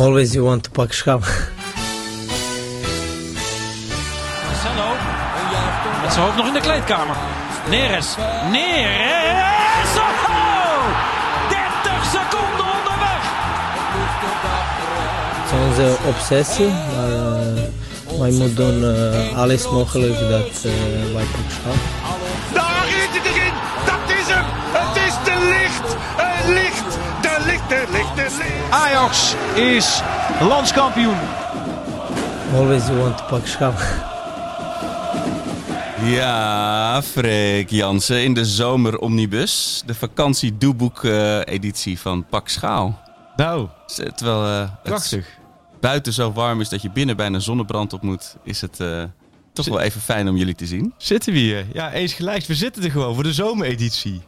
Always you want to pak schaal. Marcelo. Met zijn hoofd nog in de kleedkamer. Neres. Neres. Oh! 30 seconden onderweg. Het is onze obsessie, maar uh, wij moeten doen uh, alles mogelijk dat uh, wij pak Ajax is landskampioen. Always you want to pak schaal. Ja, Freek Jansen in de zomer omnibus. De vakantie doeboek editie van Pak Schaal. Nou, terwijl uh, prachtig. het buiten zo warm is dat je binnen bijna zonnebrand op moet, is het uh, toch wel even fijn om jullie te zien. Zitten we hier? Ja, eens gelijk. We zitten er gewoon voor de zomereditie.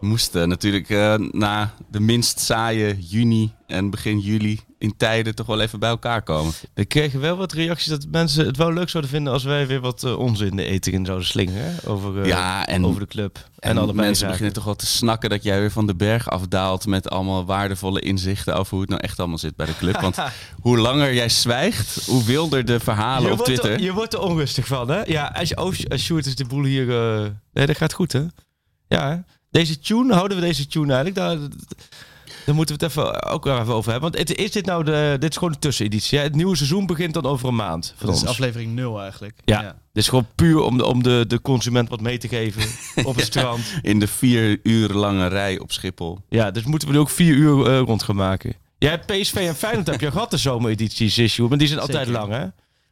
Moesten natuurlijk na de minst saaie juni en begin juli in tijden toch wel even bij elkaar komen. We kregen wel wat reacties dat mensen het wel leuk zouden vinden als wij weer wat uh, onzin de eten in zouden slingeren over, uh, ja, en, over de club. En, en alle mensen zaken. beginnen toch wel te snakken dat jij weer van de berg afdaalt met allemaal waardevolle inzichten over hoe het nou echt allemaal zit bij de club. Want hoe langer jij zwijgt, hoe wilder de verhalen je op Twitter. Er, je wordt er onrustig van, hè? Ja, als je oh, als Sjoerd is de boel hier. Uh, nee, dat gaat goed, hè? Ja, deze tune, houden we deze tune eigenlijk? Daar, daar moeten we het even, ook weer even over hebben. Want is dit nou de. Dit is gewoon de tusseneditie. Het nieuwe seizoen begint dan over een maand. Dat is aflevering 0 eigenlijk. Ja. ja. Dit is gewoon puur om de, om de, de consument wat mee te geven op het strand. In de vier uur lange rij op Schiphol. Ja, dus moeten we er ook vier uur uh, rond gaan maken. Jij hebt PSV en Feyenoord heb je gehad de zomeredities, issue, maar die zijn altijd Zeker. lang, hè?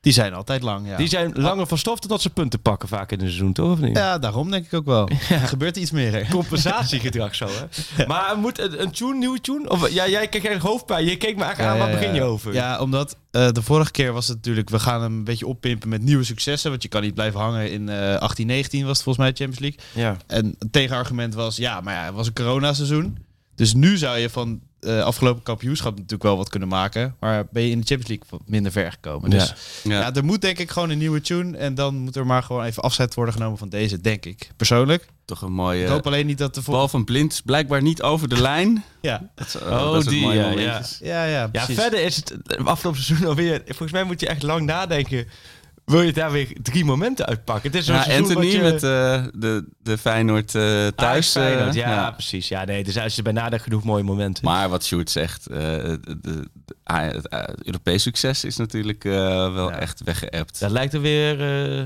Die zijn altijd lang, ja. Die zijn langer van stof totdat ze punten pakken vaak in een seizoen, toch? Of niet? Ja, daarom denk ik ook wel. Ja. Er gebeurt iets meer. Hè? Compensatiegedrag zo, hè? Ja. Maar moet een, een tune, nieuwe tune? Of ja, jij kreeg eigenlijk hoofdpijn. Je keek me eigenlijk aan, waar begin je over? Ja, omdat uh, de vorige keer was het natuurlijk... We gaan hem een beetje oppimpen met nieuwe successen. Want je kan niet blijven hangen in uh, 18, 19 was het volgens mij de Champions League. Ja. En het tegenargument was... Ja, maar ja, het was een coronaseizoen. Dus nu zou je van uh, afgelopen kampioenschap natuurlijk wel wat kunnen maken. Maar ben je in de Champions League wat minder ver gekomen. Dus ja. Ja. ja. er moet denk ik gewoon een nieuwe tune. En dan moet er maar gewoon even afzet worden genomen van deze, denk ik. Persoonlijk. Toch een mooie... Ik hoop alleen niet dat de... Bal van Blind is blijkbaar niet over de lijn. ja. Dat is, uh, oh, dat is die, ja, ja. ja, ja, ja, verder is het afgelopen seizoen alweer... Volgens mij moet je echt lang nadenken wil je daar weer drie momenten uitpakken. Het is ja, Anthony je... met uh, de, de Feyenoord uh, thuis. Ah, Feyenoord, ja, ja, precies. Ja, nee, dus als je bij nadenkt genoeg mooie momenten. Maar wat Sjoerd zegt, uh, de, de, het Europees succes is natuurlijk wel ja. echt weggeëpt. Dat lijkt er weer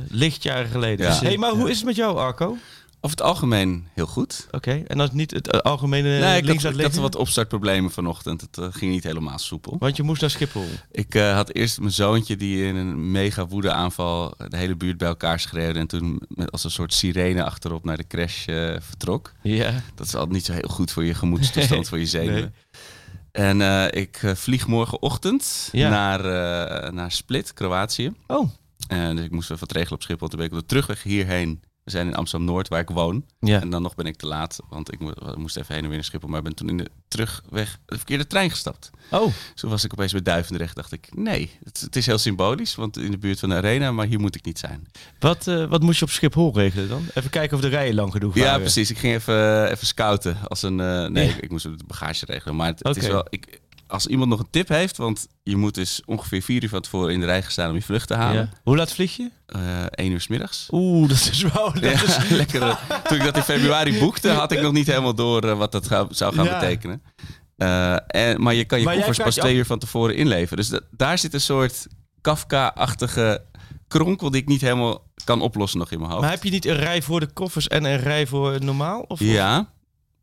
lichtjaren geleden. Dus, hey, maar hoe is het met jou, Arco? Over het algemeen heel goed. Oké, okay. en dat is niet het algemene nee, ik had, ik had wat opstartproblemen vanochtend. Het uh, ging niet helemaal soepel. Want je moest naar Schiphol? Ik uh, had eerst mijn zoontje die in een mega woede aanval de hele buurt bij elkaar schreeuwde. En toen met als een soort sirene achterop naar de crash uh, vertrok. Ja. Dat is altijd niet zo heel goed voor je gemoedstoestand, nee. voor je zenuwen. Nee. En ik vlieg morgenochtend ja. naar, naar Split, Kroatië. Oh. En dus ik moest even wat regelen op Schiphol. Toen ben ik op de terugweg hierheen we zijn in Amsterdam-Noord, waar ik woon. Ja. En dan nog ben ik te laat, want ik moest even heen en weer naar Schiphol. Maar ben toen in de terugweg de verkeerde trein gestapt. Oh. Zo was ik opeens bij Duivendrecht. dacht ik, nee, het, het, is heel symbolisch, want in de buurt van de arena, maar hier moet ik niet zijn. Wat, uh, wat moest je op Schiphol regelen dan? Even kijken of de rijen lang genoeg waren. Ja, precies. Ik ging even, even scouten. Als een, uh, nee, ja. ik, ik, moest de bagage regelen. Maar het, okay. het is wel... Ik, als iemand nog een tip heeft, want je moet dus ongeveer vier uur van tevoren in de rij staan om je vlucht te halen. Ja. Hoe laat vlieg je? Uh, één uur s middags. Oeh, dat is wel. Dat ja, is... lekker. Toen ik dat in februari boekte, had ik nog niet helemaal door uh, wat dat ga, zou gaan ja. betekenen. Uh, en, maar je kan je maar koffers pas twee uur van tevoren inleveren. Dus dat, daar zit een soort Kafka-achtige kronkel die ik niet helemaal kan oplossen nog in mijn hoofd. Maar heb je niet een rij voor de koffers en een rij voor normaal? Of ja,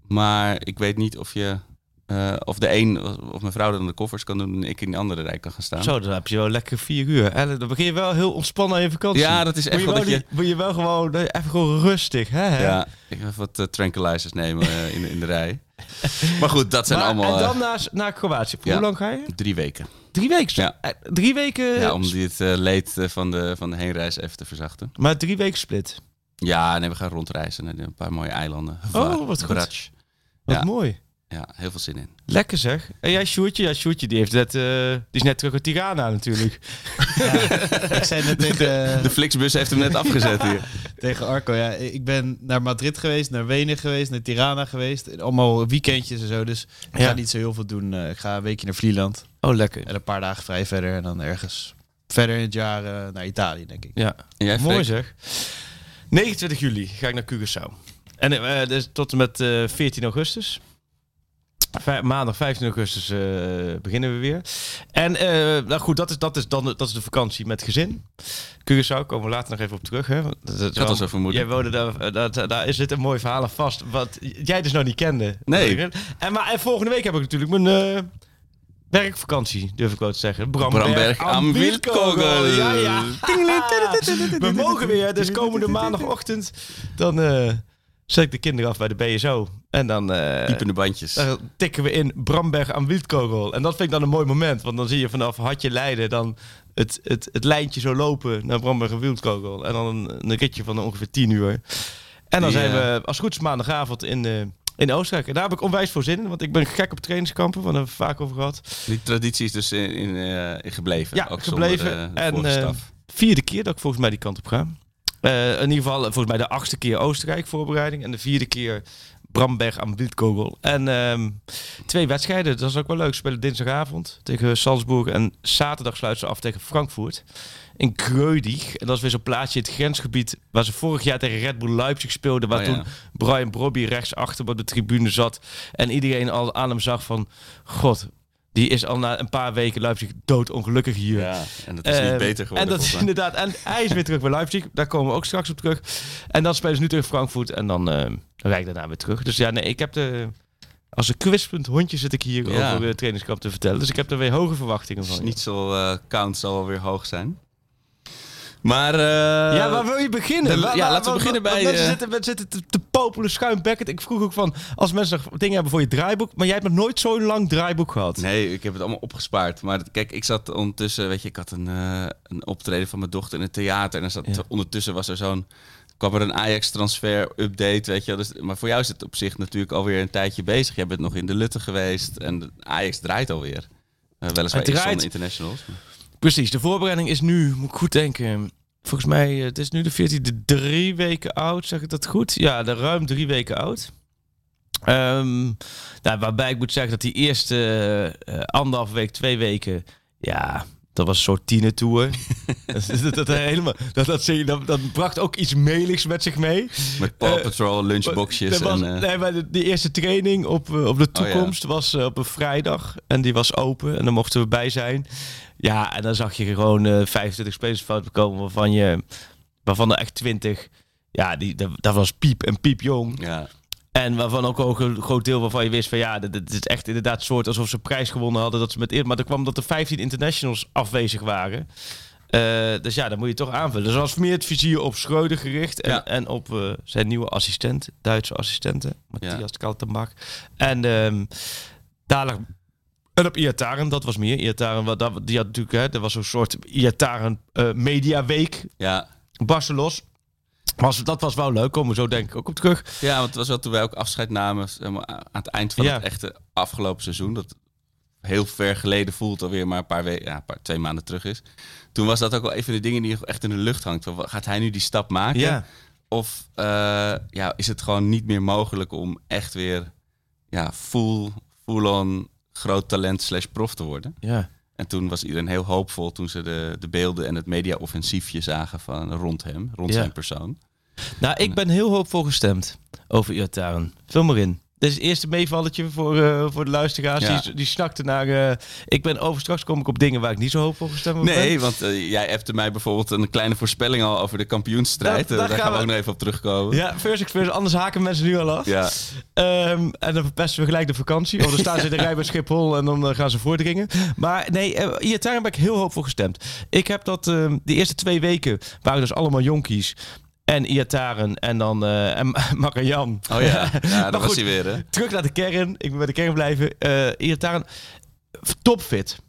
maar ik weet niet of je uh, of de een of mijn vrouw dan de koffers kan doen en ik in de andere rij kan gaan staan. Zo, dan heb je wel lekker vier uur. En dan begin je wel heel ontspannen aan je vakantie. Ja, dat is echt moet je wel dat je... Moet je wel gewoon even gewoon rustig, hè? Ja, ik ga even wat uh, tranquilizers nemen uh, in, in de rij. maar goed, dat zijn maar, allemaal... En dan naar, naar Kroatië. Hoe lang ga je? Drie weken. Drie weken? Ja. Drie weken? Ja, om dit leed van de, van de heenreis even te verzachten. Maar drie weken split? Ja, nee, we gaan rondreizen naar een paar mooie eilanden. Oh, wat goed. Wat ja. mooi. Ja, heel veel zin in. Lekker zeg. En jij Sjoertje? Ja, Sjoertje die, heeft net, uh, die is net terug uit Tirana natuurlijk. Ja, ik zei net tegen... De, de Flixbus heeft hem net afgezet hier. tegen Arco, ja. Ik ben naar Madrid geweest, naar Wenen geweest, naar Tirana geweest. Allemaal weekendjes en zo, dus ik Ja. ga niet zo heel veel doen. Uh, ik ga een weekje naar Vlieland. Oh, lekker. En een paar dagen vrij verder. En dan ergens verder in het jaar uh, naar Italië, denk ik. Ja, jij, mooi zeg. 29 juli ga ik naar Curaçao. En uh, dus tot en met uh, 14 augustus. Maandag 15 augustus uh, beginnen we weer. En nou goed, dat is, dat, is dan, dat is de vakantie met gezin. Curaçao, komen we later nog even op terug. Hè? Dat, dat, dat was zo vermoeden. Jij woonde daar, dat, daar is het een mooi verhaal vast. Wat jij dus nog niet kende. Nee. En, maar, en volgende week heb ik natuurlijk mijn werkvakantie, durf ik wel te zeggen. Bramberg, am Wildkogel. Ja, ja. We mogen weer, dus komende maandagochtend, dan zet ik de kinderen af bij de BSO. En dan uh, de bandjes. Dan tikken we in Bramberg aan Wildkogel. En dat vind ik dan een mooi moment, want dan zie je vanaf Hartje Leiden dan het, het, het lijntje zo lopen naar Bramberg en Wildkogel. En dan een, een ritje van ongeveer 10 uur. En dan zijn we als goed is maandagavond in... de in Oostenrijk. En daar heb ik onwijs voor zin in, want ik ben gek op trainingskampen, wat we het vaak over gehad. Die traditie is dus in, in, uh, in gebleven. Ja, ook gebleven. Zonder, uh, en uh, vierde keer dat ik volgens mij die kant op ga. In ieder geval volgens mij de achtste keer Oostenrijk voorbereiding en de vierde keer Bramberg aan Wildkogel. En um, twee wedstrijden, dat is ook wel leuk. Ze spelen dinsdagavond tegen Salzburg en zaterdag sluiten ze af tegen Frankfurt in Kreudig. En dat is weer zo'n plaatsje in het grensgebied waar ze vorig jaar tegen Red Bull Leipzig speelden. Waar oh, toen Brian Brobby rechtsachter op de tribune zat. En iedereen al aan hem zag van... God, die is al na een paar weken Leipzig doodongelukkig hier. Ja, en dat is niet ehm, beter geworden. En dat is inderdaad. En hij is weer terug bij Leipzig. Daar komen we ook straks op terug. En dan spelen ze nu tegen Frankfurt. En dan uh, rijd ik daarna weer terug. Dus ja, nee, ik heb de... Als een quizpunt hondje zit ik hier ja. over de trainingskamp te vertellen. Dus ik heb er weer hoge verwachtingen van. Niet zo uh, count zal wel weer hoog zijn. Maar... Uh, ja, waar wil je beginnen? ja, laten we beginnen bij... Mensen uh, zitten, zitten te, te popelen, schuimbekkend. Ik vroeg ook van, als mensen dingen hebben voor je draaiboek... maar jij hebt nog nooit zo'n lang draaiboek gehad. Nee, ik heb het allemaal opgespaard. Maar kijk, ik zat ondertussen... Weet je, ik had een, uh, een optreden van mijn dochter in het theater... en zat, ja. ondertussen was er zo'n kwam er een Ajax-transfer-update, weet je. Dus, maar voor jou is het op zich natuurlijk alweer een tijdje bezig. Je bent nog in de Lutte geweest en Ajax draait alweer. Uh, weliswaar het draait... internationals. Maar... Precies, de voorbereiding is nu, moet ik goed denken, volgens mij, eh, het is nu de 14e, drie weken oud, zeg ik dat goed? Ja, de ruim drie weken oud. Um, nou, waarbij ik moet zeggen dat die eerste uh, anderhalf week, twee weken, ja, dat was een soort tienertour. dat, dat, helemaal, dat, dat, dat, dat bracht ook iets meligs met zich mee. Met Paw Patrol, uh, lunchboxjes. Was, en, uh... nee, maar de, eerste training op, op de toekomst oh, ja. was op een vrijdag. En die was open en daar mochten we bij zijn. Ja, en dan zag je gewoon uh, 25 spelers fout komen waarvan je waarvan er echt 20 ja, die dat, was piep en piep jong. Ja. En waarvan ook, ook een groot deel waarvan je wist van ja, dit, is echt inderdaad soort alsof ze prijs gewonnen hadden dat ze met maar er kwam dat er 15 internationals afwezig waren. Uh, dus ja, dan moet je toch aanvullen. Dus was meer het vizier op Schreuder gericht en, ja. en op uh, zijn nieuwe assistent, Duitse assistenten, Matthias ja. Kaltenbach. En um, dadelijk en op Iataren, dat was meer. Iataren, die had natuurlijk, hè, er was een soort Iataren uh, Media Week. Ja. Barcelos. Was, dat was wel leuk, komen we zo denk ik ook op terug. Ja, want het was wel toen wij ook afscheid namen aan het eind van ja. het echte afgelopen seizoen. Dat heel ver geleden voelt alweer maar een paar weken, ja, een paar, twee maanden terug is. Toen was dat ook wel even de dingen die echt in de lucht hangt. Gaat hij nu die stap maken? Ja. Of uh, ja, is het gewoon niet meer mogelijk om echt weer ja, full, full on groot talent slash prof te worden. Ja. En toen was iedereen heel hoopvol toen ze de, de beelden en het media-offensiefje zagen van rond hem, rond ja. zijn persoon. Nou, ik ben heel hoopvol gestemd over Iataren. Vul maar in. Dit is het eerste meevalletje voor, uh, voor de luisteraars. Ja. Die, die snakten naar... Uh, ik ben over straks kom ik op dingen waar ik niet zo hoopvol gestemd Nee, ben. want uh, jij appte mij bijvoorbeeld een kleine voorspelling al over de kampioensstrijd. daar gaan, gaan we ook nog even op terugkomen. Ja, first first. Anders haken mensen nu al af. Ja. Um, en dan verpesten we gelijk de vakantie. Of dan staan ze in de rij bij Schiphol en dan gaan ze voordringen. Maar nee, hier ben ik heel hoopvol gestemd. Ik heb dat... Ehm, de eerste twee weken waren dus allemaal jonkies. En Iataren en dan uh, en Marian. Oh ja, ja dat was hij weer. Hè? Terug naar de kern. Ik ben bij de kern blijven. Uh, Iataren, topfit.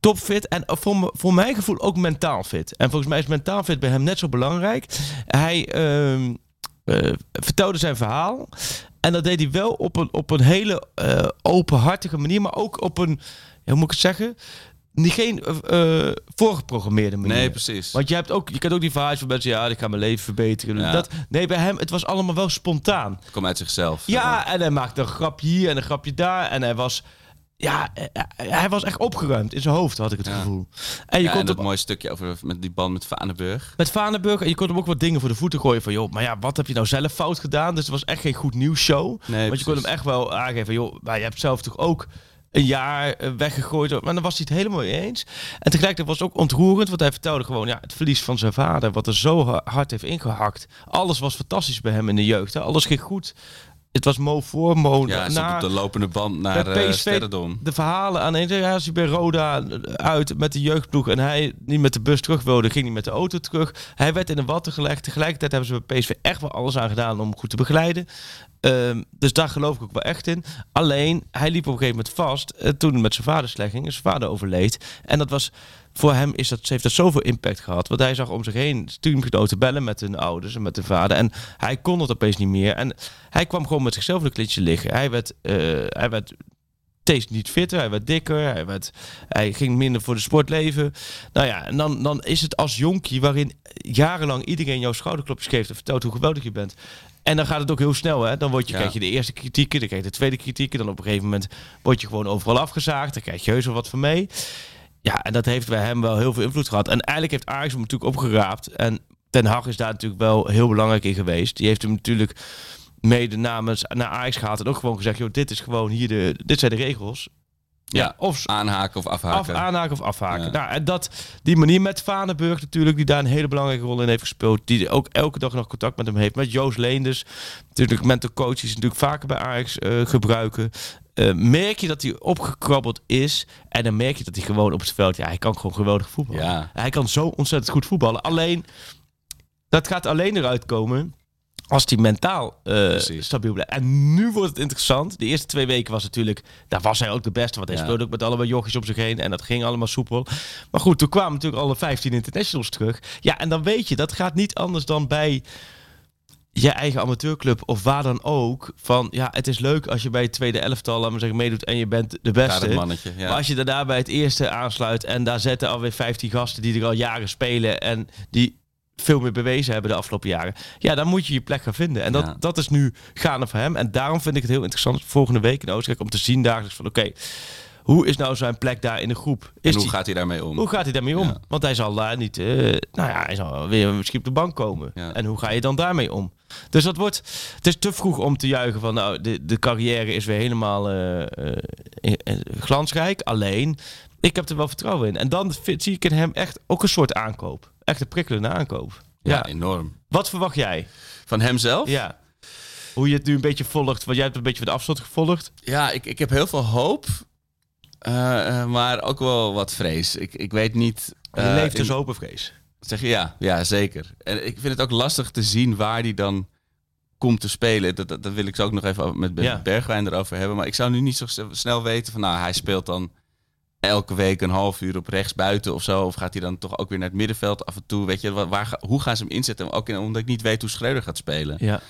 Topfit en voor, voor mijn gevoel ook mentaal fit. En volgens mij is mentaal fit bij hem net zo belangrijk. Hij uh, uh, vertelde zijn verhaal. En dat deed hij wel op een, op een hele openhartige manier. Maar ook op een, hoe moet ik het zeggen? Niet geen uh, voorgeprogrammeerde manier. Nee, precies. Want je hebt ook, je kent ook die verhalen van mensen, ja, ik ga mijn leven verbeteren. Ja. Dat, nee, bij hem, het was allemaal wel spontaan. Het kwam uit zichzelf. Ja, en hij maakte een grapje hier en een grapje daar. En hij was, ja, eh, eh, hij was echt opgeruimd in zijn hoofd, had ik het gevoel. En je ja, kon dat mooie stukje over met die band met Vanenburg. Met Vanenburg. En je kon hem ook wat dingen voor de voeten gooien van, joh, maar ja, wat heb je nou zelf fout gedaan? Dus het was echt geen goed nieuws show. Nee, Want je kon hem echt wel aangeven, joh, maar je hebt zelf toch ook een jaar eh, weggegooid. Maar dan was hij het helemaal mee eens. En tegelijkertijd was het ook ontroerend, want hij vertelde gewoon ja, het verlies van zijn vader, wat er zo hard heeft ingehakt. Alles was fantastisch bij hem in de jeugd. Hè. Alles ging goed. Het was Mo voor, Mo ja, na. op de lopende band naar uh, PSV, De verhalen aan een ja, als hij bij Roda uit met de jeugdploeg en hij niet met de bus terug wilde, ging hij met de auto terug. Hij werd in een watten gelegd. Tegelijkertijd hebben ze bij PSV echt wel alles aan gedaan om goed te begeleiden. Ehm, dus daar geloof ik ook wel echt in. Alleen, hij liep op een gegeven moment vast uh, toen met zijn vader slecht ging. Zijn vader overleed. En dat was voor hem is dat, heeft dat zoveel impact gehad. Want hij zag om zich heen teamgenoten bellen met hun ouders en met de vader. En hij kon het opeens niet meer. En hij kwam gewoon met zichzelf een klitje liggen. Hij werd, uh, hij werd steeds niet fitter, hij werd dikker, hij, werd, hij ging minder voor de sport leven. Nou ja, en dan, dan is het als jonkie waarin jarenlang iedereen jouw schouderklopjes geeft en vertelt hoe geweldig je bent. En dan gaat het ook heel snel, hè? Dan word je, krijg je de eerste kritieken, dan krijg je de tweede kritieken, dan op een gegeven moment word je gewoon overal afgezaagd, dan krijg je heus wel wat van mee. Ja, en dat heeft bij hem wel heel veel invloed gehad. En eigenlijk heeft Ajax hem natuurlijk opgeraapt. En Ten Hag is daar natuurlijk wel heel belangrijk in geweest. Die heeft hem natuurlijk mede namens naar Ajax gehaald en ook gewoon gezegd, joh, dit is gewoon hier de, dit zijn de regels. Ja, of aanhaken of afhaken. Af, aanhaken of afhaken. Nou, en dat, die manier met Vanenburg natuurlijk, die daar een hele belangrijke rol in heeft gespeeld. Die ook elke dag nog contact met hem heeft. Met Joost Leenders. Natuurlijk mental coaches natuurlijk vaker bij Ajax uh, gebruiken. Uh, merk je dat hij opgekrabbeld is. En dan merk je dat hij gewoon op het veld... Ja, hij kan gewoon geweldig voetballen. Ja. Hij kan zo ontzettend goed voetballen. Alleen, dat gaat alleen eruit komen als die mentaal uh, stabiel blijft. En nu wordt het interessant. De eerste twee weken was natuurlijk... Daar was hij ook de beste. Want hij speelde ook met allemaal jochies om zich heen. En dat ging allemaal soepel. Maar goed, toen kwamen natuurlijk alle 15 internationals terug. Ja, en dan weet je, dat gaat niet anders dan bij je eigen amateurclub of waar dan ook. Van ja, het is leuk als je bij het tweede elftal, laat maar zeggen, meedoet en je bent de beste. Mannetje, ja. Maar als je daarna bij het eerste aansluit en daar zetten alweer 15 gasten die er al jaren spelen en die veel meer bewezen hebben de afgelopen jaren. Ja, dan moet je je plek gaan vinden. En dat, dat is nu gaande voor hem. En daarom vind ik het heel interessant volgende week in Oostenrijk om te zien dagelijks van oké, hoe is nou zijn plek daar in de groep? Is hoe gaat hij daarmee om? Hoe gaat hij daarmee om? Want hij zal daar niet, uh, nou ja, hij zal weer misschien op de bank komen. En hoe ga je dan daarmee om? Dus dat wordt, het is te vroeg om te juichen van, nou, de, de carrière is weer helemaal uh, uh, glansrijk. Alleen, ik heb er wel vertrouwen in. En dan zie ik in hem echt ook een soort aankoop. Echt een prikkelende aankoop. Ja, enorm. Wat verwacht jij? Van hemzelf? Ja. Hoe je het nu een beetje volgt. Want jij hebt een beetje van de afstand gevolgd. Ja, ik, ik heb heel veel hoop. Uh, maar ook wel wat vrees. Ik, ik weet niet... Uh, je leeft dus hoop en vrees. Zeg je ja, ja, zeker. En ik vind het ook lastig te zien waar die dan komt te spelen. Dat, dat, wil ik zo ook nog even met Bergwijn erover hebben. Maar ik zou nu niet zo snel weten van... Nou, hij speelt dan elke week een half uur op rechts buiten of zo? Of gaat hij dan toch ook weer naar het middenveld af en toe? Weet je, waar, hoe gaan ze hem inzetten? Ook in, omdat ik niet weet hoe Schreuder gaat spelen. Ja.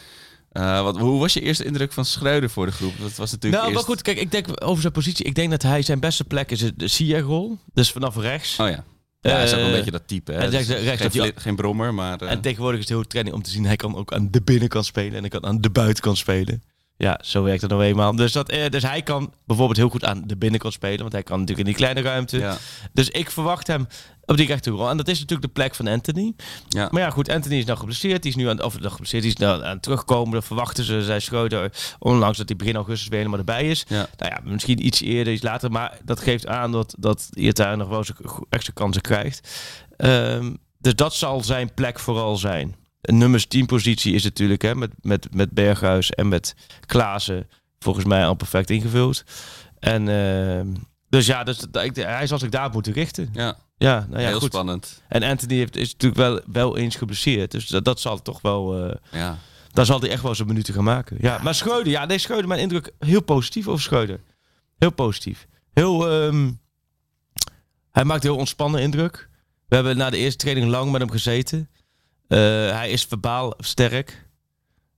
Uh, wat, hoe was je eerste indruk van Schreuder voor de groep? Dat was natuurlijk nou, eerst... maar goed, kijk, ik denk over zijn positie. Ik denk dat hij zijn beste plek is de Sia-rol. Dus vanaf rechts. Oh ja. Ja, hij is ook een eh, beetje dat type. Hè? En dus rechts, geen, geen brommer, maar... Uh... En tegenwoordig is het heel training om te zien... hij kan ook aan de binnenkant spelen en hij kan aan de buitenkant spelen. Ja, zo werkt het nou eenmaal. Dus, dat, eh, dus hij kan bijvoorbeeld heel goed aan de binnenkant spelen. Want hij kan natuurlijk in die kleine ruimte. Ja. Dus ik verwacht hem op die rechterrol. En dat is natuurlijk de plek van Anthony. Ja. Maar ja, goed, Anthony is nou geblesseerd. Die is nu aan, of, geblesseerd, die is nou aan het terugkomen. Dat verwachten ze, zei Schreuder, onlangs dat hij begin augustus weer helemaal erbij is. Ja. Nou ja, misschien iets eerder, iets later. Maar dat geeft aan dat, dat daar nog wel eens extra kansen krijgt. Um, dus dat zal zijn plek vooral zijn. Een nummers 10 positie is natuurlijk hè, met, met, met Berghuis en met Klaassen volgens mij al perfect ingevuld. En uh, dus ja, dus, hij zal zich daar moeten richten. Ja, ja, nou ja heel goed. spannend. En Anthony heeft, is natuurlijk wel, wel eens geblesseerd. Dus dat, dat zal toch wel... Uh, ja. Daar zal hij echt wel zijn minuten gaan maken. Ja, maar Schreuder, ja, nee, Schreuder, mijn indruk heel positief over Schreuder. Heel positief. Heel, um, hij maakt heel ontspannen indruk. We hebben na de eerste training lang met hem gezeten. Eh, hij is verbaal sterk.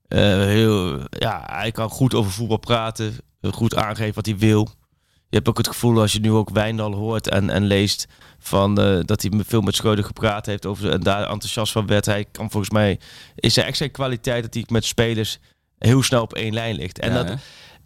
Uh, heel, ja, hij kan goed over voetbal praten. Goed aangeven wat hij wil. Je hebt ook het gevoel als je nu ook Wijndal hoort en, en leest van uh, dat hij veel met Schreuder gepraat heeft over en daar enthousiast van werd. Hij kan volgens mij is er echt zijn kwaliteit dat hij met spelers heel snel op één lijn ligt. En dat,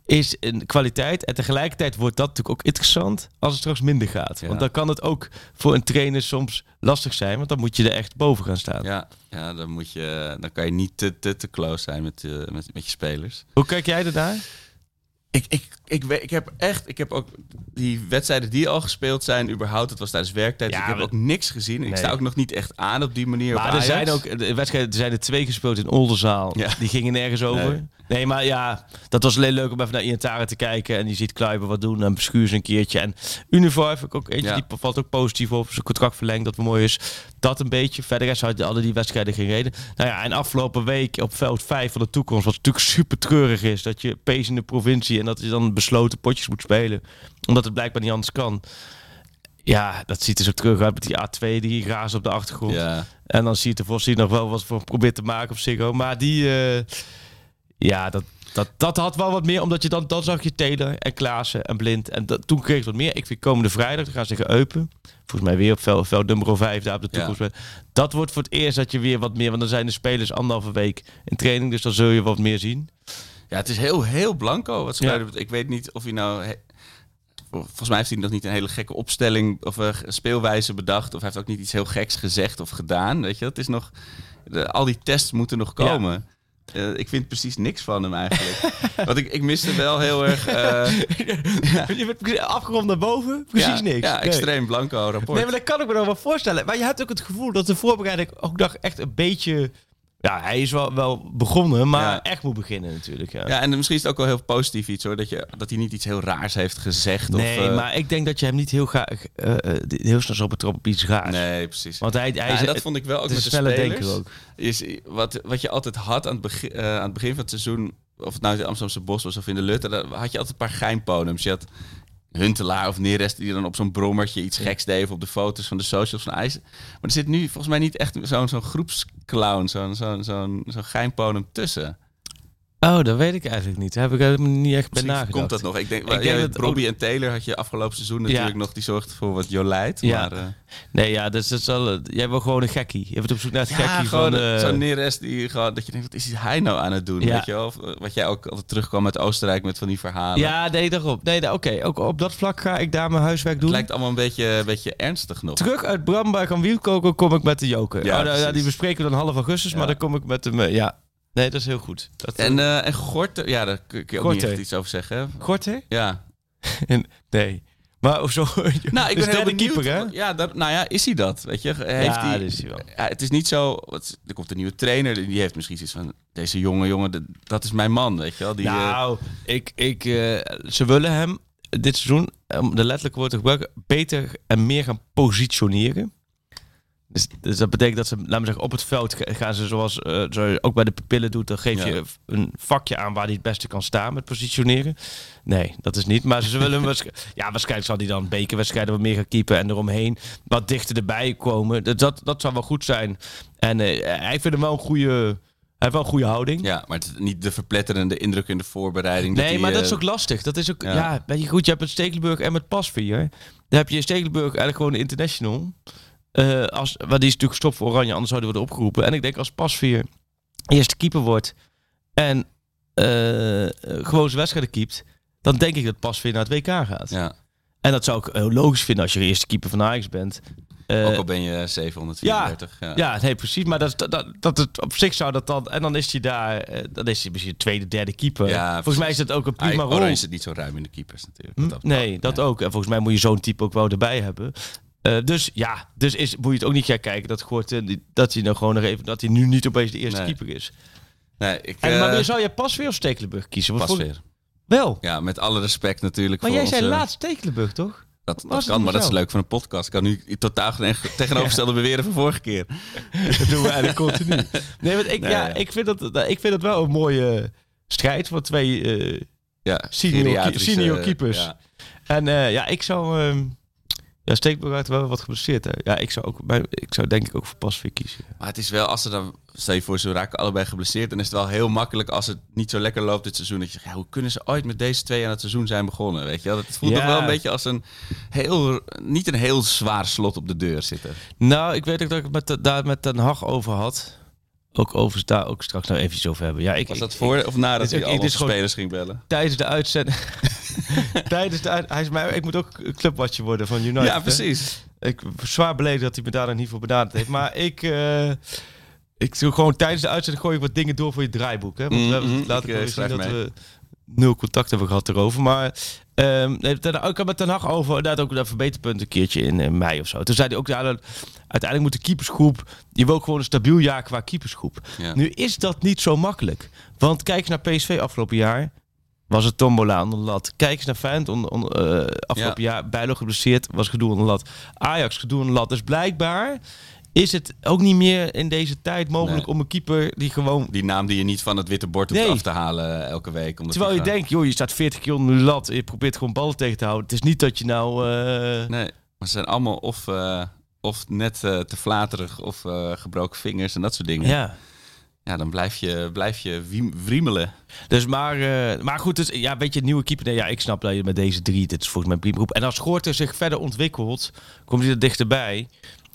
is een kwaliteit. En tegelijkertijd wordt dat natuurlijk ook interessant als het straks minder gaat. Want dan kan het ook voor een trainer soms lastig zijn. Want dan moet je er echt boven gaan staan. Ja, ja dan, moet je, dan kan je niet te, te, te close zijn met, uh, met, met je spelers. Hoe kijk jij ernaar? Ik, ik, ik, ik heb echt, ik heb ook die wedstrijden die al gespeeld zijn, überhaupt, het was tijdens werktijd. Ja, ik heb ook niks gezien. Ik sta ook nog niet echt aan op die manier. Maar er zijn ook de wedstrijden, er zijn er twee gespeeld in Oldenzaal. Ja. Die gingen nergens over. Nee. maar ja, dat was alleen leuk om even naar Ientaren te kijken. En je ziet Kluiber wat doen en Beschuurs een keertje. En Unifor heb ik ook eentje, die valt ook positief op. Zijn contract verlengd, dat mooi is. Dat een beetje. Verder is uit alle die wedstrijden geen reden. Nou ja, en afgelopen week op veld 5 van de toekomst, wat natuurlijk super treurig is. Dat je pees in de provincie en dat je dan besloten potjes moet spelen. Omdat het blijkbaar niet anders kan. Ja, dat ziet er zo terug uit met die A2, die graas op de achtergrond. Ja. En dan zie je de Vos nog wel wat voor probeert te maken op Ziggo. Maar die, uh, ja, dat, dat, dat had wel wat meer, omdat je dan, dan zag je Taylor en Klaassen en Blind. En dat, toen kreeg het wat meer. Ik vind komende vrijdag, dan gaan ze tegen Eupen. Volgens mij weer op veld, veld nummer 5 daar op de toekomst. Ja. Dat wordt voor het eerst dat je weer wat meer, want dan zijn de spelers anderhalve week in training. Dus dan zul je wat meer zien. Ja, het is heel, heel blanco wat ze ja. Ik weet niet of hij nou... Volgens mij heeft hij nog niet een hele gekke opstelling of een speelwijze bedacht. Of hij heeft ook niet iets heel geks gezegd of gedaan. Weet je, dat is nog... De, al die tests moeten nog komen. Uh, ik vind precies niks van hem eigenlijk. Want ik, ik miste wel heel erg. Uh, je bent afgerond naar boven, precies niks. Ja, extreem blanco rapport. Nee, maar dat kan ik me nog wel voorstellen. Maar je hebt ook het gevoel dat de voorbereiding ook nog echt een beetje ja, hij is wel, wel begonnen, maar echt moet beginnen natuurlijk. Ja. ja, en misschien is het ook wel heel positief iets hoor. Dat, je, dat hij niet iets heel raars heeft gezegd. Nee, of, uh... maar ik denk dat je hem niet heel, graag, uh, heel snel zo betrokken op iets raars. Nee, precies. Want hij, hij ja, dat vond ik wel ook met de spelers. Denken ook. Is wat, wat je altijd had aan het, begin, uh, aan het begin van het seizoen... Of het nou de Amsterdamse Bos was of in de Lutte... had je altijd een paar geimponems. Je had Huntelaar of Neres die dan op zo'n brommertje iets geks deed op de foto's van de socials van IJs. Maar er zit nu volgens mij niet echt zo'n zo'n groepsclown, zo'n zo'n zo'n zo'n geimponem tussen. Oh, dat weet ik eigenlijk niet. Heb ik helemaal niet echt bij nagedacht. komt dat nog? Ik denk, ik denk dat Robbie en Taylor had je afgelopen seizoen natuurlijk nog. Die zorgt voor wat Jolijt. Ja. Maar, uh... Nee, ja, dus dat is al, jij wil gewoon een gekkie. Je bent op zoek naar het ja, gekkie gewoon van... Uh... Zo'n Neres die gewoon... Dat je denkt, wat is hij nou aan het doen? Ja. Weet je wel? Wat jij ook altijd terugkwam uit Oostenrijk met van die verhalen. Ja, nee, daarop. Nee, oké. Ook op dat vlak ga ik daar mijn huiswerk doen. Het lijkt allemaal een beetje, een beetje ernstig nog. Terug uit Bramberg aan Wielkoken kom ik met de joker. Ja, oh, nou, die bespreken we dan half augustus. Maar dan kom ik met hem... Ja, Nee, dat is heel goed. Dat en, uh, en Gorter, ja, daar kun je ook niet echt iets over zeggen. Gorter? Ja. nee. Maar zo. Nou, ik ben heel benieuwd. Keeper, hè? Ja, dat, nou ja, is hij dat? Weet je? Heeft ja, hij, is hij wel. Ja, het is niet zo. Wat, er komt een nieuwe trainer, die heeft misschien iets van deze jonge jongen, dat is mijn man, weet je wel? Die, nou, uh, ik, ik, uh, ze willen hem dit seizoen, om de letterlijke woorden te gebruiken, beter en meer gaan positioneren. Dus, dus, dat betekent dat ze, laten we zeggen, op het veld gaan ze zoals, uh, zoals je ook bij de pupillen doet. Dan geef je een vakje aan waar hij het beste kan staan met positioneren. Nee, dat is niet. Maar ze willen ja, waarschijnlijk zal hij dan bekerwedstrijden wat meer gaan keepen en eromheen wat dichter erbij komen. Dat, dat, dat zou wel goed zijn. En uh, hij vindt hem wel een goede. Hij heeft wel een goede houding. Ja, maar het is niet de verpletterende indruk in de voorbereiding. Nee, maar dat is ook lastig. Dat is ook, ja. ja, weet je goed, je hebt het Stekelenburg en met Pasveer. Dan heb je Stekelenburg eigenlijk gewoon international. Uh, als, wat die is natuurlijk gestopt voor Oranje, anders zouden we worden opgeroepen. En ik denk als Pasveer eerste keeper wordt en uh, gewoon zijn wedstrijden keept, dan denk ik dat Pasveer naar het WK gaat. Ja. En dat zou ik heel logisch vinden als je de eerste keeper van Ajax bent. Uh, Ook al ben je 734. Ja, ja. ja nee, precies. Maar dat, dat, dat het op zich zou dat dan... En dan is hij daar... Dan is hij misschien tweede, derde keeper. Ja, volgens mij is het ook een prima rol. is het niet zo ruim in de keepers natuurlijk. Hm? Dat nee, dat ook. En volgens mij moet je zo'n type ook wel erbij hebben. Uh, dus ja, dus is, moet je het ook niet gaan kijken dat Gort, dat hij nou gewoon nog even, dat hij nu niet opeens de eerste keeper is. Nee, ik, en, maar uh, zou je pas weer of Stekelenburg kiezen? Pas weer. Wel? Ja, met alle respect natuurlijk. Maar jij zei laatst Stekelenburg, toch? Dat, dat kan, maar dat is leuk van een podcast. Ik kan nu totaal tegenovergestelde beweren van vorige keer. dat doen we eigenlijk continu. Nee, want ik, ja, Ik, vind dat, ik vind dat wel een mooie strijd van twee uh, ja, senior, senior keepers. Ja. En uh, ja, ik zou... Uh, ja, Steekburg had wel wat geblesseerd. Hè? Ja, ik zou, ook, ik zou denk ik ook voor Pasveer kiezen. Maar het is wel, als ze dan, stel je voor, ze raken allebei geblesseerd. Dan is het wel heel makkelijk als het niet zo lekker loopt dit seizoen. Dat je zegt, ja, hoe kunnen ze ooit met deze twee aan het seizoen zijn begonnen? Weet je? Het voelt ja. toch wel een beetje als een heel, niet een heel zwaar slot op de deur zitten. Nou, ik weet ook dat ik het met, daar met Den Hag over had. Ook over daar ook straks nog eventjes over hebben. Ja, ik, Was dat voor of nadat hij is al ook- dit is gewoon- spelers ging bellen? tijdens de uitzending. tijdens de uit, hij is mij, ik moet ook clubwatcher worden van United. Ja, hè? precies. Ik zwaar beledigd dat hij me daar niet voor benaderd heeft. Maar ik, eh, ik doe gewoon tijdens de uitzending gooi ik wat dingen door voor je draaiboek. Hè? Want we hebben Mhm, laten ik, we eh, zien dat mee. we nul contact hebben gehad erover. Maar nee, ten, ik had met Ten Hag over inderdaad ook dat verbeterpunt een keertje in, mei of zo. Toen zei hij ook, ja, dat, uiteindelijk moet de keepersgroep, die wil ook gewoon een stabiel jaar qua keepersgroep. Ja. Nu is dat niet zo makkelijk. Want kijk eens naar PSV afgelopen jaar. Was het Tombola onder de lat. Kijk eens naar Feyenoord eh, afgelopen jaar. Bijlo geblesseerd, was gedoe onder de lat. Ajax gedoe onder de lat. Dus blijkbaar is het ook niet meer in deze tijd mogelijk Nee. om een keeper die gewoon... Die naam die je niet van het witte bord hoeft Nee. af te halen elke week. Omdat Terwijl je denkt, joh, je staat 40 keer onder de lat. en Je probeert gewoon ballen tegen te houden. Het is niet dat je nou... eh, Nee, maar ze zijn allemaal of, eh, of net eh, te flaterig of eh, gebroken vingers en dat soort dingen. ja. Ja, dan blijf je, blijf je wriemelen. Dus maar, eh, maar goed, dus, ja, weet je, nieuwe keeper. Nee, ja, ik snap dat je met deze drie, dit is volgens mij prima groep. En als Schoorter zich verder ontwikkelt, komt hij er dichterbij.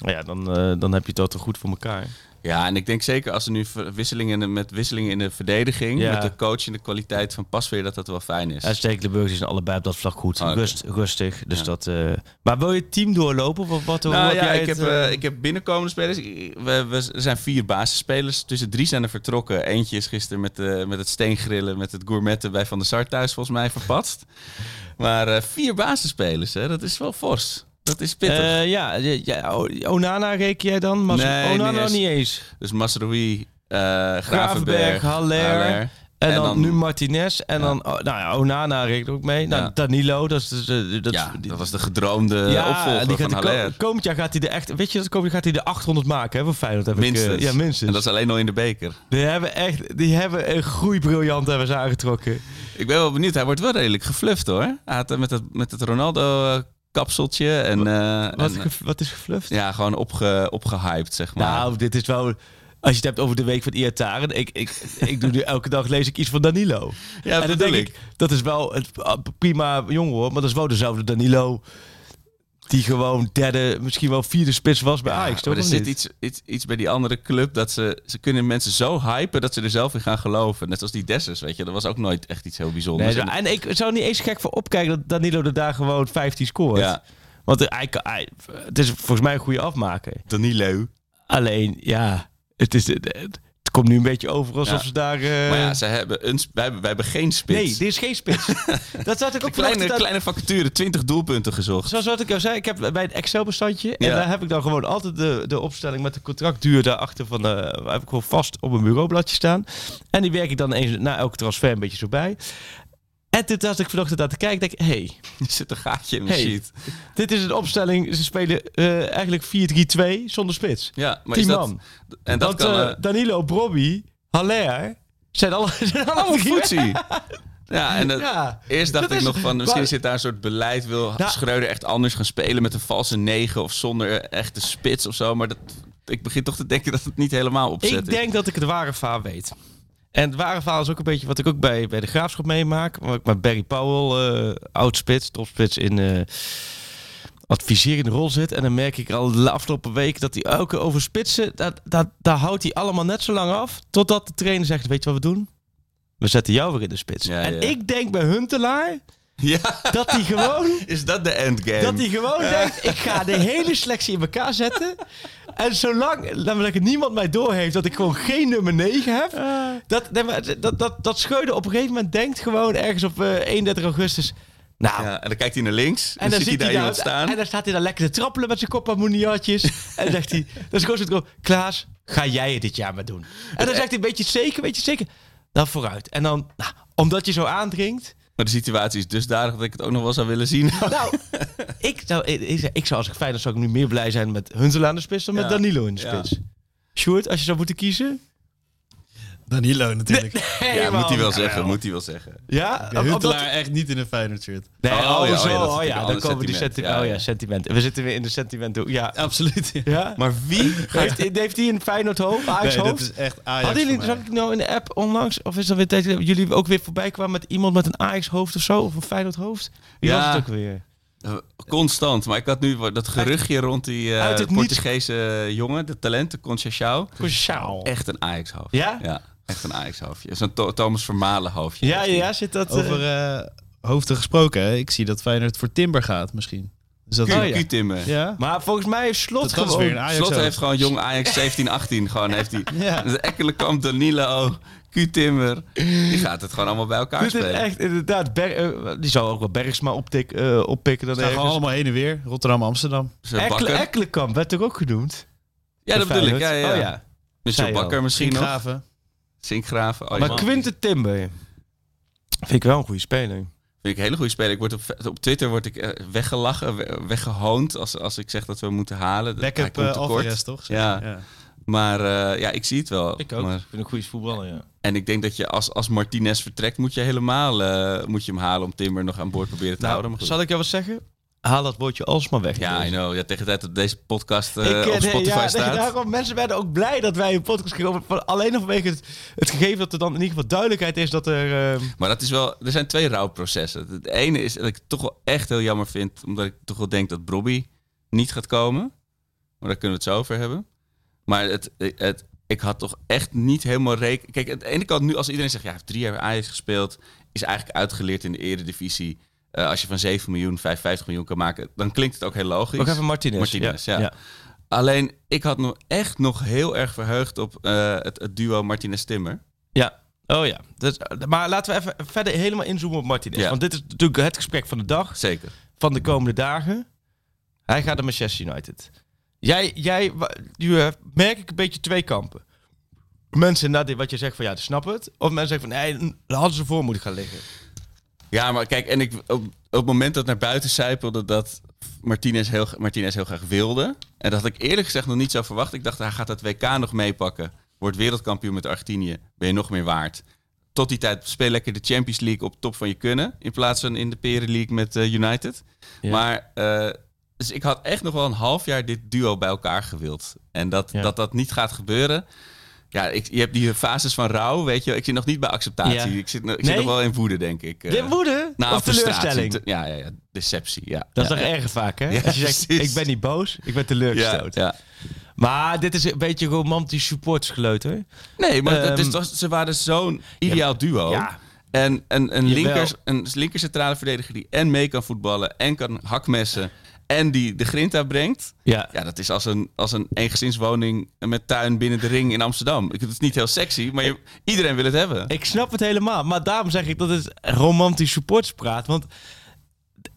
Ja, dan, eh, dan heb je het toch goed voor elkaar. Ja, en ik denk zeker als er nu wisselingen met wisselingen in de verdediging, Ja. met de coach en de kwaliteit van Pasveer, dat dat wel fijn is. En Steek de Burgers zijn allebei op dat vlak goed. Oh, rustig. Dus Ja. dat, eh, Maar wil je het team doorlopen? Of wat, Nou ja, jij ik heb, het, eh, eh, ik heb binnenkomende spelers. We, we, er zijn vier basisspelers. Tussen drie zijn er vertrokken. Eentje is gisteren met, de, met het steengrillen, met het gourmetten bij Van der Sar thuis volgens mij verpatst. Maar eh, vier basisspelers, hè, dat is wel fors. Dat is pittig. eh, ja, ja, Onana reken jij dan? Mas Nee, Onana niet eens. dus Masroui, eh Gravenberg, Gravenberg, Haller. En, En dan, dan- nu Martinez. En Ja. dan, oh, nou ja, Onana reken ik ook mee. Nou, Ja. Danilo, dat is... dus, eh, dat, ja, dat was de gedroomde ja, opvolger die van de Haller. komend jaar gaat hij er echt... Weet je, dat komend jaar gaat hij de 800 maken, hè, voor Feyenoord. Heb ik, Minstens. ja, minstens. En dat is alleen nog in de beker. Die hebben echt... Die hebben een groeibriljant hebben ze aangetrokken. Ik ben wel benieuwd. Hij wordt wel redelijk gefluft hoor. Hij had met het, met het Ronaldo kapseltje en, Wat, en, eh, ge- wat is gefluft? ja, gewoon opge, opgehyped zeg maar. Nou, dit is wel... Als je het hebt over de week van Iataren. Ik, ik, ik doe nu elke dag lees ik iets van Danilo. ja, en dan denk ik, dat is wel het ah, prima jongen hoor. Maar dat is wel dezelfde Danilo. Die gewoon derde, misschien wel vierde spits was bij Ajax. Toch? maar er zit iets, iets, iets bij die andere club dat ze, ze kunnen mensen zo hypen dat ze er zelf in gaan geloven. Net als die Dessers, weet je. Dat was ook nooit echt iets heel bijzonders. Nee, en ik zou niet eens gek voor opkijken dat Danilo er daar gewoon 15 scoort. ja, Want hij, kan- hij, het is volgens mij een goede afmaker. Danilo. Alleen, ja, het, is, het, het komt nu een beetje over alsof Ja. ze daar... eh, Maar ja, ze hebben een, wij, hebben, wij hebben geen spits. nee, dit is geen spits. dat zat ik ook kleine, aan- kleine vacature, 20 doelpunten gezocht. Zoals wat ik al zei, ik heb bij het Excel-bestandje. En Ja. daar heb ik dan gewoon altijd de, de opstelling met de contractduur daarachter van. eh heb ik gewoon vast op een bureaubladje staan. En die werk ik dan eens na elke transfer een beetje zo bij. En toen was ik vanochtend aan te kijken, denk ik, hé, hey, Er zit een gaatje in de Hey. sheet. dit is een opstelling. Ze spelen eh, eigenlijk 4-3-2 zonder spits. Ja, maar Tien is dat. En dat Want kan... eh, Danilo, Brobby, Haller zijn alle, zijn allemaal drie- voetsie. Ja, en Ja. eerst dacht Dat ik is- nog van, misschien maar- zit daar een soort beleid. Wil Nou- Schreuder echt anders gaan spelen met een valse negen of zonder echte spits of zo. Maar dat, ik begin toch te denken dat het niet helemaal opzet Ik denk dat ik het ware verhaal weet. En het ware verhaal is ook een beetje wat ik ook bij, bij de graafschap meemaak. Waar ik met Barry Powell, eh oud spits, topspits in eh adviserende rol zit. En dan merk ik al de afgelopen week dat hij elke over spitsen, dat, dat, daar houdt hij allemaal net zo lang af. Totdat de trainer zegt, weet je wat we doen? We zetten jou weer in de spits. Ja, en ja. ik denk bij Huntelaar Ja, dat hij gewoon is dat de endgame? dat hij gewoon denkt, ik ga de hele selectie in elkaar zetten. En zolang namelijk niemand mij doorheeft dat ik gewoon geen nummer 9 heb. Dat, nee, maar dat, dat, dat Schreuder op een gegeven moment denkt gewoon ergens op eh, 31 augustus. Nou, Ja, en dan kijkt hij naar links en, en dan, ziet hij daar iemand staan. En dan staat hij daar lekker te trappelen met zijn kop aan moeniatjes. en zegt hij, dat is gewoon zo, Klaas, ga jij het dit jaar maar doen? En dan zegt hij, weet je het zeker, weet je het zeker? Dan vooruit. En dan, nou, omdat je zo aandringt, Maar de situatie is dusdanig dat ik het ook nog wel zou willen zien. Nou, ik zou, ik, ik zou als ik Feyenoord zou ik nu meer blij zijn met Huntelaar aan de spits dan met Ja. Danilo in de Ja. spits. Sjoerd, als je zou moeten kiezen? Danilo natuurlijk. ja, man. moet hij wel zeggen, moet hij wel zeggen. Ja? Ja, Huntelaar omdat- echt niet in een Feyenoord shirt. Nee, Oh, oh, ja, oh ja, zo, dat oh natuurlijk ja, dan ander komen die sentiment. senti- Ja, oh ja, ja. sentimenten. We zitten weer in de sentimenten. Ja. Absoluut. ja? Maar wie. Heeft, heeft hij een Feyenoord hoofd? Ajax Nee, dat hoofd? is echt Ajax Hadden jullie, zag ik nou in de app onlangs, of is dat weer tijd dat jullie ook weer voorbij kwamen met iemand met een Ajax hoofd of zo? Of een Feyenoord hoofd? Wie Ja. was het ook weer? constant. Maar ik had nu dat geruchtje rond die uh, Portugese jongen, de talenten, Conceição. Conceição. Echt een Ajax-hoofd. Ja? Ja, echt een Ajax-hoofdje. Zo'n Thomas Vermalen hoofdje. Ja, ja, zit dat... Over uh, hoofden gesproken, hè? ik zie dat Feyenoord voor Timber gaat misschien. Dus dat oh, ja. timmer ja. Maar volgens mij heeft Slot dat gewoon... Slot heeft gewoon jong Ajax 17, 18. gewoon heeft hij... ja. De Ekkelenkamp, Danilo, Q-Timmer. Die gaat het gewoon allemaal bij elkaar Dit spelen. echt, inderdaad. Ber uh, die zou ook wel Bergsma optik, uh, oppikken. Dan gewoon allemaal heen en weer. Rotterdam, Amsterdam. Ekkele, Ekkelenkamp werd toch ook genoemd? Ja, dat bedoel ik. Ja, ja. Oh, ja. Michel Bakker misschien Sinkgraven. Sinkgraven. Oh, maar Quinten Timber vind ik wel een goede speler. Vind ik een hele goede speler. Ik word op, op Twitter word ik uh, weggelachen, weggehoond als, als ik zeg dat we moeten halen. Backup uh, Alvarez, toch? Ja. ja. Maar uh, ja, ik zie het wel. Ik ook. Maar... Ik vind een goede voetballer, ja. En ik denk dat je als, als Martinez vertrekt, moet je helemaal uh, moet je hem halen om Timber nog aan boord proberen te nou, houden. Zal ik jou wat zeggen? Haal dat woordje alsmaar weg. Ja, I know. Ja, tegen de tijd dat deze podcast uh, ik, op Spotify ja, staat. Daarom, mensen werden ook blij dat wij een podcast kregen. Alleen nog vanwege het, het gegeven dat er dan in ieder geval duidelijkheid is dat er... Uh... Maar dat is wel... Er zijn twee rouwprocessen. Het ene is dat ik het toch wel echt heel jammer vind. Omdat ik toch wel denk dat Bobby niet gaat komen. Maar daar kunnen we het zo over hebben. Maar het, het, ik had toch echt niet helemaal rekening... Kijk, aan de ene kant nu als iedereen zegt... Ja, hij heeft drie jaar Ajax gespeeld. Is eigenlijk uitgeleerd in de eredivisie. Uh, als je van 7 miljoen 55 miljoen kan maken... dan klinkt het ook heel logisch. Ook even Martinez. Martinez, ja. ja. Alleen, ik had nog echt nog heel erg verheugd op uh, het, het, duo Martinez-Timmer. Ja. Oh ja. Dus, maar laten we even verder helemaal inzoomen op Martinez. Ja. Want dit is natuurlijk het gesprek van de dag. Zeker. Van de komende dagen. Hij gaat naar Manchester United. Jij, jij merk ik een beetje twee kampen. Mensen, na dit, wat je zegt van ja, ze snappen het. Of mensen zeggen van nee, daar hadden ze voor moeten gaan liggen. Ja, maar kijk, en ik, op, op het moment dat naar buiten zijpelde dat Martinez heel, Martinez heel graag wilde. En dat had ik eerlijk gezegd nog niet zo verwacht. Ik dacht, hij gaat dat WK nog meepakken. Wordt wereldkampioen met Argentinië. Ben je nog meer waard. Tot die tijd speel lekker de Champions League op top van je kunnen. In plaats van in de Peren League met uh, United. Maar uh, dus ik had echt nog wel een half jaar dit duo bij elkaar gewild. En dat dat, dat niet gaat gebeuren. Ja, ik, je hebt die fases van rouw, weet je. Ik zit nog niet bij acceptatie. Ik, zit, ik zit nog wel in woede, denk ik. In woede? Nou, of teleurstelling? Ja, ja, ja, deceptie, ja. Dat is toch erg vaak, hè? Als je zegt, ik ben niet boos, ik ben teleurgesteld. Ja, Maar dit is een beetje romantisch supportersgeleuter. Nee, maar um, het is, ze waren zo'n ideaal duo. Ja. En een, een, linkers, een linker centrale verdediger die en mee kan voetballen en kan hakmessen en die de grinta brengt. Ja. ja, dat is als een, als een eengezinswoning met tuin binnen de ring in Amsterdam. Het is niet heel sexy, maar je, iedereen wil het hebben. Ik snap het helemaal. Maar daarom zeg ik dat het romantisch supportspraat. Want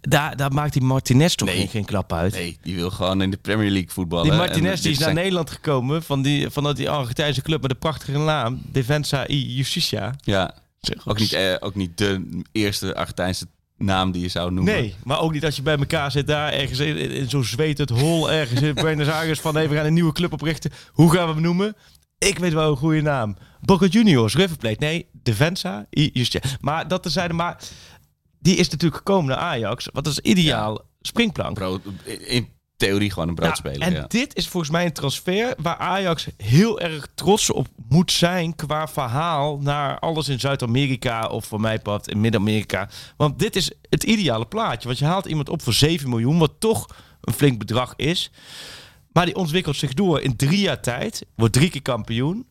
daar, daar maakt die Martinez toch nee. geen klap uit. Nee, die wil gewoon in de Premier League voetballen. Die Martinez die is naar Nederland gekomen van die, vanuit die Argentijnse club met de prachtige naam. Defensa y Justicia. Ja, ook niet, eh, ook niet de eerste Argentijnse naam die je zou noemen. Nee, maar ook niet als je bij elkaar zit daar ergens in, in zo'n het hol ergens in Buenos Aires van even gaan een nieuwe club oprichten. Hoe gaan we hem noemen? Ik weet wel een goede naam. Boca Juniors, River Plate. Nee, Defensa. Just, ja. Maar dat zeiden maar die is natuurlijk gekomen naar Ajax. Wat is ideaal springplank. Bro, in theorie gewoon een broodspeler. Nou, en dit is volgens mij een transfer waar Ajax heel erg trots op moet zijn qua verhaal naar alles in Zuid-Amerika of voor mij pad in Midden-Amerika. Want dit is het ideale plaatje. Want je haalt iemand op voor 7 miljoen, wat toch een flink bedrag is. Maar die ontwikkelt zich door in drie jaar tijd. Wordt drie keer kampioen.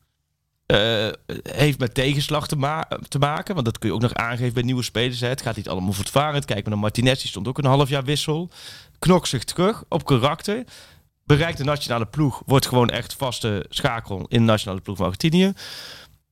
Uh, heeft met tegenslag te, te, maken. Want dat kun je ook nog aangeven bij nieuwe spelers. Hè. Het gaat niet allemaal voortvarend. Kijk maar naar Martinez, die stond ook een half jaar wissel knokt zich terug op karakter. Bereikt de nationale ploeg. Wordt gewoon echt vaste schakel in de nationale ploeg van Argentinië.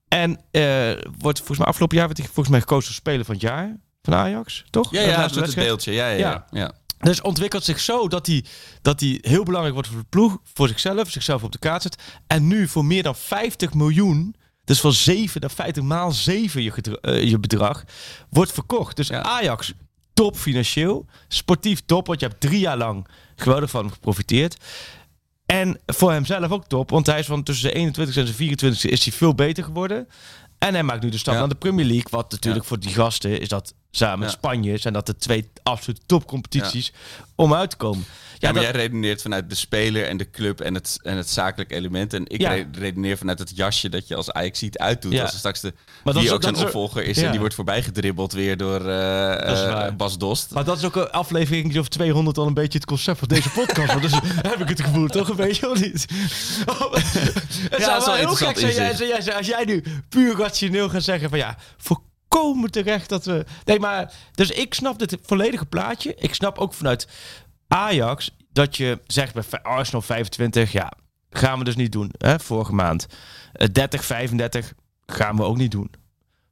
En uh, wordt volgens mij afgelopen jaar werd hij volgens mij gekozen als speler van het jaar van Ajax, toch? Ja, ja, dat het beeldje. Ja, ja, ja. ja. Dus ontwikkelt zich zo dat hij, dat hij heel belangrijk wordt voor de ploeg, voor zichzelf, zichzelf op de kaart zet. En nu voor meer dan 50 miljoen, dus van 7 naar 50 maal 7 je, uh, je bedrag, wordt verkocht. Dus Ajax top financieel. Sportief top, want je hebt drie jaar lang geweldig van geprofiteerd. En voor hemzelf ook top, want hij is van tussen de 21 en de 24 is hij veel beter geworden. En hij maakt nu de stap naar de Premier League. Wat natuurlijk voor die gasten is dat samen met Spanje zijn dat de twee absolute topcompetities om uit te komen. Ja, maar jij redeneert vanuit de speler en de club en het, en het zakelijk element. En ik redeneer vanuit het jasje dat je als Ajax ziet uitdoet. Als er straks de, maar die ook zijn opvolger is en die wordt voorbij gedribbeld weer door uh, Bas Dost. Maar dat is ook een aflevering of 200 al een beetje het concept van deze podcast. dus heb ik het gevoel toch een beetje of niet? Oh, het zou wel heel gek zijn als jij nu puur rationeel gaat zeggen van ja, volkomen terecht dat we... Nee, maar... Dus ik snap het volledige plaatje. Ik snap ook vanuit Ajax dat je zegt bij Arsenal 25, ja, gaan we dus niet doen. Hè, vorige maand. 30, eh, 35 gaan we ook niet doen.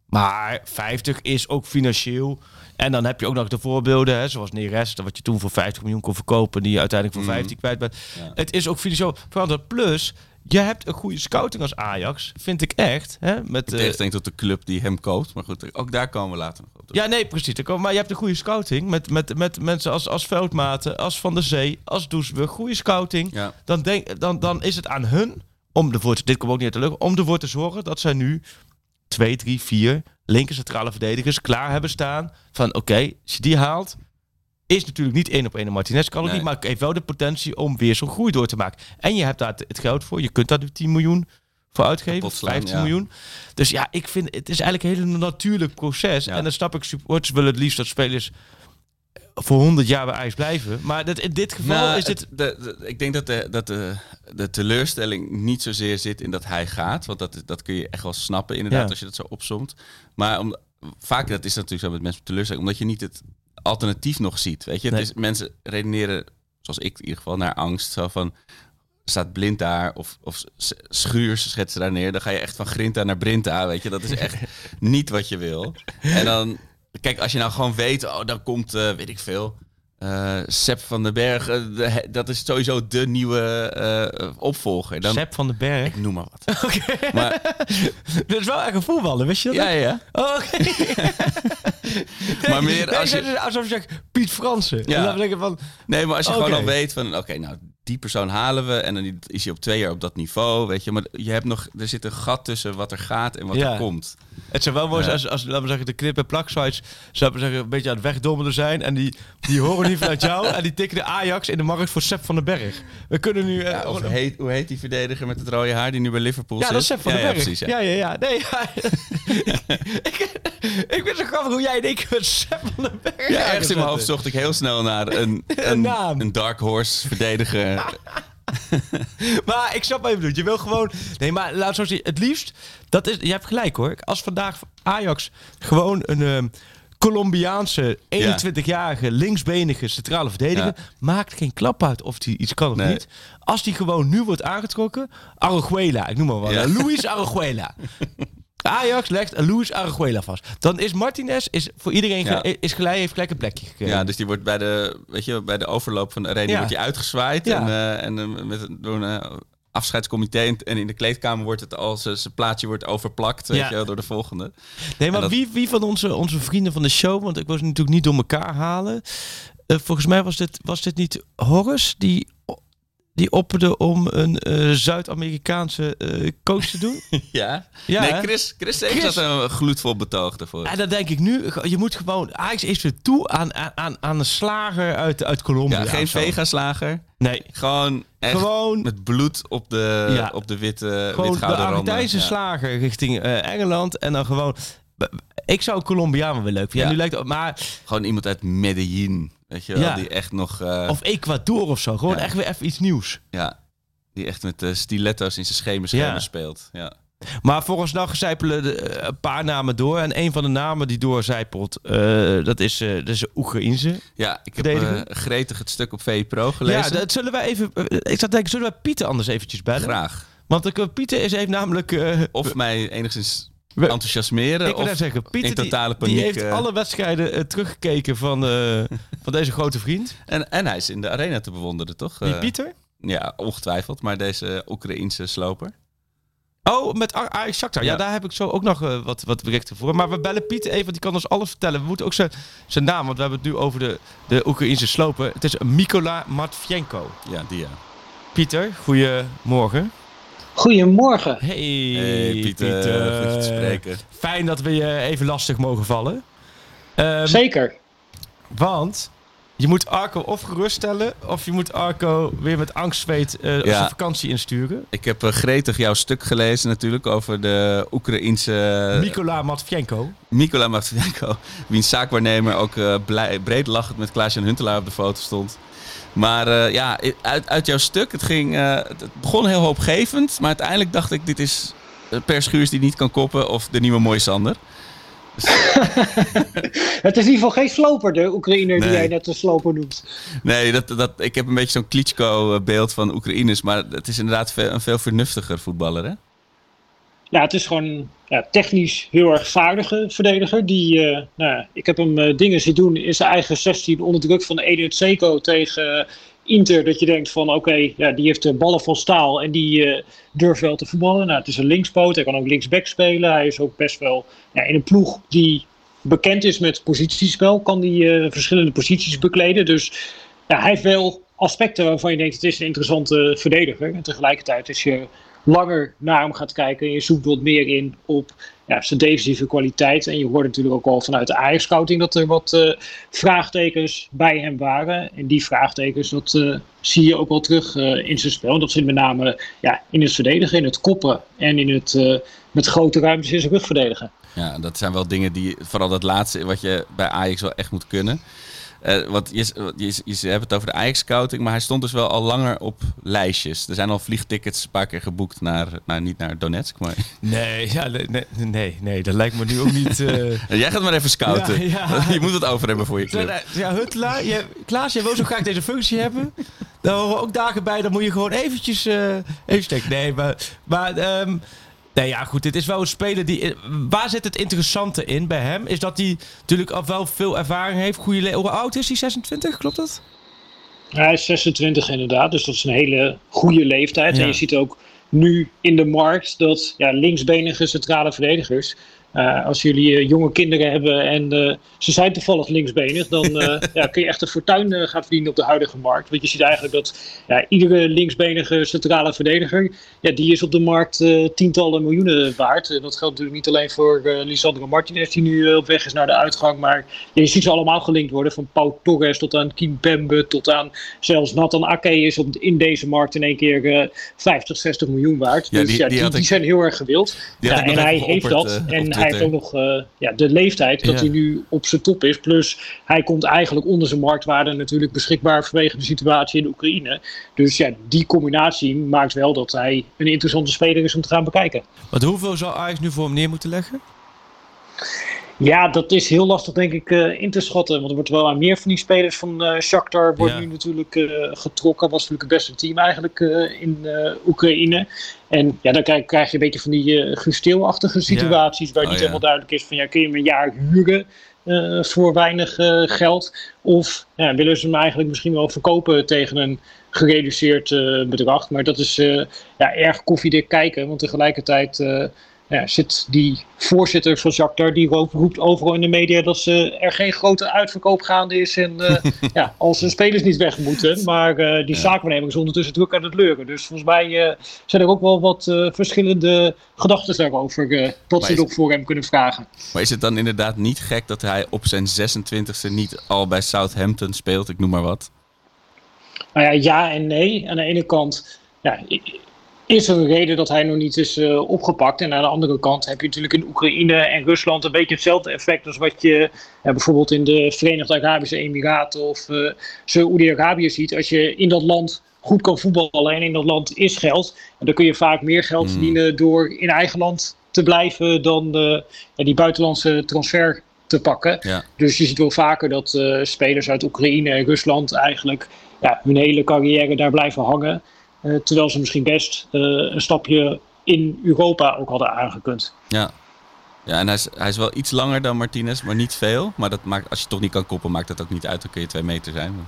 Maar 50 is ook financieel. En dan heb je ook nog de voorbeelden, hè, zoals Neres, wat je toen voor 50 miljoen kon verkopen, die je uiteindelijk voor 15 mhm. kwijt bent. Het is ook financieel veranderd. Plus, je hebt een goede scouting als Ajax, vind ik echt. Hè, met, ik denk tot de club die hem koopt. Maar goed, ook daar komen we later nog op. Ja, nee, precies. Maar je hebt een goede scouting met, met, met mensen als, als Veldmaten, als Van der Zee, als Doesburg. Goede scouting. Ja. Dan, denk, dan, dan is het aan hun, om ervoor te, dit komt ook niet uit de lucht, om ervoor te zorgen dat zij nu twee, drie, vier linker centrale verdedigers klaar hebben staan. Van oké, als je die haalt, is natuurlijk niet één op één een Martinez. Kan ook niet, maar heeft wel de potentie om weer zo'n groei door te maken. En je hebt daar het geld voor. Je kunt daar nu 10 miljoen voor uitgeven. 15 miljoen. Dus ja, ik vind het is eigenlijk een hele natuurlijk proces. En dan snap ik, supporters willen het liefst dat spelers voor 100 jaar bij ijs blijven. Maar dat, in dit geval nou, is dit... De, ik denk dat, de, dat de, de teleurstelling niet zozeer zit in dat hij gaat. Want dat, dat kun je echt wel snappen inderdaad als je dat zo opzomt. Maar om, vaak dat is natuurlijk zo met mensen teleurstelling. Omdat je niet het alternatief nog ziet. Weet je, het is, mensen redeneren, zoals ik in ieder geval, naar angst. Zo van, staat blind daar of, of schuurs schetsen daar neer. Dan ga je echt van Grinta naar Brinta, weet je. Dat is echt niet wat je wil. En dan, kijk, als je nou gewoon weet, oh, dan komt, uh, weet ik veel... Uh, Sepp van den Berg, uh, dat is sowieso de nieuwe uh, opvolger. Dan, Sepp van den Berg? Ik noem maar wat. Oké. Okay. Maar, dat is wel echt een voetballer, wist je dat? Ja, ja. Oh, Oké. maar meer als je... Alsof je zegt Piet Fransen. Ja. Dan van, nee, maar als je gewoon al weet van... Oké, nou, die persoon halen we en dan is hij op twee jaar op dat niveau, weet je. Maar je hebt nog, er zit een gat tussen wat er gaat en wat er komt. Het zou wel mooi zijn als, als, laten we zeggen, de knip- en plak-sites zou we zeggen, een beetje aan het wegdommelen zijn. En die, die horen niet vanuit jou en die tikken de Ajax in de markt voor Sepp van den Berg. We kunnen nu... Hoe, heet, hoe heet die verdediger met het rode haar die nu bij Liverpool ja, zit? Ja, dat is Sepp van den Berg. Precies, ja. ja, ja, Nee, ik, ik vind zo grappig hoe jij en ik met Sepp van den Berg... Ja, ergens in mijn hoofd zocht ik heel snel naar een, een, een, een dark horse verdediger. maar ik snap wat je bedoelt. Je wil gewoon... Nee, maar laat zo zien. Het liefst... Dat is, je hebt gelijk hoor. Als vandaag Ajax gewoon een... Uh, Colombiaanse 21-jarige linksbenige centrale verdediger maakt geen klap uit of hij iets kan of niet. Als die gewoon nu wordt aangetrokken, Araguela, ik noem maar wat, Luis Araguela. Ajax legt Luis Araguela vast. Dan is Martinez is voor iedereen ja. is gelijk, heeft gelijk een plekje gekregen. Ja, dus die wordt bij de, weet je, bij de overloop van de arena wordt hij uitgezwaaid. En, uh, en uh, met, door een uh, afscheidscomité. En, in de kleedkamer wordt het als zijn plaatje wordt overplakt weet je, door de volgende. Nee, maar wie, wie van onze, onze vrienden van de show, want ik was natuurlijk niet door elkaar halen. volgens mij was dit, was dit niet Horace die die opperde om een uh, Zuid-Amerikaanse uh, coach te doen. ja. ja nee, Chris, Chris heeft Chris... dat een gloedvol betoog daarvoor. En dan denk ik nu, je moet gewoon... Ajax is weer toe aan, aan, aan een slager uit, uit Colombia. Ja, geen vega-slager. Nee. Gewoon echt gewoon, met bloed op de, ja. op de witte Gewoon de Argentijnse ja. slager richting uh, Engeland. En dan gewoon... Ik zou Colombiaan wel leuk vinden. Ja. nu lijkt het, maar... Gewoon iemand uit Medellin. Weet je wel, ja. die echt nog... Uh... Of Ecuador of zo. Gewoon echt weer even iets nieuws. Ja, die echt met uh, stiletto's in zijn schemerschermen speelt. Ja. Maar volgens nou zijpelen de, uh, een paar namen door. En een van de namen die doorzijpelt, uh, dat is, uh, dat is Oekraïnse. Ja, ik heb gretig het stuk op VPRO gelezen. Ja, dat zullen wij even... ik zat denken, zullen wij Pieter anders eventjes bellen? Graag. Want Pieter is heeft namelijk... of mij enigszins enthousiasmeren. Ik wil zeggen, Pieter in totale paniek. Die, heeft alle wedstrijden uh, teruggekeken van, uh, van deze grote vriend. En, en hij is in de arena te bewonderen, toch? Die Pieter? Ja, ongetwijfeld. Maar deze Oekraïense sloper. Oh, met Ajax Shakhtar. Ja. ja. daar heb ik zo ook nog wat, wat berichten voor. Maar we bellen Pieter even, want die kan ons alles vertellen. We moeten ook zijn, zijn naam, want we hebben het nu over de, de Oekraïnse sloper. Het is Mikola Matvienko. Ja, die ja. Pieter, goedemorgen. Goedemorgen. Hey, hey Pieter, Pieter. Goed te spreken. Fijn dat we je even lastig mogen vallen. Um, Zeker. Want je moet Arco of geruststellen, of je moet Arco weer met angstzweet uh, ja. vakantie insturen. Ik heb uh, gretig jouw stuk gelezen natuurlijk over de Oekraïense... Mikola Matvienko. Mikola Matvienko, wiens zaakwaarnemer ook uh, blij, breed lachend met Klaas-Jan Huntelaar op de foto stond. Maar ja, uit, uit jouw stuk, het, ging, het begon heel hoopgevend, maar uiteindelijk dacht ik, dit is Per Schuurs die niet kan koppen of de nieuwe Mooi Sander. het is in ieder geval geen sloper, de Oekraïner die jij net een sloper noemt. Nee, dat, dat, ik heb een beetje zo'n Klitschko-beeld van Oekraïners. Maar het is inderdaad een veel vernuftiger voetballer, hè? Ja, het is gewoon ja, technisch heel erg vaardige verdediger. Die, uh, nou, ik heb hem uh, dingen zien doen in zijn eigen 16 onder druk van Edith Seco tegen Inter dat je denkt van oké, ja, die heeft de ballen van staal en die durft wel te voetballen. Nou, het is een linkspoot, hij kan ook linksback spelen. Hij is ook best wel ja, in een ploeg die bekend is met positiespel, kan uh, verschillende posities bekleden. Dus ja, hij heeft wel aspecten waarvan je denkt het is een interessante verdediger. En tegelijkertijd is je langer naar hem gaat kijken en je zoekt wat meer in op ja, zijn defensieve kwaliteit. En je hoort natuurlijk ook al vanuit de Ajax-scouting dat er wat uh, vraagtekens bij hem waren. En die vraagtekens, dat uh, zie je ook wel terug uh, in zijn spel. En dat zit met name ja, in het verdedigen, in het koppen en in het met grote ruimtes in zijn rug verdedigen. Ja, dat zijn wel dingen die, vooral dat laatste, wat je bij Ajax wel echt moet kunnen. Uh, want je, je, je, hebt het over de Ajax-scouting, maar hij stond dus wel al langer op lijstjes. Er zijn al vliegtickets een paar keer geboekt naar, nou niet naar Donetsk, maar... Nee, ja, nee, nee, nee, dat lijkt me nu ook niet... Uh... Jij gaat maar even scouten. je moet het over hebben voor je club. Ja, Huttelaar, je, Klaas, jij wil zo graag deze functie hebben. Daar horen ook dagen bij, dan moet je gewoon eventjes... Uh, even steken. Nee, maar... maar um, Nee, ja, goed. Dit is wel een speler die. Waar zit het interessante in bij hem? Is dat hij natuurlijk al wel veel ervaring heeft. Goede Hoe oud is hij? 26? Klopt dat? hij is 26 inderdaad. Dus dat is een hele goede leeftijd. En je ziet ook nu in de markt dat ja, linksbenige centrale verdedigers uh, als jullie uh, jonge kinderen hebben en uh, ze zijn toevallig linksbenig, dan ja, kun je echt een fortuin gaan verdienen op de huidige markt. Want je ziet eigenlijk dat ja, iedere linksbenige centrale verdediger, ja, die is op de markt tientallen miljoenen waard. dat geldt natuurlijk niet alleen voor Lisandro Martinez, die nu op weg is naar de uitgang, maar je ziet ze allemaal gelinkt worden. Van Pau Torres tot aan Kim Pembe tot aan zelfs Nathan Ake is op, in deze markt in één keer 50, 60 miljoen waard. Ja, dus die, ja, die, die, zijn heel erg gewild. Ja, en hij heeft dat. En hij heeft ook nog uh, ja, de leeftijd dat hij nu op zijn top is. Plus hij komt eigenlijk onder zijn marktwaarde natuurlijk beschikbaar vanwege de situatie in de Oekraïne. Dus ja, die combinatie maakt wel dat hij een interessante speler is om te gaan bekijken. Want hoeveel zou Ajax nu voor hem neer moeten leggen? Ja, dat is heel lastig denk ik uh, in te schatten. Want er wordt wel aan meer van die spelers van uh, Shakhtar wordt nu natuurlijk uh, getrokken. Was natuurlijk het beste team eigenlijk in Oekraïne. En ja, dan krijg, krijg, je een beetje van die uh, situaties waar oh, niet helemaal duidelijk is van ja, kun je hem een jaar huren voor weinig geld? Of ja, willen ze hem eigenlijk misschien wel verkopen tegen een gereduceerd bedrag? Maar dat is ja, erg koffiedik kijken, want tegelijkertijd ja, zit die voorzitter van Jacques die roept overal in de media dat ze er geen grote uitverkoop gaande is. En uh, ja, als de spelers niet weg moeten. Maar uh, die ja. zaakwaarnemer is ondertussen druk aan het leuren. Dus volgens mij uh, zijn er ook wel wat verschillende gedachten daarover. dat ze nog voor hem kunnen vragen. Maar is het dan inderdaad niet gek dat hij op zijn 26e niet al bij Southampton speelt? Ik noem maar wat. Nou ja, ja en nee. Aan de ene kant ja, is er een reden dat hij nog niet is uh, opgepakt. En aan de andere kant heb je natuurlijk in Oekraïne en Rusland een beetje hetzelfde effect als wat je bijvoorbeeld in de Verenigde Arabische Emiraten of uh, Saoedi-Arabië ziet. Als je in dat land goed kan voetballen en in dat land is geld, dan kun je vaak meer geld hmm. verdienen door in eigen land te blijven dan die buitenlandse transfer te pakken. Ja. Dus je ziet wel vaker dat spelers uit Oekraïne en Rusland eigenlijk ja, hun hele carrière daar blijven hangen. Eh, terwijl ze misschien best eh, een stapje in Europa ook hadden aangekund. Ja, ja, en hij is, hij is wel iets langer dan Martinez, maar niet veel. Maar dat maakt, als je toch niet kan koppen, maakt dat ook niet uit. Dan kun je twee meter zijn.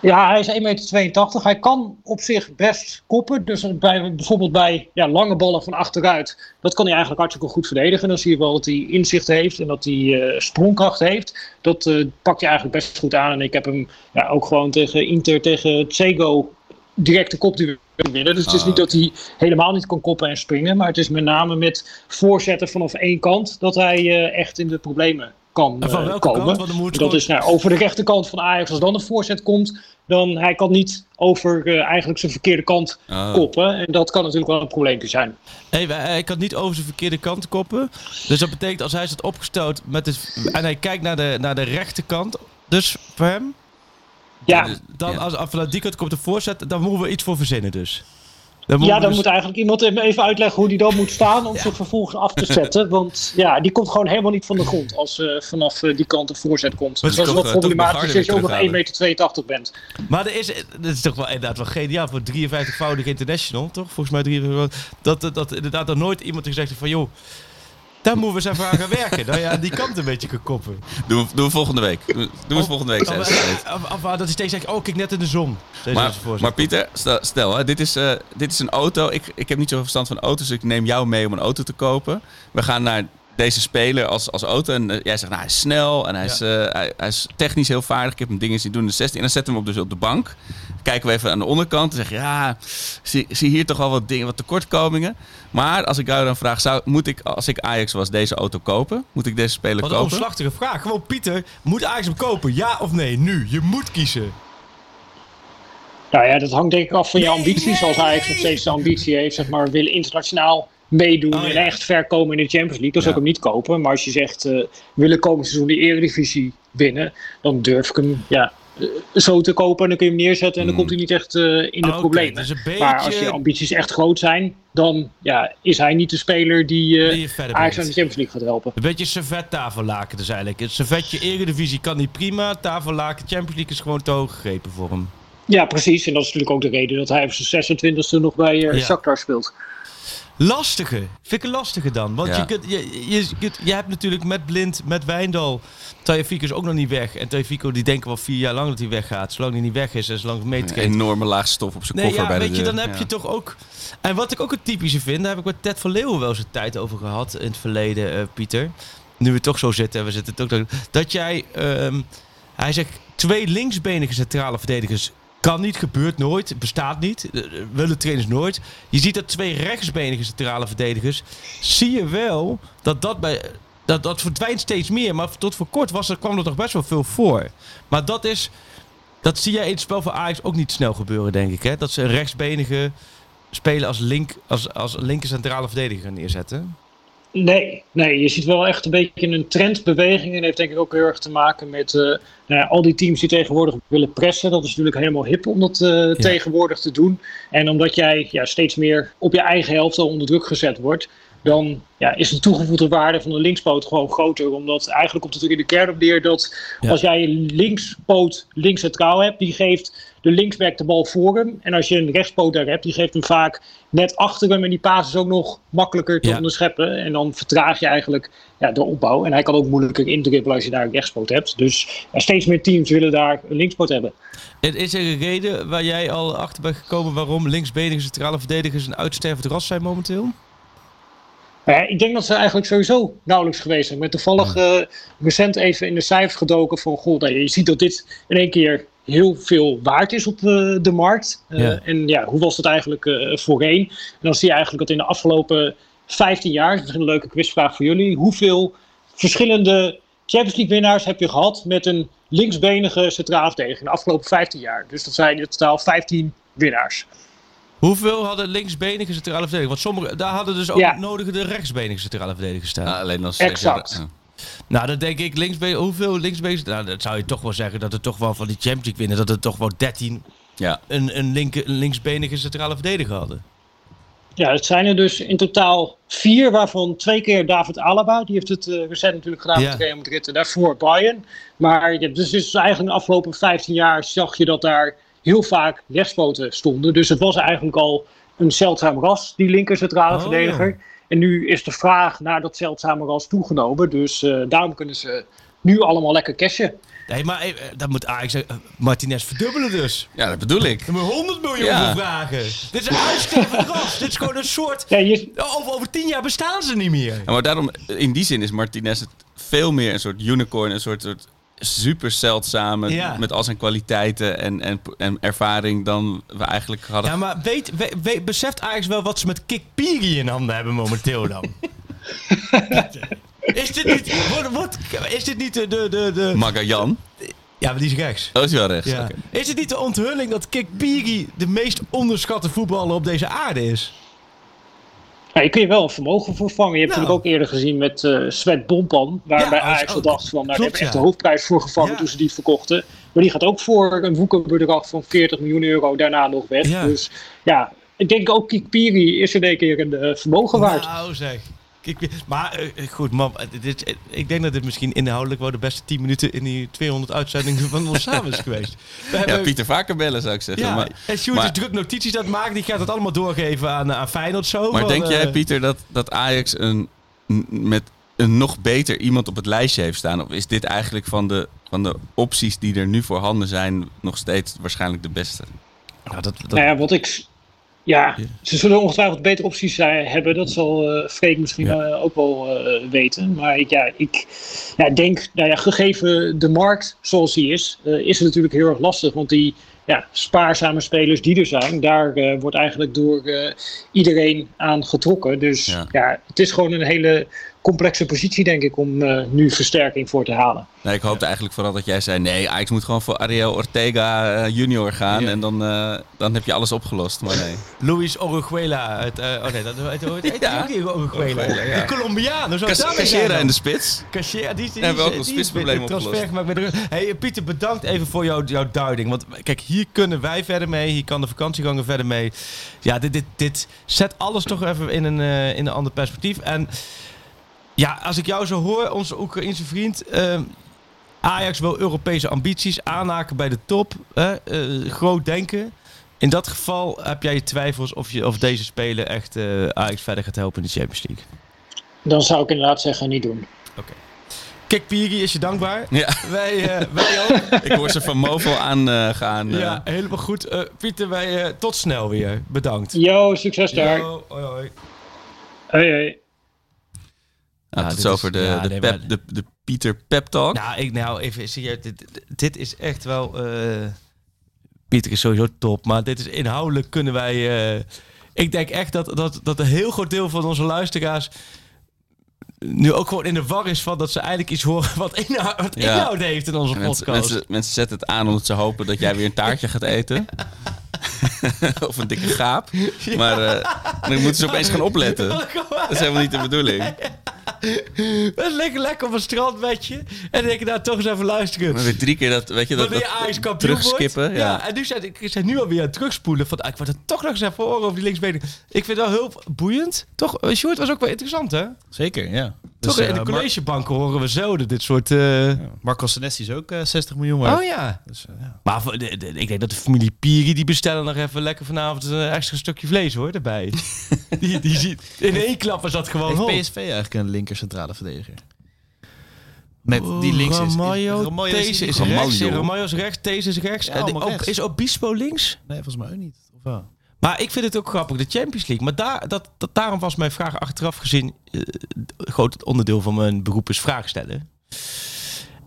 Ja, hij is 1,82 meter. Hij kan op zich best koppen. Dus bij, bijvoorbeeld bij ja, lange ballen van achteruit. Dat kan hij eigenlijk hartstikke goed verdedigen. Dan zie je wel dat hij inzicht heeft en dat hij uh, sprongkracht heeft. Dat uh, pakt hij eigenlijk best goed aan. En ik heb hem ja, ook gewoon tegen Inter, tegen Tsego directe kopduel winnen. Dus het is niet ah, dat hij helemaal niet kan koppen en springen. Maar het is met name met voorzetten vanaf één kant dat hij uh, echt in de problemen kan uh, komen. Kant, dat is nou, over de rechterkant van Ajax. Als dan een voorzet komt, dan hij kan niet over uh, eigenlijk zijn verkeerde kant oh. koppen. En dat kan natuurlijk wel een probleempje zijn. Hey, hij kan niet over zijn verkeerde kant koppen. Dus dat betekent als hij zit opgesteld met het, en hij kijkt naar de, naar de rechterkant. Dus voor hem? Ja. Dan, als, als vanuit die kant komt de voorzet, dan moeten we iets voor verzinnen dus. Dan ja, dan dus- moet eigenlijk iemand even uitleggen hoe die dan moet staan om zich vervolgens af te zetten. Want ja, die komt gewoon helemaal niet van de grond als uh, vanaf uh, die kant een voorzet komt. Dus dat is wel problematisch als je ook nog 1,82 meter bent. Maar er is, dat is toch wel inderdaad wel geniaal voor 53-voudig international, toch? Volgens mij 53, dat, dat, dat inderdaad er nooit iemand gezegd heeft van joh daar moeten we eens even aan gaan werken. Dat je aan die kant een beetje kan koppen. Doen we, doen we volgende week. Doen we of, volgende week. Of, of, dat is steeds zegt, oh kijk net in de zon. Maar, maar, Pieter, stel, stel hè, dit, is, uh, dit is een auto. Ik, ik heb niet zoveel verstand van auto's, dus ik neem jou mee om een auto te kopen. We gaan naar deze speler als, als auto. En uh, jij zegt, nou, hij is snel en hij, is, uh, hij, hij, is technisch heel vaardig. Ik heb hem dingen zien doen in de 16. En dan zetten we hem op, dus op de bank. Kijken we even aan de onderkant. En zeg je, ja, zie, zie hier toch wel wat dingen, wat tekortkomingen. Maar als ik jou dan vraag, zou, moet ik, als ik Ajax was, deze auto kopen? Moet ik deze speler kopen? Wat een omslachtige vraag. Gewoon, Pieter, moet Ajax hem kopen? Ja of nee? Nu. Je moet kiezen. Nou ja, dat hangt denk ik af van je ambities. Als Ajax nog steeds de ambitie heeft, zeg maar, willen internationaal meedoen oh, en echt ver komen in de Champions League, dan zou ik hem niet kopen. Maar als je zegt, uh, willen komend seizoen de Eredivisie winnen, dan durf ik hem ja, eh, zo te kopen en dan kun je hem neerzetten en dan hmm. komt hij niet echt uh, in de okay, problemen. Dus beetje... Maar als je ambities echt groot zijn, dan ja, is hij niet de speler die, uh, die Ajax aan de Champions League gaat helpen. Een beetje servet tafellaken dus eigenlijk. Het servetje Eredivisie kan niet prima, tafellaken Champions League is gewoon te hoog gegrepen voor hem. Ja, precies. En dat is natuurlijk ook de reden dat hij op zijn 26e nog bij uh, ja. Shakhtar speelt. Lastige. Vind ik een lastige dan. Want je, kunt, je, je, je, hebt natuurlijk met Blind, met Wijndal. Tajafico is ook nog niet weg. En Tajafico die denken wel vier jaar lang dat hij weggaat. Zolang hij niet weg is en zolang het mee Een enorme laag stof op zijn nee, koffer ja, bij weet je, dan heb je toch ook... En wat ik ook een typische vind, daar heb ik met Ted van Leeuwen wel eens een tijd over gehad in het verleden, uh, Pieter. Nu we toch zo zitten, we zitten toch... Dat jij... Um, hij zegt twee linksbenige centrale verdedigers kan niet, gebeurt nooit, bestaat niet. Uh, willen trainers nooit. Je ziet dat twee rechtsbenige centrale verdedigers. Zie je wel dat dat bij. Dat, dat verdwijnt steeds meer. Maar tot voor kort was kwam er toch best wel veel voor. Maar dat is. Dat zie jij in het spel van Ajax ook niet snel gebeuren, denk ik. Hè? Dat ze een rechtsbenige speler als, link, als, als linker centrale verdediger neerzetten. Nee, nee, je ziet wel echt een beetje een trendbeweging. En dat heeft denk ik ook heel erg te maken met uh, nou ja, al die teams die tegenwoordig willen pressen. Dat is natuurlijk helemaal hip om dat uh, tegenwoordig te doen. En omdat jij ja, steeds meer op je eigen helft al onder druk gezet wordt, dan ja, is de toegevoegde waarde van de linkspoot gewoon groter. Omdat eigenlijk komt het er in de kern op neer dat als jij een linkspoot links centraal hebt, die geeft de linksback de bal voor hem. En als je een rechtspoot daar hebt, die geeft hem vaak net achter hem. En die paas is ook nog makkelijker te onderscheppen. En dan vertraag je eigenlijk ja, de opbouw. En hij kan ook moeilijker indribbelen als je daar een rechtspoot hebt. Dus steeds meer teams willen daar een linkspoot hebben. Is er een reden waar jij al achter bent gekomen waarom linksbenige centrale verdedigers een uitstervend ras zijn momenteel? Ja, ik denk dat ze eigenlijk sowieso nauwelijks geweest zijn. Met toevallig uh, recent even in de cijfers gedoken van... Goh, je ziet dat dit in één keer heel veel waard is op de, de markt. Uh, En ja, hoe was dat eigenlijk uh, voorheen? En dan zie je eigenlijk dat in de afgelopen 15 jaar... Dat is een leuke quizvraag voor jullie. Hoeveel verschillende Champions League winnaars heb je gehad... met een linksbenige centraal verdediger in de afgelopen 15 jaar? Dus dat zijn in totaal 15 winnaars. Hoeveel hadden linksbenige centrale verdedigers? Want sommige, daar hadden dus ook ja. nodige de rechtsbenige centrale verdedigers staan. Ja, alleen als exact. Ja. Nou, dan denk ik, linksbeen, hoeveel linksbenige... Nou, dat zou je toch wel zeggen dat het toch wel van die Champions League winnen... dat het toch wel 13 ja. een, een, linker, een linksbenige centrale verdediger hadden. Ja, het zijn er dus in totaal vier, waarvan twee keer David Alaba. Die heeft het uh, recent natuurlijk gedaan met Real Madrid en daarvoor Bayern. Maar ja, dus, dus eigenlijk de afgelopen 15 jaar zag je dat daar heel vaak rechtspoten stonden. Dus het was eigenlijk al een zeldzaam ras, die linker centrale oh, verdediger. En nu is de vraag naar dat zeldzame ras toegenomen. Dus uh, daarom kunnen ze nu allemaal lekker cashen. Nee, maar uh, dat moet Ajax uh, Martinez verdubbelen dus. Ja, dat bedoel ik. We 100 miljoen ja. vragen. Dit is een uitstervend ras. Dit is gewoon een soort... Ja, je... over, over tien jaar bestaan ze niet meer. Ja, maar daarom, in die zin is Martinez het veel meer een soort unicorn. Een soort, soort super zeldzaam ja. met al zijn kwaliteiten en, en, en ervaring dan we eigenlijk hadden. Ja, maar weet, weet, beseft Ajax wel wat ze met Kik Piri in handen hebben momenteel dan? Is dit niet, wordt, wordt, is dit niet de... de, de, de Magajan. ja, maar die is rechts. Oh, is wel rechts. Ja. Is het niet de onthulling dat Kikpiri de meest onderschatte voetballer op deze aarde is? Ja, je kun je wel een vermogen voor vangen. Je hebt Nou. natuurlijk ook eerder gezien met eh Svet Bompan. Waar Ja, Ajax ook- gedacht van, nou, daar hebben we echt de hoofdprijs voor gevangen toen ze die verkochten. Maar die gaat ook voor een woekerbedrag van 40 miljoen euro daarna nog weg. Dus ja, ik denk ook Kikpiri is er een keer een eh, vermogen waard. Nou zeg. Maar eh, goed, man, dit, is- ik denk dat dit misschien inhoudelijk wel de beste 10 minuten in die 200 uitzendingen van ons samen is geweest. We Ja, hebben, Pieter vaker bellen zou ik zeggen. ja, maar en Sjoerd maar- is druk notities aan het maken. Die gaat het allemaal doorgeven aan, aan Feyenoord zo. Maar van, denk jij, eh, Pieter, dat, dat Ajax een, met een nog beter iemand op het lijstje heeft staan? Of is dit eigenlijk van de, van de opties die er nu voorhanden zijn nog steeds waarschijnlijk de beste? Nou, dat, dat, Nou ja, wat ik. Ja, ze zullen ongetwijfeld betere opties zijn, hebben. Dat zal eh Freek misschien Ja. eh, ook wel eh, weten. Maar ik, ja, ik ja, denk, nou ja, gegeven de markt zoals die is, eh, is het natuurlijk heel erg lastig. Want die ja, spaarzame spelers die er zijn, daar eh, wordt eigenlijk door eh, iedereen aan getrokken. Dus Ja. ja. het is gewoon een hele complexe positie, denk ik, om eh, nu versterking voor te halen. Nee, ik hoopte eigenlijk vooral dat jij zei: nee, Ajax moet gewoon voor Ariel Ortega eh, junior gaan. En dan, eh, dan heb je alles opgelost. Maar nee. Luis Oruguela. uit, eh, oh nee, dat heet Ja. ook niet ja. De Colombiaan. Hoe zou het Cas- daarmee zijn Casera dan? in de spits. Cashier, die, die, Hebben we ook die- ons die spitsprobleem opgelost. Hey, Pieter, bedankt even voor jouw, jouw duiding. Want kijk, hier kunnen wij verder mee. Hier kan de vakantieganger verder mee. Ja, dit, dit, dit zet alles toch even in een, eh, in een ander perspectief. En ja, als ik jou zo hoor, onze Oekraïense vriend... ehm, Ajax wil Europese ambities aanhaken bij de top. Hè, eh, groot denken. In dat geval heb jij je twijfels of, je, of deze speler echt eh, Ajax verder gaat helpen in de Champions League. Dan zou ik inderdaad zeggen, niet doen. Kik Piri is je dankbaar. Ja, Wij, eh, wij ook. ik hoor ze van Movo aan eh, gaan. Ja, helemaal goed. Eh, Pieter, wij, eh, tot snel weer. Bedankt. Yo, succes daar. Yo, hoi, hoi. Hoi, hoi. Nou, Ja, tot zover de, ja, de, nee, pep, maar- de, de Pieter Pep Talk. Nou, ik, nou even, zie je, dit, dit- is echt wel... eh, Pieter is sowieso top, maar dit is inhoudelijk kunnen wij... eh, ik denk echt dat, dat, dat een heel groot deel van onze luisteraars... nu ook gewoon in de war is van dat ze eigenlijk iets horen wat inhoud, wat Ja. inhoud heeft in onze podcast. mensen, mensen zetten het aan omdat ze hopen dat jij weer een taartje gaat eten. of een dikke gaap. Maar eh, dan moeten ze opeens gaan opletten. Dat is helemaal niet de bedoeling. We liggen lekker op een strandbedje. En dan denk ik, nou, toch eens even luisteren. Maar weer drie keer dat, weet je, dat, Wanneer dat Ajax kampioen terugskippen. wordt. Ja. en nu zijn, ik zijn nu alweer aan het terugspoelen. Van, ah, ik word er toch nog eens even horen over die linksbenen. Ik vind het wel heel boeiend. Toch, eh, Sjoerd was ook wel interessant, hè? Zeker, ja. Toch, Dus, in de eh, Mar- collegebanken horen we zelden dit soort... eh, Marco Senesi is ook eh, 60 miljoen waard. Oh ja. Dus, eh, ja. Maar voor de, de- ik denk dat de familie Piri, die bestellen nog even lekker vanavond een extra stukje vlees, hoor, erbij. die, die ziet, in één klap is dat gewoon. Heeft PSV eigenlijk een linker centrale verdediger? Met die links is. Ramaljo deze is Ramaljo. rechts, Ramaljo is rechts, deze is rechts. Ja, En de- rechts. is Obispo links? Nee, volgens mij ook niet. Of wel? Maar ik vind het ook grappig, de Champions League. Maar daar, dat, dat, daarom was mijn vraag achteraf gezien... eh, groot onderdeel van mijn beroep is vraag stellen.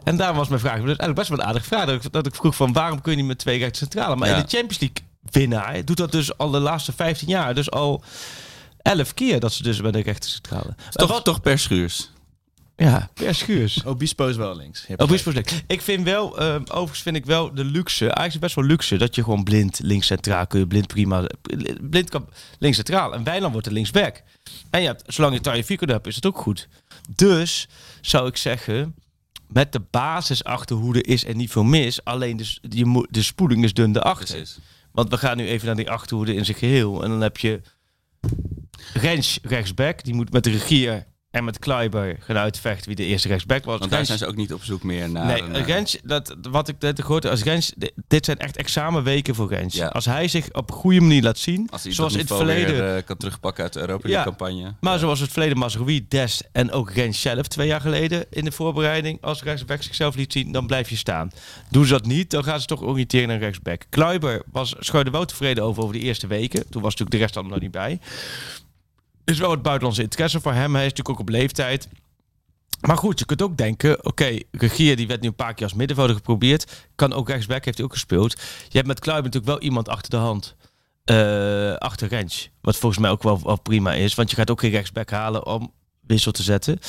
En daarom was mijn vraag... Eigenlijk best wel een aardige vraag. Dat ik, dat ik vroeg van waarom kun je niet met twee rechts centrale? Maar Ja. in de Champions League winnaar doet dat dus al de laatste 15 jaar. Dus al 11 keer dat ze dus bij de rechter centrale. Toch, toch per schuurs. Ja, per schuurs. Obispo is wel links. Je Oh, gelijk. Obispo is leuk. Ik vind wel, eh, overigens vind ik wel de luxe, eigenlijk is best wel luxe, dat je gewoon blind links centraal kun je blind prima, blind kan links centraal en Wijnland wordt er linksback. En je hebt, zolang je Taje Fico hebt, is het ook goed. Dus zou ik zeggen, met de basis achterhoede is er niet veel mis, alleen de, je moet, de spoeling is dun erachter. Precies. Want we gaan nu even naar die achterhoede in zijn geheel en dan heb je Rens rechtsback, die moet met de regier en met Kleiber gaan uitvechten wie de eerste rechtsback was. Want daar zijn ze ook niet op zoek meer naar. Nee, een, eh, Rens, dat, wat ik net gehoord als Rens, di- dit zijn echt examenweken voor Rens. Ja. Als hij zich op goede manier laat zien, als hij zoals in het verleden, weer, eh, kan terugpakken uit de Europa Ja. Campagne. maar zoals het verleden Mazraoui, Des en ook Rens zelf twee jaar geleden in de voorbereiding, als rechtsback zichzelf liet zien, dan blijf je staan. Doen ze dat niet, dan gaan ze toch oriënteren naar rechtsback. Kluiber was scheurde wel tevreden over, over de eerste weken. Toen was natuurlijk de rest allemaal nog niet bij. Is wel het buitenlandse interesse voor hem. Hij is natuurlijk ook op leeftijd. Maar goed, je kunt ook denken, oké, Regier die werd nu een paar keer als middenvelder geprobeerd. Kan ook rechtsback, heeft hij ook gespeeld. Je hebt met Kluiber natuurlijk wel iemand achter de hand. eh, achter Rens. Wat volgens mij ook wel, wel prima is. Want je gaat ook geen rechtsback halen om wissel te zetten.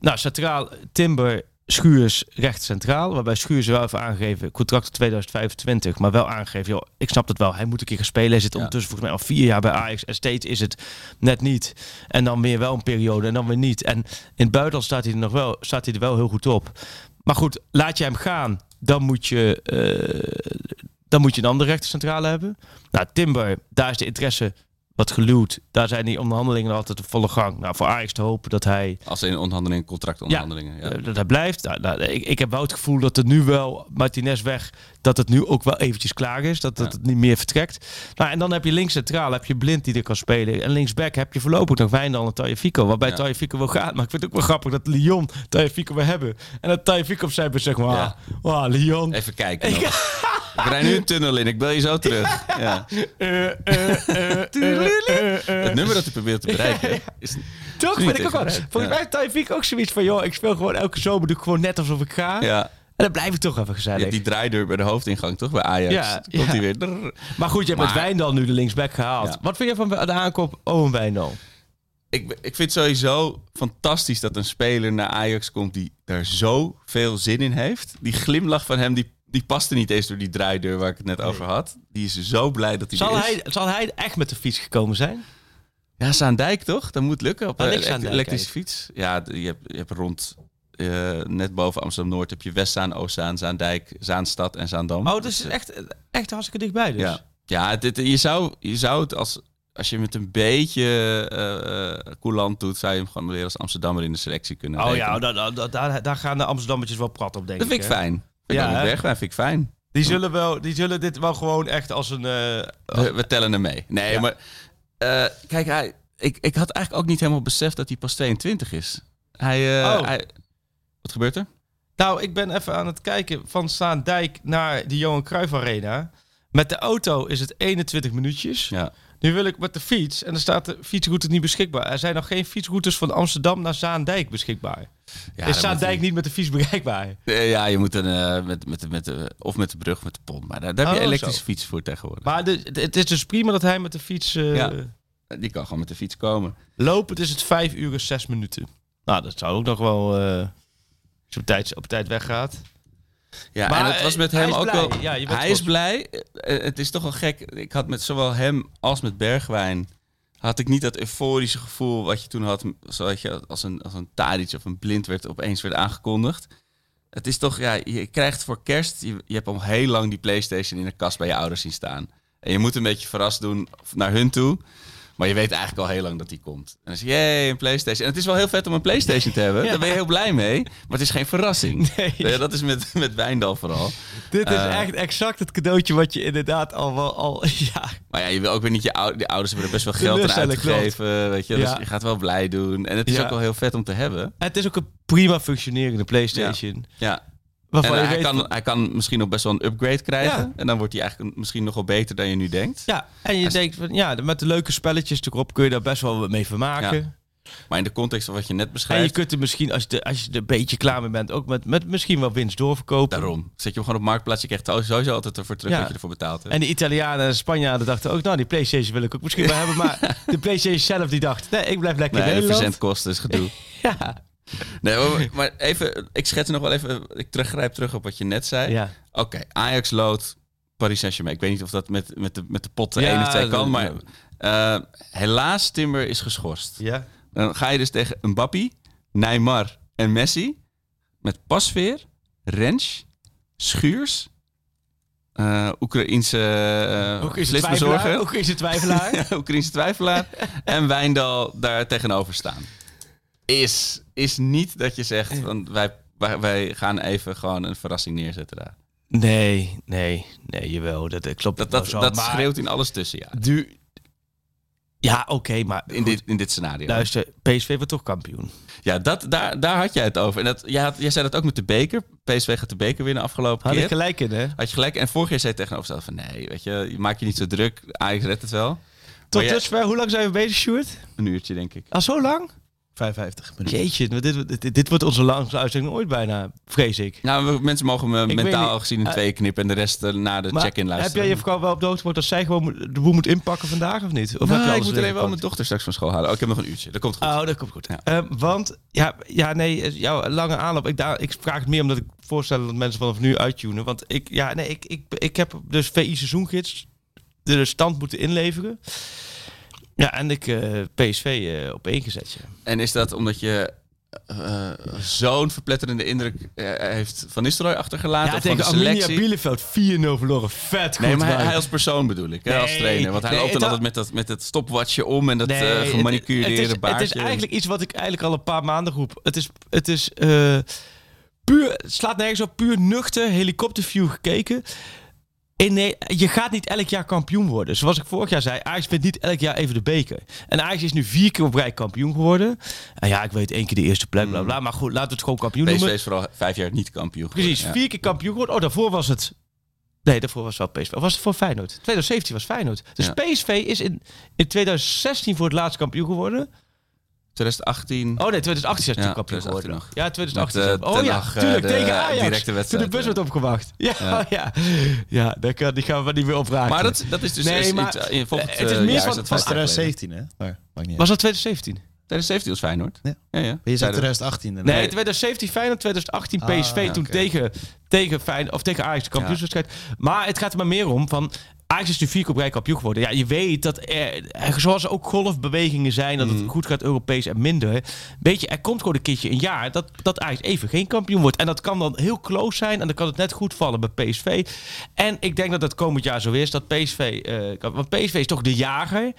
Nou, centraal Timber, Schuurs recht centraal. Waarbij Schuurs wel even aangegeven, contract 2025. Maar wel aangegeven, joh, ik snap het wel. Hij moet een keer gaan spelen. Hij zit ondertussen volgens mij al vier jaar bij Ajax. En steeds is het net niet. En dan weer wel een periode en dan weer niet. En in het buitenland staat hij er nog wel, staat hij er wel heel goed op. Maar goed, laat je hem gaan. Dan moet je, uh, dan moet je een andere rechtercentrale hebben. Nou, Timber, daar is de interesse wat geluwd. Daar zijn die onderhandelingen altijd op volle gang. Nou, voor Ajax te hopen dat hij... Als in onderhandelingen, contractonderhandelingen. Ja, ja. Eh, dat hij blijft. Nou, nou, ik, ik heb wel het gevoel dat het nu wel, Martinez weg, dat het nu ook wel eventjes klaar is. Dat, dat het niet meer vertrekt. Nou, en dan heb je links centraal, heb je Blind die er kan spelen. En linksback heb je voorlopig nog Wijndal en Tajafico. Waarbij ja. Fico wel gaat. Maar ik vind het ook wel grappig dat Lyon Fico wil hebben. En dat Tajafico op zijn zeg maar, wow, Lyon. Even kijken Ik rijd nu een tunnel in. Ik bel je zo terug. Ja. Uh, uh, het nummer dat hij probeert te bereiken is... Toch vind ik ook wel. Volgens mij heeft Taifik ook zoiets van... joh, ik speel gewoon elke zomer doe ik gewoon net alsof ik ga. Ja. En dan blijf ik toch even gezellig. Ja, die draaideur bij de hoofdingang, toch? Bij Ajax. Ja, Komt hij weer. Maar goed, je hebt met Wijndal nu de linksback gehaald. Wat vind je van de aankoop Owen Wijndal? Ik, ik vind het sowieso fantastisch dat een speler naar Ajax komt die daar zo veel zin in heeft. Die glimlach van hem, die die paste niet eens door die draaideur waar ik het net over had. Die is zo blij dat hij zal is. Hij, zal hij echt met de fiets gekomen zijn? Ja, Zaandijk toch? Dat moet lukken op een elektrische fiets. Ja, je hebt, je hebt rond uh, net boven Amsterdam-Noord heb je Westzaan, Oostzaan, Zaandijk, Zaanstad en Zaandam. Oh, dus echt, echt hartstikke dichtbij dus. Ja, ja dit, je, zou, je zou het als, als je met een beetje uh, coulant doet, zou je hem gewoon weer als Amsterdammer in de selectie kunnen Oh ja, daar, daar, daar gaan de Amsterdammetjes wel prat op, denk ik. Dat vind ik fijn ja, weg, vind ik fijn. Die zullen, wel, die zullen dit wel gewoon echt als een... Uh, we, tellen hem mee. Nee, maar... Uh, kijk, hij, ik, ik had eigenlijk ook niet helemaal beseft dat hij pas 22 is. Hij, uh, oh. hij... Wat gebeurt er? Nou, ik ben even aan het kijken van Dijk naar de Johan Cruijff Arena. Met de auto is het 21 minuutjes. Ja. Nu wil ik met de fiets en dan staat de fietsroute niet beschikbaar. Er zijn nog geen fietsroutes van Amsterdam naar Zaandijk beschikbaar. Ja, is Zaandijk niet met de fiets bereikbaar? Ja, je moet een, uh, met, met, met, de, of met de brug, met de pont. Maar daar, daar heb je oh, elektrische fiets voor tegenwoordig. Maar de, het is dus prima dat hij met de fiets... Uh, ja, die kan gewoon met de fiets komen. Lopen is het 5 uur en 6 minuten. Nou, dat zou ook nog wel... Uh, als je op tijd, op tijd weggaat. Ja, maar en het was met hem ook wel. Ja, hij is blij. Het is toch wel gek. Ik had met zowel hem als met Bergwijn had ik niet dat euforische gevoel wat je toen had, zoals je als een, als een Tadic of een blind werd, opeens werd aangekondigd. Het is toch, ja, je krijgt voor kerst, je, je hebt al heel lang die PlayStation in de kast bij je ouders zien staan. En je moet een beetje verrast doen naar hun toe. Maar je weet eigenlijk al heel lang dat die komt. En dan zeg je, jee, een PlayStation. En het is wel heel vet om een PlayStation te hebben. Daar ben je heel blij mee. Maar het is geen verrassing. Nee. Ja, dat is met, met Wijndal vooral. Dit is uh, echt exact het cadeautje wat je inderdaad al wel... Al, ja. Maar ja, je wil ook weer niet je ouders... De ouders hebben er best wel geld aan uitgegeven. Weet je? Dus je gaat wel blij doen. En het is ook wel heel vet om te hebben. En het is ook een prima functionerende PlayStation. ja. Waarvan en hij, kan, hij kan misschien nog best wel een upgrade krijgen. En dan wordt hij eigenlijk misschien nog wel beter dan je nu denkt. Ja, en je denkt van ja, met de leuke spelletjes erop kun je daar best wel mee vermaken. Maar in de context van wat je net beschrijft. En je kunt er misschien, als je, als je er een beetje klaar mee bent, ook met, met misschien wel winst doorverkopen. Daarom. Zet je hem gewoon op marktplaats, je krijgt sowieso altijd ervoor terug wat je ervoor betaalt. En de Italianen en de Spanjaarden dachten ook, nou die Playstation wil ik ook misschien wel hebben. Maar de Playstation zelf die dacht, nee, ik blijf lekker nee, in Nederland. de verzendkosten is gedoe. ja. Nee, maar even, ik schets nog wel even, ik teruggrijp terug op wat je net zei. Ja. Oké, Ajax lood Paris Saint-Germain. Ik weet niet of dat met, met, de, met de pot ja, één of twee kan, maar uh, helaas Timber is geschorst. Ja. Dan ga je dus tegen Mbappé, Neymar en Messi met Pasveer, Rens, Schuurs, uh, Oekraïense uh, Oekraïnse twijfelaar, Oekraïnse twijfelaar. Oekraïnse twijfelaar en Wijndal daar tegenover staan is, is niet dat je zegt, want wij, wij, gaan even gewoon een verrassing neerzetten daar. Nee, nee, nee, jawel. Dat, klopt. Dat, dat, dat schreeuwt in alles tussen, ja. Du ja, oké, maar... In dit, in dit scenario. Luister, PSV wordt toch kampioen? Ja, dat, daar, daar had jij het over. En dat, jij, had, jij zei dat ook met de beker. PSV gaat de beker winnen afgelopen had keer. Had je gelijk in, hè? Had je gelijk. En vorig jaar zei je tegenover van... Nee, weet je, maak je niet zo druk. Ajax redt het wel. Tot dusver, hoe lang zijn we bezig, Sjoerd? Een uurtje, denk ik. Al zo lang? 55 minuten. Jeetje, dit, dit, dit wordt onze langste uitzending ooit bijna, vrees ik. Nou, mensen mogen me mentaal gezien in uh, twee knippen en de rest uh, na de check-in luisteren. Heb jij je vrouw wel op de hoogte dat zij gewoon de boel moet inpakken vandaag of niet? Of nou, heb je ik moet alleen wel mijn dochter straks van school halen. Oh, ik heb nog een uurtje. Dat komt goed. Oh, dat komt goed. Ja. Uh, want, ja, ja, nee, jouw lange aanloop. Ik, daar, ik vraag het meer omdat ik voorstel dat mensen vanaf nu uittunen. Want ik, ja, nee, ik, ik, ik heb dus VI seizoengids de stand moeten inleveren. Ja, en ik uh, PSV uh, op één gezet. Ja. En is dat omdat je uh, zo'n verpletterende indruk heeft Van Nistelrooy achtergelaten? Ja, tegen Arminia Bielefeld 4-0 verloren. Vet Nee, goed, maar hij, als persoon bedoel ik, hè, Nee, als trainer. Want hij nee, loopt dan het- altijd met dat, met dat stopwatchje om en dat Nee, eh het- gemanicureerde het, is, het is eigenlijk iets wat ik eigenlijk al een paar maanden roep. Het is, het is eh, puur, het slaat nergens op, puur nuchter, helikopterview gekeken. In, nee, je gaat niet elk jaar kampioen worden. Zoals ik vorig jaar zei, Ajax wint niet elk jaar even de beker. En Ajax is nu vier keer op rij kampioen geworden. En ja, ik weet één keer de eerste plek, bla bla. Maar goed, laten we het gewoon kampioen PSV noemen. is vooral vijf jaar niet kampioen Precies, geworden, vier keer kampioen geworden. Oh, daarvoor was het... Nee, daarvoor was het wel PSV. Of was het voor Feyenoord? 2017 was Feyenoord. Dus Ja. PSV is in, in 2016 voor het laatst kampioen geworden. 2018. Oh nee, 2018 is Ja, natuurlijk kampioen 2018 geworden. nog. Ja, 2018. Met, eh, oh Ten ja, eh, tuurlijk, de tegen Ajax. directe Toen wedstrijd, de bus werd opgewacht. Ja, Ja. ja. ja. daar kan, die gaan we niet meer opvragen. Maar dat, dat is dus Nee, is maar, iets, eh, volgend het is meer van- geleden. 2017, hè? Maar maakt niet Was dat 2017? 2017 was Feyenoord. Ja. ja, ja. Je zei Zeiden- 2018. hè? Nee, 2017 Feyenoord, 2018 Ah, PSV. toen tegen, tegen, Feyenoord, of tegen Ajax de kampioenswedstrijd. Maar het gaat er maar meer om van... Ajax is nu vier keer op rij kampioen geworden. Ja, je weet dat er, zoals er ook golfbewegingen zijn, dat het Mhm. goed gaat Europees en minder. Weet je, er komt gewoon een keertje een jaar dat, dat Ajax even geen kampioen wordt. En dat kan dan heel close zijn en dan kan het net goed vallen bij PSV. En ik denk dat dat komend jaar zo is, dat PSV, eh, kan- want PSV is toch de jager.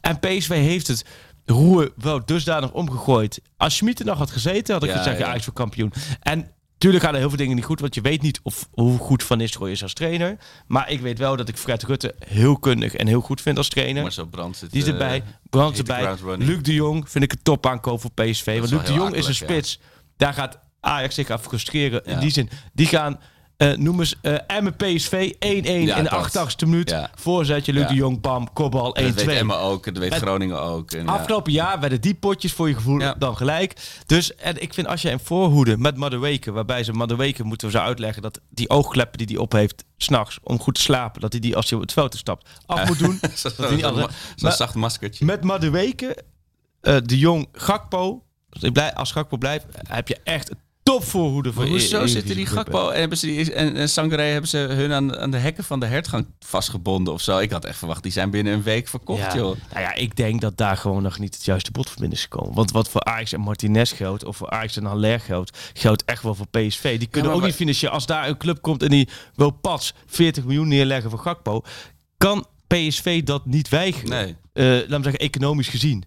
En PSV heeft het roer wel dusdanig omgegooid. Als Schmid er nog had gezeten, had ik Ja, gezegd, ja, ja. Ajax voor kampioen. En Tuurlijk gaan er heel veel dingen niet goed, want je weet niet of, hoe goed Van Nistelrooy is als trainer. Maar ik weet wel dat ik Fred Rutte heel kundig en heel goed vind als trainer. Maar zo brandt het. Die is eh, erbij, Brandt erbij. Luc de Jong vind ik een top aankoop voor PSV. Want Luc de Jong is een ja. spits. Daar gaat Ajax zich aan frustreren. In die zin, die gaan... eh noem eens eh Emmen PSV 1-1 in de dat. 88ste minuut. Ja. Voorzetje, Luc Ja. de Jong, bam, kopbal 1-2. Dat weet Emma ook, dat weet Het- Groningen ook. En, ja. Afgelopen jaar werden die potjes voor je gevoel dan gelijk. Dus en ik vind als je een voorhoede met Madueke, waarbij ze Madueke moeten we zo uitleggen dat die oogkleppen die hij op heeft s'nachts om goed te slapen, dat hij die als hij op het veld stapt af moet doen. Zo'n niet zo, zacht maskertje. Met Madueke, eh de Jong, Gakpo. Als, Gakpo blijft, heb je echt topvoorhoede voor Maar hoezo Eredivisie zitten die. Gakpo en, hebben ze die, en, en Sangare hebben ze hun aan, aan de hekken van de hertgang vastgebonden of zo? Ik had echt verwacht, die zijn binnen een week verkocht, Ja. joh. Nou ja, ik denk dat daar gewoon nog niet het juiste bod voor binnen is gekomen. Want wat voor Ajax en Martinez geldt, of voor Ajax en Haller geldt, geldt echt wel voor PSV. Die kunnen maar ook niet financieren. Als daar een club komt en die wil pas 40 miljoen neerleggen voor Gakpo, kan PSV dat niet weigeren. Nee. Eh, laat me zeggen, economisch gezien.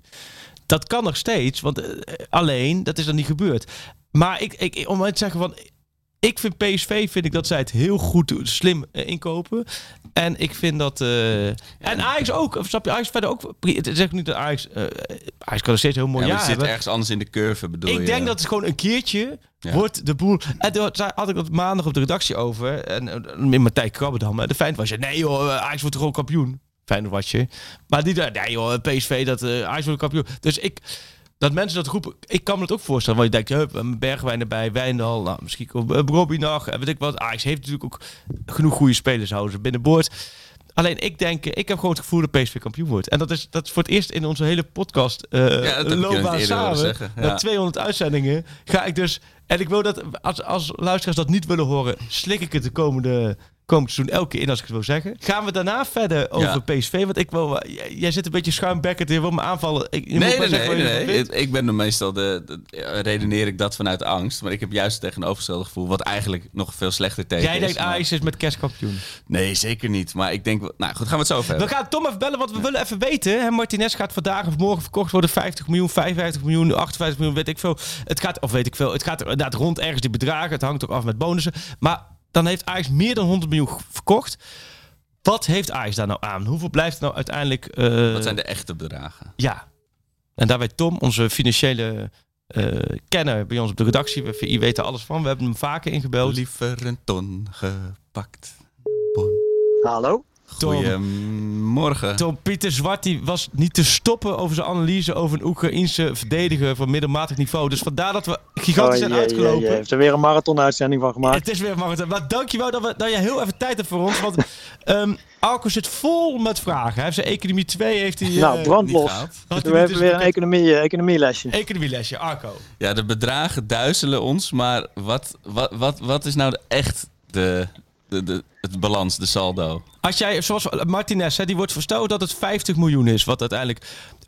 Dat kan nog steeds, want eh, alleen, dat is dan niet gebeurd. Maar ik, ik, om het te zeggen van... Ik vind PSV, vind ik dat zij het heel goed, doen, slim eh, inkopen. En ik vind dat... eh, en Ajax ook. Of snap je? Ajax verder ook... Het is echt niet dat Ajax... eh Ajax kan er steeds heel mooi Ja, jaar het zit ergens anders in de curve, bedoel je? Ik denk dat het gewoon een keertje Ja. wordt de boel. En toen had ik het maandag op de redactie over. En met Martijn Krabbedam. De fijn was je. Nee joh, Ajax wordt gewoon kampioen. Fijn was je. Maar die daar, nee joh, PSV, dat Ajax wordt kampioen. Dus ik, dat mensen dat roepen, ik kan me dat ook voorstellen. Want je denkt, hup, Bergwijn erbij, Wijndal, nou, misschien komt uh, Robbie nog. En weet ik wat. Ajax heeft natuurlijk ook genoeg goede spelers houden ze binnenboord. Alleen ik denk, eh, ik heb gewoon het gevoel dat PSV kampioen wordt. En dat is, dat is voor het eerst in onze hele podcast uh, loopbaan horen samen. ja. Na 200 uitzendingen ga ik dus... En ik wil dat, als, als luisteraars dat niet willen horen, slik ik het de komende, komende seizoen elke keer in als ik het wil zeggen. Gaan we daarna verder over PSV? Want ik wil, jij, jij zit een beetje schuimbekkend, je wil me aanvallen. Ik, Nee, nee, nee. Ik, ik ben er meestal de, de- ja, redeneer ik dat vanuit angst, maar ik heb juist het tegenovergestelde gevoel, wat eigenlijk nog veel slechter tegen Jij is. denkt maar- Ajax is met kerstkampioen. Nee, zeker niet. Maar ik denk, nou goed, gaan we het zo over We gaan Tom even bellen, want we willen even weten. Hè, Martinez gaat vandaag of morgen verkocht worden. 50 miljoen, 55 miljoen, 58 miljoen, weet ik veel. Het gaat, of weet ik veel, het gaat inderdaad rond ergens die bedragen. Het hangt ook af met bonussen. Maar dan heeft Ajax meer dan 100 miljoen verkocht. Wat heeft Ajax daar nou aan? Hoeveel blijft er nou uiteindelijk... eh, Wat zijn de echte bedragen? Ja. En daar weet Tom, onze financiële eh, kenner bij ons op de redactie. We weten alles van. We hebben hem vaker ingebeld. Liever een ton gepakt. Hallo? Goedemorgen. Tom Pieter Zwart die was niet te stoppen over zijn analyse over een Oekraïense verdediger van middelmatig niveau. Dus vandaar dat we gigantisch zijn uitgelopen. Je heeft er weer een marathon-uitzending van gemaakt. Het is weer een marathon. Maar dankjewel dat, we, dat je heel even tijd hebt voor ons. Want um, Arco zit vol met vragen. Hij heeft zijn economie 2 heeft hij, Nou, brandlos. we hebben weer een economie, economielesje. Economielesje, Arco. Ja, de bedragen duizelen ons. Maar wat, wat, wat, wat is nou echt de, de, de, het balans, de saldo. Als jij, zoals Martinez, hè, die wordt voorsteld dat het 50 miljoen is, wat uiteindelijk.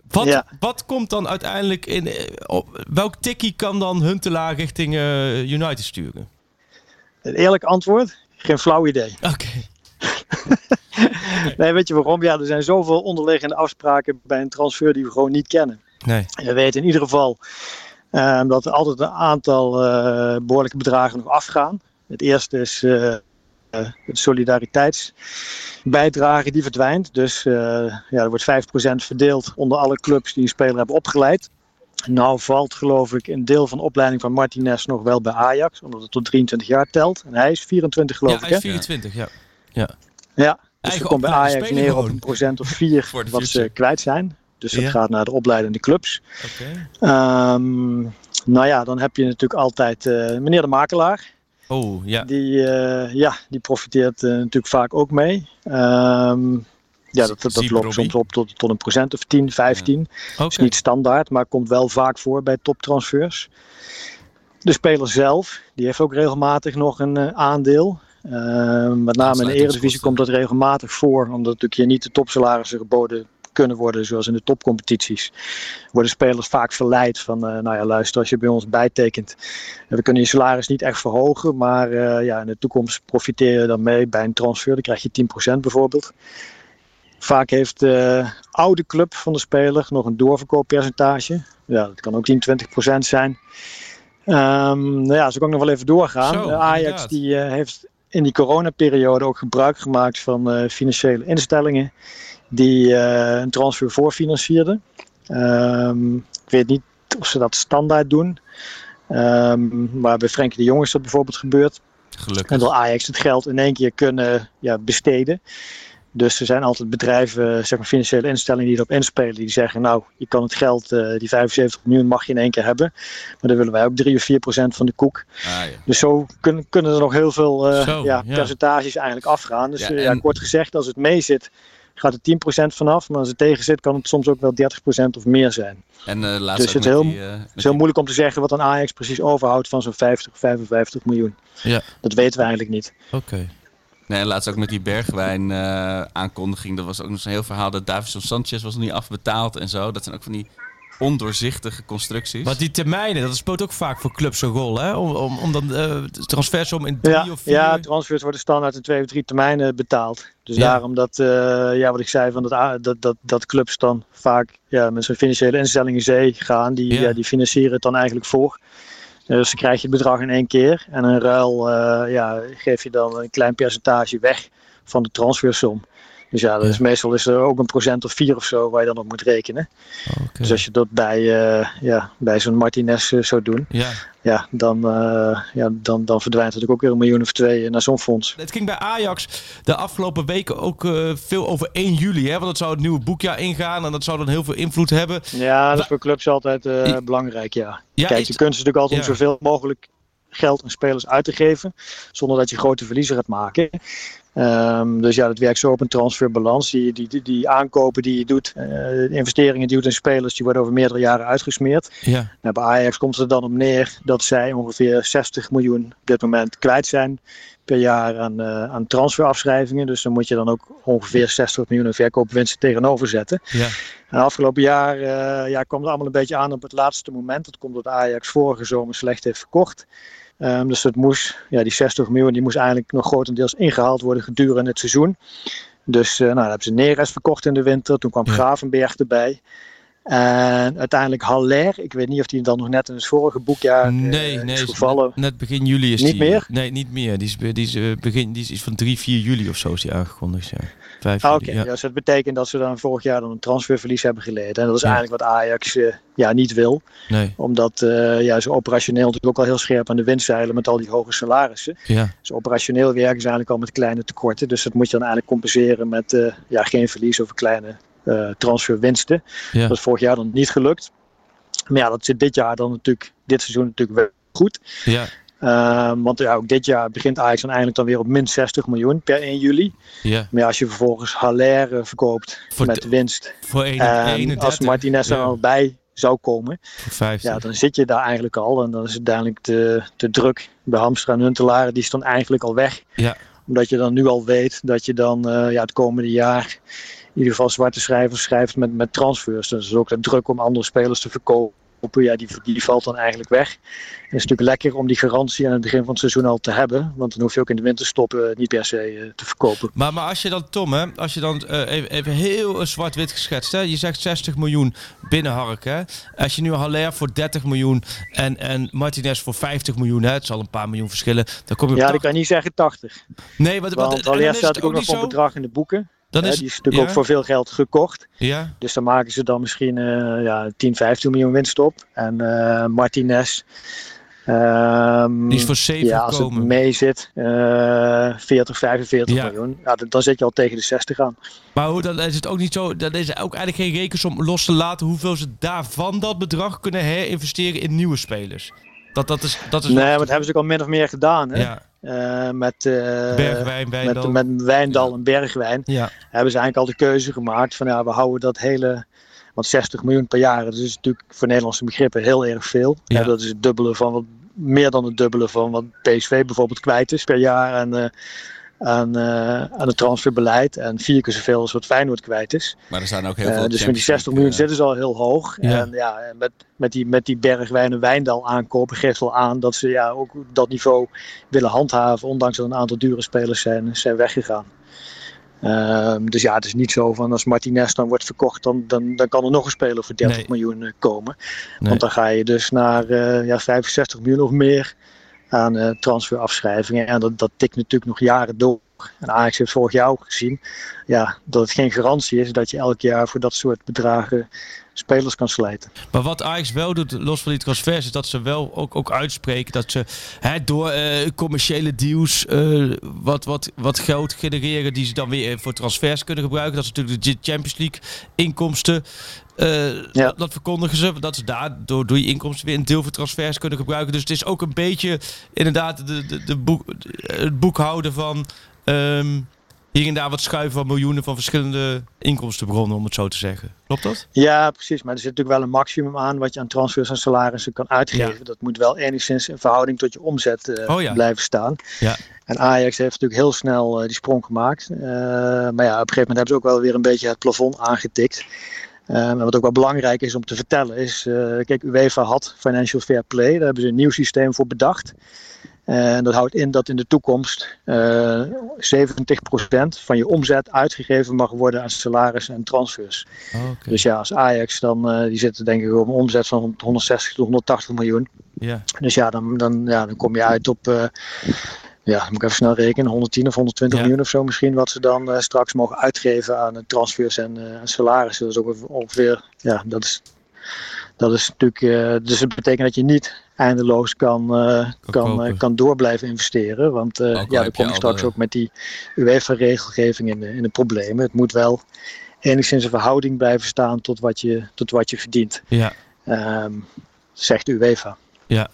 Wat, wat komt dan uiteindelijk in. Eh, op, welk tikkie kan dan Huntelaar richting uh, United sturen? Een eerlijk antwoord? Geen flauw idee. Oké. nee, weet je waarom? Ja, er zijn zoveel onderliggende afspraken bij een transfer die we gewoon niet kennen. Nee. we weten in ieder geval uh, dat er altijd een aantal uh, behoorlijke bedragen nog afgaan. Het eerste is uh, solidariteitsbijdrage die verdwijnt. Dus uh, ja, er wordt 5% verdeeld onder alle clubs die een speler hebben opgeleid. Nou valt geloof ik een deel van de opleiding van Martinez nog wel bij Ajax, omdat het tot 23 jaar telt. En hij is 24 geloof ik. Ja, hij is 24, ja. Ja, ja dus komt bij Ajax neer op een procent of 4 wat ze kwijt zijn. Dus dat gaat naar de opleidende clubs. Okay. Um, nou ja, dan heb je natuurlijk altijd uh, meneer de makelaar. Oh, ja. Die, uh, ja, die profiteert uh, natuurlijk vaak ook mee. Um, ja, dat, dat, dat loopt soms op tot, tot een procent of 10, 15. Ja. Okay. is niet standaard, maar komt wel vaak voor bij toptransfers. De speler zelf, die heeft ook regelmatig nog een uh, aandeel. Uh, met name in de Eredivisie komt dat regelmatig voor, omdat natuurlijk hier niet de topsalarissen geboden kunnen worden, zoals in de topcompetities. Worden spelers vaak verleid van, uh, nou ja, luister, als je bij ons bijtekent, we kunnen je salaris niet echt verhogen, maar uh, ja, in de toekomst profiteer je dan mee bij een transfer, dan krijg je 10% bijvoorbeeld. Vaak heeft de oude club van de speler nog een doorverkooppercentage. Ja, dat kan ook 10, 20% zijn. Um, nou ja, zo kan ik nog wel even doorgaan. Zo, Ajax inderdaad. die, uh, heeft in die coronaperiode ook gebruik gemaakt van uh, financiële instellingen die uh, een transfer voorfinancierden. Um, ik weet niet of ze dat standaard doen. Um, maar bij Frenkie de Jong is dat bijvoorbeeld gebeurd. Gelukkig. En wil Ajax het geld in één keer kunnen ja, besteden. Dus er zijn altijd bedrijven, zeg maar financiële instellingen die erop inspelen. Die zeggen, nou, je kan het geld, uh, die 75 miljoen mag je in één keer hebben. Maar dan willen wij ook 3 of 4 procent van de koek. Ah, ja. Dus zo kunnen, kunnen er nog heel veel uh, Zo, ja, percentages eigenlijk afgaan. Dus Ja, en- kort gezegd, als het mee zit, gaat er 10% vanaf. Maar als het tegen zit, kan het soms ook wel 30% of meer zijn. En uh, laatst Dus ook het met heel- die, eh, Het is heel moeilijk om te zeggen wat een Ajax precies overhoudt van zo'n 50, 55 miljoen. Ja. Dat weten we eigenlijk niet. Oké. Nee, en laatst ook met die Bergwijn eh, aankondiging. Dat was ook nog zo'n heel verhaal dat Davison Sanchez was nog niet afbetaald en zo. Dat zijn ook van die ondoorzichtige constructies. Want die termijnen, dat speelt ook vaak voor clubs een rol, hè? Om, om, om dan uh, transfersom in drie Ja, of vier... ja, transfers worden standaard in twee of drie termijnen betaald. Dus Ja. daarom dat, eh, ja, wat ik zei, van dat, dat, dat, dat clubs dan vaak ja, met zo'n financiële instellingen zee gaan. Die, Ja. ja. die financieren het dan eigenlijk voor. Dus dan krijg je het bedrag in één keer. En in ruil eh, ja, geef je dan een klein percentage weg van de transfersom. Dus ja, dat is, Ja. meestal is er ook een procent of vier of zo waar je dan op moet rekenen. Oké. Dus als je dat bij, eh, ja, bij zo'n Martinez eh, zou doen, Ja. ja, dan, eh, ja, dan, dan verdwijnt natuurlijk ook weer een miljoen of twee naar zo'n fonds. Het ging bij Ajax de afgelopen weken ook veel over 1 juli, hè? Want dat zou het nieuwe boekjaar ingaan en dat zou dan heel veel invloed hebben. Ja, dat is voor clubs altijd I- belangrijk, ja. Ja, Kijk, je kunt ze natuurlijk altijd om zoveel mogelijk geld aan spelers uit te geven, zonder dat je grote verliezen gaat maken. Ehm, dus ja, dat werkt zo op een transferbalans. Die, die, die, die aankopen die je doet, eh, de investeringen die je doet in spelers, die worden over meerdere jaren uitgesmeerd. Ja. Nou, bij Ajax komt het er dan op neer dat zij ongeveer 60 miljoen op dit moment kwijt zijn per jaar aan, eh, aan transferafschrijvingen. Dus dan moet je dan ook ongeveer 60 miljoen verkoopwinsten tegenover zetten. Ja. En afgelopen jaar eh, ja, kwam het allemaal een beetje aan op het laatste moment. Dat komt omdat Ajax vorige zomer slecht heeft verkocht. Ehm, dus dat moest, ja, die 60 miljoen die moest eigenlijk nog grotendeels ingehaald worden gedurende het seizoen. Dus eh, nou, dan hebben ze Neres verkocht in de winter. Toen kwam. Gravenberg erbij. En uiteindelijk Haller, ik weet niet of die dan nog net in het vorige boekjaar nee, uh, nee, is gevallen. Net, begin juli is niet die. meer? Nee, niet meer. Die is, die is, uh, begin, die is van 3, 4 juli of zo is die aangekondigd. Ja. 5 ah, juli, Oké, ja. dus dat betekent dat ze dan vorig jaar dan een transferverlies hebben geleden. En dat is ja. eigenlijk wat Ajax uh, ja, niet wil. Nee. Omdat ja, ze operationeel natuurlijk ook al heel scherp aan de wind zeilen met al die hoge salarissen. Ja. Dus operationeel werken ze eigenlijk al met kleine tekorten. Dus dat moet je dan eigenlijk compenseren met ja, geen verlies of een kleine transferwinsten. Ja. Dat is vorig jaar dan niet gelukt. Maar ja, dat zit dit jaar dan natuurlijk, dit seizoen natuurlijk wel goed. Ja. Um, want ja, ook dit jaar begint Ajax dan eigenlijk dan weer op min 60 miljoen per 1 juli. Ja. Maar ja, als je vervolgens Haller uh, verkoopt voor met winst. Voor 1, en 31, als Martinez er al bij zou komen. Voor 50. Ja, dan zit je daar eigenlijk al. En dan is uiteindelijk de, de druk bij Hamstra en Huntelaar, die is dan eigenlijk al weg. Ja. Omdat je dan nu al weet dat je dan uh, ja, het komende jaar ieder geval zwarte schrijvers schrijft met, met transfers. Dus is ook de druk om andere spelers te verkopen. Ja, die, die valt dan eigenlijk weg. En het is natuurlijk lekker om die garantie aan het begin van het seizoen al te hebben. Want dan hoef je ook in de winterstoppen niet per se uh, te verkopen. Maar, maar als je dan, Tom, hè, als je dan uh, even, even, heel zwart-wit geschetst. Hè? Je zegt 60 miljoen binnenharken. Als je nu Haller voor 30 miljoen en, en Martinez voor 50 miljoen. Hè? Het zal een paar miljoen verschillen. Dan kom je ja, ik kan niet zeggen 80. Nee, wat, want Haller staat ook nog van bedrag in de boeken. Dan is, die is natuurlijk ook voor veel geld gekocht. Ja. Dus dan maken ze dan misschien uh, ja, 10, 15 miljoen winst op. En uh, Martinez. Um, die is voor 7 ja, als het mee zit, uh, 40, 45 ja. miljoen. Ja, dan, dan zit je al tegen de 60 aan. Maar hoe, dan is het ook niet zo, dat is ook eigenlijk geen rekensom los te laten hoeveel ze daarvan dat bedrag kunnen herinvesteren in nieuwe spelers. Dat, dat is, dat is nee, maar dat hebben ze ook al min of meer gedaan. Hè? Ja. Uh, met, uh, Bergwijn, Wijndal. Met, met Wijndal ja. en Bergwijn ja. hebben ze eigenlijk al de keuze gemaakt van ja, we houden dat hele. Want 60 miljoen per jaar, dat is natuurlijk voor Nederlandse begrippen heel erg veel. Ja. Ja, dat is het dubbele van wat, meer dan het dubbele van wat PSV bijvoorbeeld kwijt is per jaar aan, uh, aan, aan het transferbeleid. En vier keer zoveel als wat Feyenoord kwijt is. Maar er zijn ook heel veel. dus met die 60 miljoen zitten ze al heel hoog. Ja. En ja, met, met die, met die Bergwijn en Wijndal aankopen geeft wel aan dat ze ja, ook dat niveau willen handhaven. Ondanks dat een aantal dure spelers zijn, zijn weggegaan. Um, dus ja, het is niet zo van als Martinez dan wordt verkocht, dan, dan, dan kan er nog een speler voor 30 Nee. miljoen komen. Nee. Want dan ga je dus naar uh, ja, 65 miljoen of meer aan uh, transferafschrijvingen. En dat, dat tikt natuurlijk nog jaren door. En Ajax heeft vorig jaar ook gezien ja, dat het geen garantie is dat je elk jaar voor dat soort bedragen spelers kan slijten. Maar wat Ajax wel doet, los van die transfers, is dat ze wel ook, ook uitspreken dat ze hè, door uh, commerciële deals uh, wat, wat, wat geld genereren die ze dan weer voor transfers kunnen gebruiken. Dat is natuurlijk de Champions League inkomsten. Ja. dat, verkondigen ze, dat ze daar door, door die inkomsten weer een deel voor transfers kunnen gebruiken. Dus het is ook een beetje inderdaad de, de, de boek, het boekhouden van um, hier en daar wat schuiven van miljoenen van verschillende inkomstenbronnen, om het zo te zeggen. Klopt dat? Ja, precies. Maar er zit natuurlijk wel een maximum aan wat je aan transfers en salarissen kan uitgeven. Ja. Dat moet wel enigszins in verhouding tot je omzet uh, oh, ja. blijven staan. Ja. En Ajax heeft natuurlijk heel snel uh, die sprong gemaakt. Uh, maar ja, op een gegeven moment hebben ze ook wel weer een beetje het plafond aangetikt. Uh, wat ook wel belangrijk is om te vertellen is, uh, kijk, UEFA had Financial Fair Play, daar hebben ze een nieuw systeem voor bedacht. En dat houdt in dat in de toekomst uh, 70% van je omzet uitgegeven mag worden aan salaris en transfers. Oh, okay. Dus ja, als Ajax dan, uh, die zitten denk ik op een omzet van 160 tot 180 miljoen. Yeah. Dus ja dan, dan, ja, dan kom je uit op, uh, ja, dan moet ik even snel rekenen, 110 of 120 Ja. miljoen of zo misschien, wat ze dan uh, straks mogen uitgeven aan uh, transfers en uh, salarissen. Dat is ook ongeveer, ja, dat is, dat is natuurlijk, dus het betekent dat je niet eindeloos kan, kan, uh, kan door blijven investeren. Want ja, dan kom je straks de... ook met die UEFA-regelgeving in, de, in de problemen. Het moet wel enigszins een verhouding blijven staan tot wat je, tot wat je verdient. Ja. Um, zegt UEFA. Ja.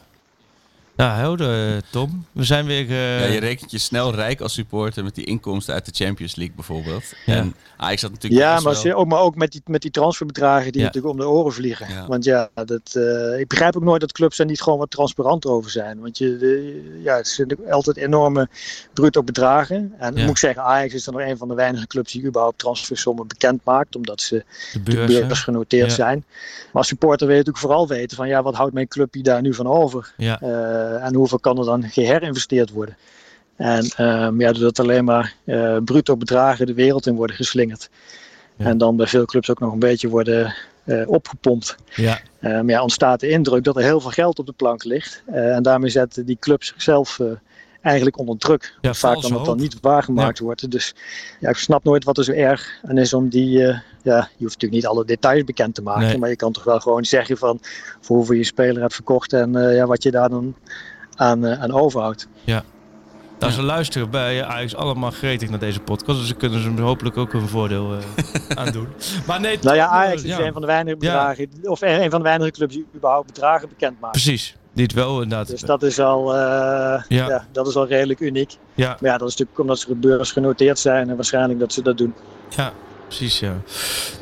Nou, helder, Tom. We zijn weer... Uh... Ja, je rekent je snel rijk als supporter met die inkomsten uit de Champions League bijvoorbeeld. Ja. En Ajax had natuurlijk... Ja, maar, wel... ook, maar ook met die, met die transferbedragen die Ja. natuurlijk om de oren vliegen. Ja. Want ja, dat, uh, ik begrijp ook nooit dat clubs daar niet gewoon wat transparant over zijn. Want je, de, ja, het zijn natuurlijk altijd enorme bruto bedragen. En Ja. moet ik zeggen, Ajax is dan nog een van de weinige clubs die überhaupt transfersommen bekend maakt. Omdat ze de beurs, genoteerd Ja. zijn. Maar als supporter wil je natuurlijk vooral weten van ja, wat houdt mijn club hier daar nu van over? Ja. Uh, en hoeveel kan er dan geherinvesteerd worden? En um, ja, doordat alleen maar uh, bruto bedragen de wereld in worden geslingerd. Ja. En dan bij veel clubs ook nog een beetje worden opgepompt. Ja. maar ja, ontstaat de indruk dat er heel veel geld op de plank ligt. en daarmee zetten die clubs zichzelf eigenlijk onder druk. Ja, Vaak dan het dan niet waargemaakt ja. wordt. Dus ja, ik snap nooit wat er zo erg aan is om die... ja, je hoeft natuurlijk niet alle details bekend te maken. Maar je kan toch wel gewoon zeggen van voor hoeveel je speler hebt verkocht. En ja, wat je daar dan aan, aan overhoudt. Ja. Nou, ze luisteren bij Ajax allemaal gretig naar deze podcast. Dus ze kunnen ze hopelijk ook een voordeel uh, aan doen. Maar nee, nou ja, Ajax is een van de weinige bedragen, of een van de weinige clubs die überhaupt bedragen bekend maken. Precies. Dit wel inderdaad. Dus dat is al, uh, ja. ja. dat is al redelijk uniek. Ja. Maar ja, dat is natuurlijk omdat ze beurs genoteerd zijn en waarschijnlijk dat ze dat doen. Ja, precies ja.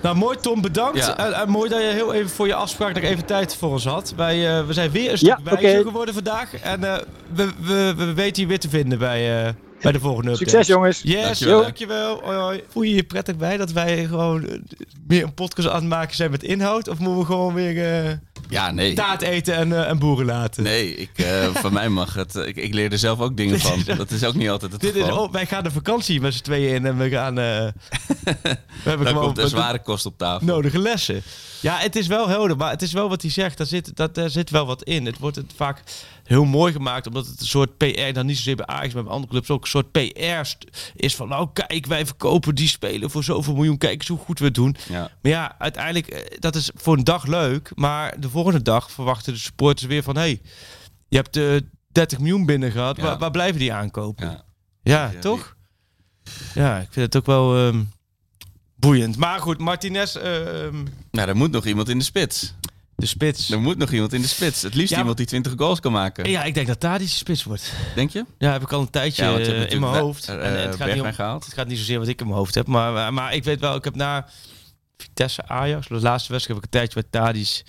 Nou, mooi Tom, bedankt. Ja. Uh, mooi dat je heel even voor je afspraak nog even tijd voor ons had. Wij, uh, we zijn weer een stuk ja, wijzer geworden vandaag. En we, we, we weten je weer te vinden bij, bij de volgende update. Succes jongens. Yes, dankjewel. dankjewel. Hoi, hoi. Voel je je prettig bij dat wij gewoon meer een podcast aan het maken zijn met inhoud? Of moeten we gewoon weer ja, nee. taart eten en, uh, en boeren laten? Nee, ik, uh, van mij mag het. Ik, ik leer er zelf ook dingen van. Dat is ook niet altijd het dit geval. Is, oh, wij gaan de vakantie met z'n tweeën in en we gaan... Uh, we hebben gewoon komt een zware kost op tafel. Nodige lessen. Ja, het is wel helder, maar het is wel wat hij zegt. Daar zit, dat, daar zit wel wat in. Het wordt het vaak heel mooi gemaakt, omdat het een soort PR, dan niet zozeer bij Ajax, maar bij andere clubs ook een soort PR is van, nou kijk, wij verkopen die spelen voor zoveel miljoen, kijk eens hoe goed we het doen. Ja. Maar ja, uiteindelijk, eh, dat is voor een dag leuk, maar de volgende dag verwachten de supporters weer van, hey, je hebt de uh, 30 miljoen binnen gehad, waar, waar, blijven die aankopen? Ja, ja, toch? Ja, ik vind het ook wel um, boeiend. Maar goed, Martinez... Uh, nou, er moet nog iemand in de spits. De spits. Er moet nog iemand in de spits. Het liefst iemand die 20 goals kan maken. Ja, ik denk dat daar die spits wordt. Denk je? Ja, heb ik al een tijdje ja, uh, in mijn hoofd. Uh, en, het, gaat niet om, gehaald. het gaat niet zozeer wat ik in mijn hoofd heb. Maar, maar ik weet wel, ik heb na Vitesse Ajax, de laatste wedstrijd, heb ik een tijdje met Tadis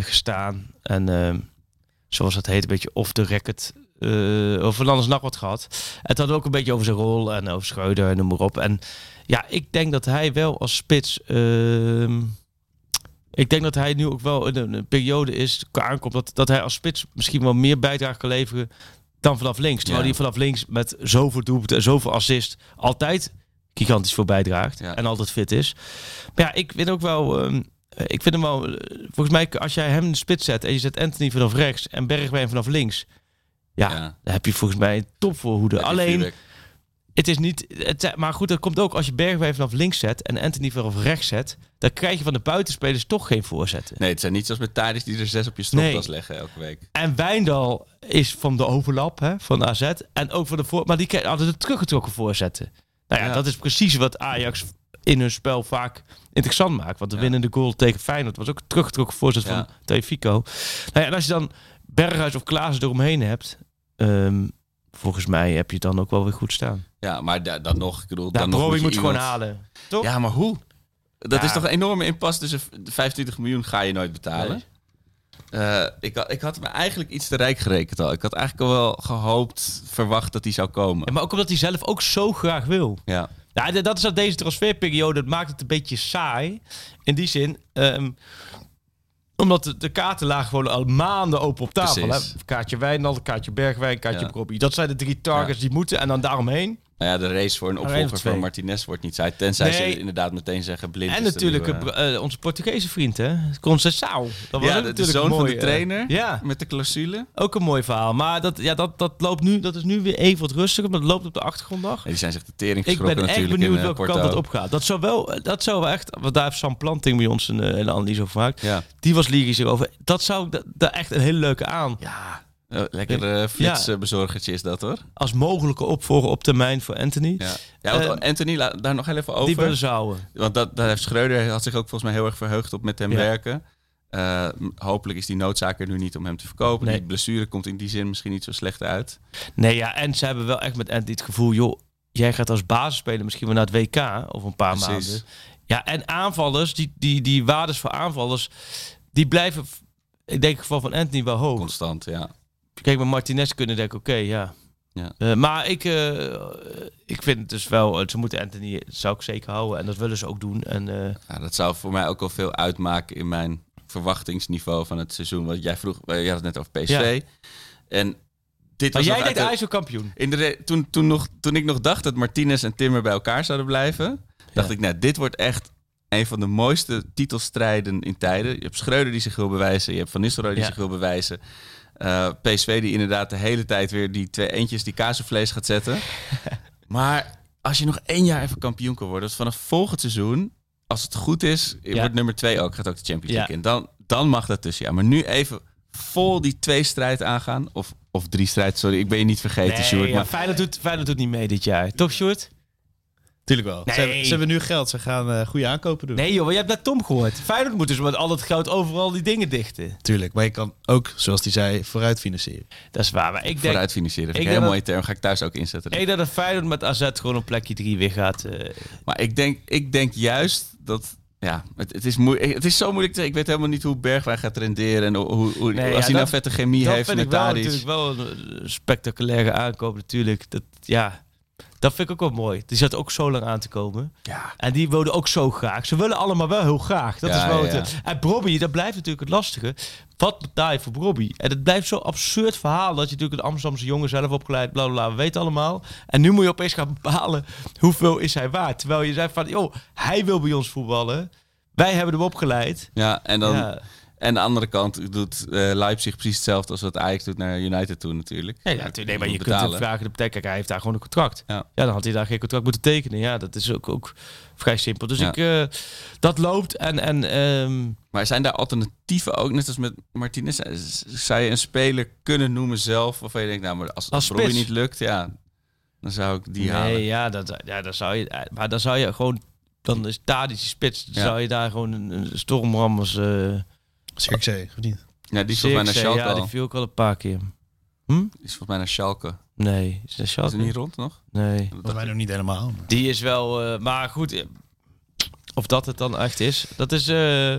gestaan. En ehm, zoals dat heet, een beetje off the record uh, over anders Nacht wat gehad. Het had ook een beetje over zijn rol en over Schreuder en noem maar op. En ja, ik denk dat hij wel als spits... Uh, ik denk dat hij nu ook wel in een, periode is, aankomt, dat, dat hij als spits misschien wel meer bijdrage kan leveren dan vanaf links. Terwijl ja. hij vanaf links met zoveel doelpunten en zoveel assist altijd gigantisch veel bijdraagt. Ja. En altijd fit is. Maar ja, ik vind ook wel... Um, ik vind hem wel... Volgens mij, als jij hem in de spits zet en je zet Anthony vanaf rechts en Bergwijn vanaf links... Ja, ja. dan heb je volgens mij een topvoorhoede. Alleen... Het is niet. Het, maar goed, dat komt ook als je Bergwijn vanaf links zet en Anthony vanaf rechts zet. Dan krijg je van de buitenspelers toch geen voorzetten. Nee, het zijn niet zoals met Thadis die er zes op je stropdas nee. leggen elke week. En Wijndal is van de overlap hè, van AZ. En ook van de voor. Maar die hadden de teruggetrokken voorzetten. Nou ja, dat is precies wat Ajax in hun spel vaak interessant maakt. Want de ja. winnende goal tegen Feyenoord was ook een teruggetrokken voorzet van Tefico. Nou ja, en als je dan Berghuis of Klaassen eromheen hebt. Um, volgens mij heb je dan ook wel weer goed staan. Ja, maar da dan nog, ik bedoel, dan nog moet je gewoon halen. Toch? Ja, maar hoe? Dat is toch een enorme inpas. Dus 25 miljoen ga je nooit betalen. Uh, ik, ik had me eigenlijk iets te rijk gerekend al. Ik had eigenlijk al wel gehoopt, verwacht dat hij zou komen. Ja, maar ook omdat hij zelf ook zo graag wil. Ja. Ja, dat is dat deze transferperiode. Dat maakt het een beetje saai. In die zin. Um, omdat de, de, kaarten lagen gewoon al maanden open op tafel. Hè? Kaartje Wijnald, kaartje Bergwijn, kaartje ja. Dat zijn de drie targets die moeten. En dan daaromheen nou ja, de race voor een opvolger van Martinez wordt niet uit. Tenzij nee. ze inderdaad meteen zeggen blind En natuurlijk nieuwe... uh, onze Portugese vriend, hè? Conceição. Dat was ja, de, de zoon mooi, van de trainer ja. met de clausule. Ook een mooi verhaal. Maar dat, ja, dat, dat, loopt nu, dat is nu weer even wat rustiger. Maar dat loopt op de achtergrond nog. Ja, die zijn zich de tering Ik ben echt benieuwd in, welke kant dat opgaat. Dat zou wel, dat zou wel echt... Want daar heeft Sam Planting bij ons een, een analyse over gemaakt. Ja. Die was lyrisch erover. Dat zou daar echt een hele leuke aan. Ja. Uh, lekker uh, flitsbezorgertje is dat hoor. Als mogelijke opvolger op termijn voor Anthony. Ja, ja want uh, Anthony, daar nog even over. Die willen zouden. Want dat, daar heeft Schreuder had zich ook volgens mij heel erg verheugd op met hem ja. werken. hopelijk is die noodzaak er nu niet om hem te verkopen. Nee. Die blessure komt in die zin misschien niet zo slecht uit. Nee, ja, en ze hebben wel echt met Anthony het gevoel, joh, jij gaat als basisspeler misschien wel naar het WK of een paar Precies. maanden. Ja, en aanvallers, die, die, die waardes voor aanvallers, die blijven, ik denk in het geval van Anthony wel hoog. Constant, ja. Kijk, met Martinez kunnen denken, oké, okay, ja. ja. Uh, maar ik, uh, ik vind het dus wel, ze moeten Anthony, zou ik zeker houden. En dat willen ze ook doen. En, ja, dat zou voor mij ook al veel uitmaken in mijn verwachtingsniveau van het seizoen. Want jij vroeg, jij had het net over PSV. Ja. En dit maar was jij denkt hij is kampioen. In de toen, toen, nog, toen ik nog dacht dat Martinez en Timmer bij elkaar zouden blijven, dacht ik, nou, dit wordt echt een van de mooiste titelstrijden in tijden. Je hebt Schreuder die zich wil bewijzen. Je hebt Van Nistelrooy die zich wil bewijzen. Uh, PSV die inderdaad de hele tijd weer die twee eentjes die kaasvlees gaat zetten. maar als je nog één jaar even kampioen kan worden, dus vanaf volgend seizoen, als het goed is, wordt nummer twee ook, gaat ook de Champions League in. Dan, dan mag dat tussen. Ja, maar nu even vol die twee strijd aangaan. Of, of drie strijd, sorry. Ik ben je niet vergeten, nee, Sjoerd. Ja, maar... Feyenoord, doet, Feyenoord doet niet mee dit jaar. Toch, Sjoerd? Tuurlijk wel. Ze, hebben, ze, hebben, nu geld. Ze gaan uh, goede aankopen doen. Nee joh, je hebt net Tom gehoord. Feyenoord moet dus met al het goud overal die dingen dichten. Tuurlijk, maar je kan ook, zoals hij zei, vooruit financieren. Dat is waar. Maar ik denk, vooruit financieren, vind ik een heel mooie term. Ga ik thuis ook inzetten. Ik denk dat Feyenoord met AZ gewoon een plekje drie weer gaat. Uh... Maar ik denk, ik denk juist dat ja, het, het, is moeilijk. Het is zo moeilijk. Te, ik weet helemaal niet hoe Bergwijn gaat renderen. En hoe, hoe als hij nou vette chemie heeft met Dat vind ik wel natuurlijk wel een spectaculaire aankoop natuurlijk. Dat, ja, dat vind ik ook wel mooi. Die zat ook zo lang aan te komen. Ja. En die wilden ook zo graag. Ze willen allemaal wel heel graag. Dat is wel het, en Bobby, dat blijft natuurlijk het lastige. Wat betaal je voor Bobby? En het blijft zo'n absurd verhaal. Dat je natuurlijk een Amsterdamse jongen zelf opgeleid, bla bla, we weten allemaal. En nu moet je opeens gaan bepalen hoeveel is hij waard. Terwijl je zei van, joh, hij wil bij ons voetballen. Wij hebben hem opgeleid. Ja, en dan... En de andere kant doet uh, Leipzig precies hetzelfde als wat Ajax doet naar United toe natuurlijk. Ja natuurlijk. Nee, maar je kunt de vragen, de betekent, hij heeft daar gewoon een contract. Ja. ja, dan had hij daar geen contract moeten tekenen. Ja, dat is ook, ook vrij simpel. Dus ik, uh, dat loopt en... en um... Maar zijn daar alternatieven ook? Net als met Martinez, zou je een speler kunnen noemen zelf? Of je denkt, nou, maar als, als het niet lukt, ja, dan zou ik die nee, halen. ja, dat, ja, dan zou je... Maar dan zou je gewoon... Dan is daar die spits. Dan zou je daar gewoon een, een stormrammers... Uh, Zirkzee, of niet? Ja, die is volgens mij naar Schalke Ja, die viel ook al een paar keer. Hm? Die is volgens mij naar Schalke. Nee, is, naar Schalke? is niet rond nog? Nee. Dat mij nog niet helemaal. Die is wel... Uh, maar goed, eh, of dat het dan echt is, dat is... Uh,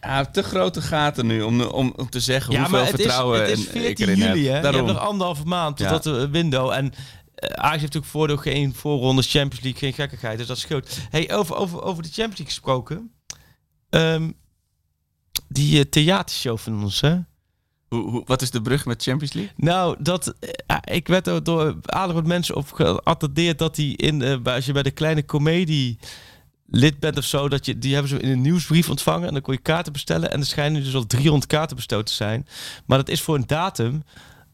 ja, te grote gaten nu om, om, om te zeggen ja, hoeveel vertrouwen is, het is 14 juli, hè? Daarom. Je hebt nog anderhalve maand tot ja. dat de window. En uh, Ajax heeft natuurlijk voordeel geen voorronde Champions League, geen gekkigheid. Dus dat scheelt. Hey, over, over, over de Champions League gesproken. Um, die uh, theatershow van ons, hè? Hoe, hoe, wat is de brug met Champions League? Nou, dat, uh, ik werd er door aardig wat mensen op geattendeerd dat die in, uh, als je bij de kleine comedie lid bent of zo, dat je, die hebben ze in een nieuwsbrief ontvangen en dan kon je kaarten bestellen en er schijnen dus al 300 kaarten besteld te zijn. Maar dat is voor een datum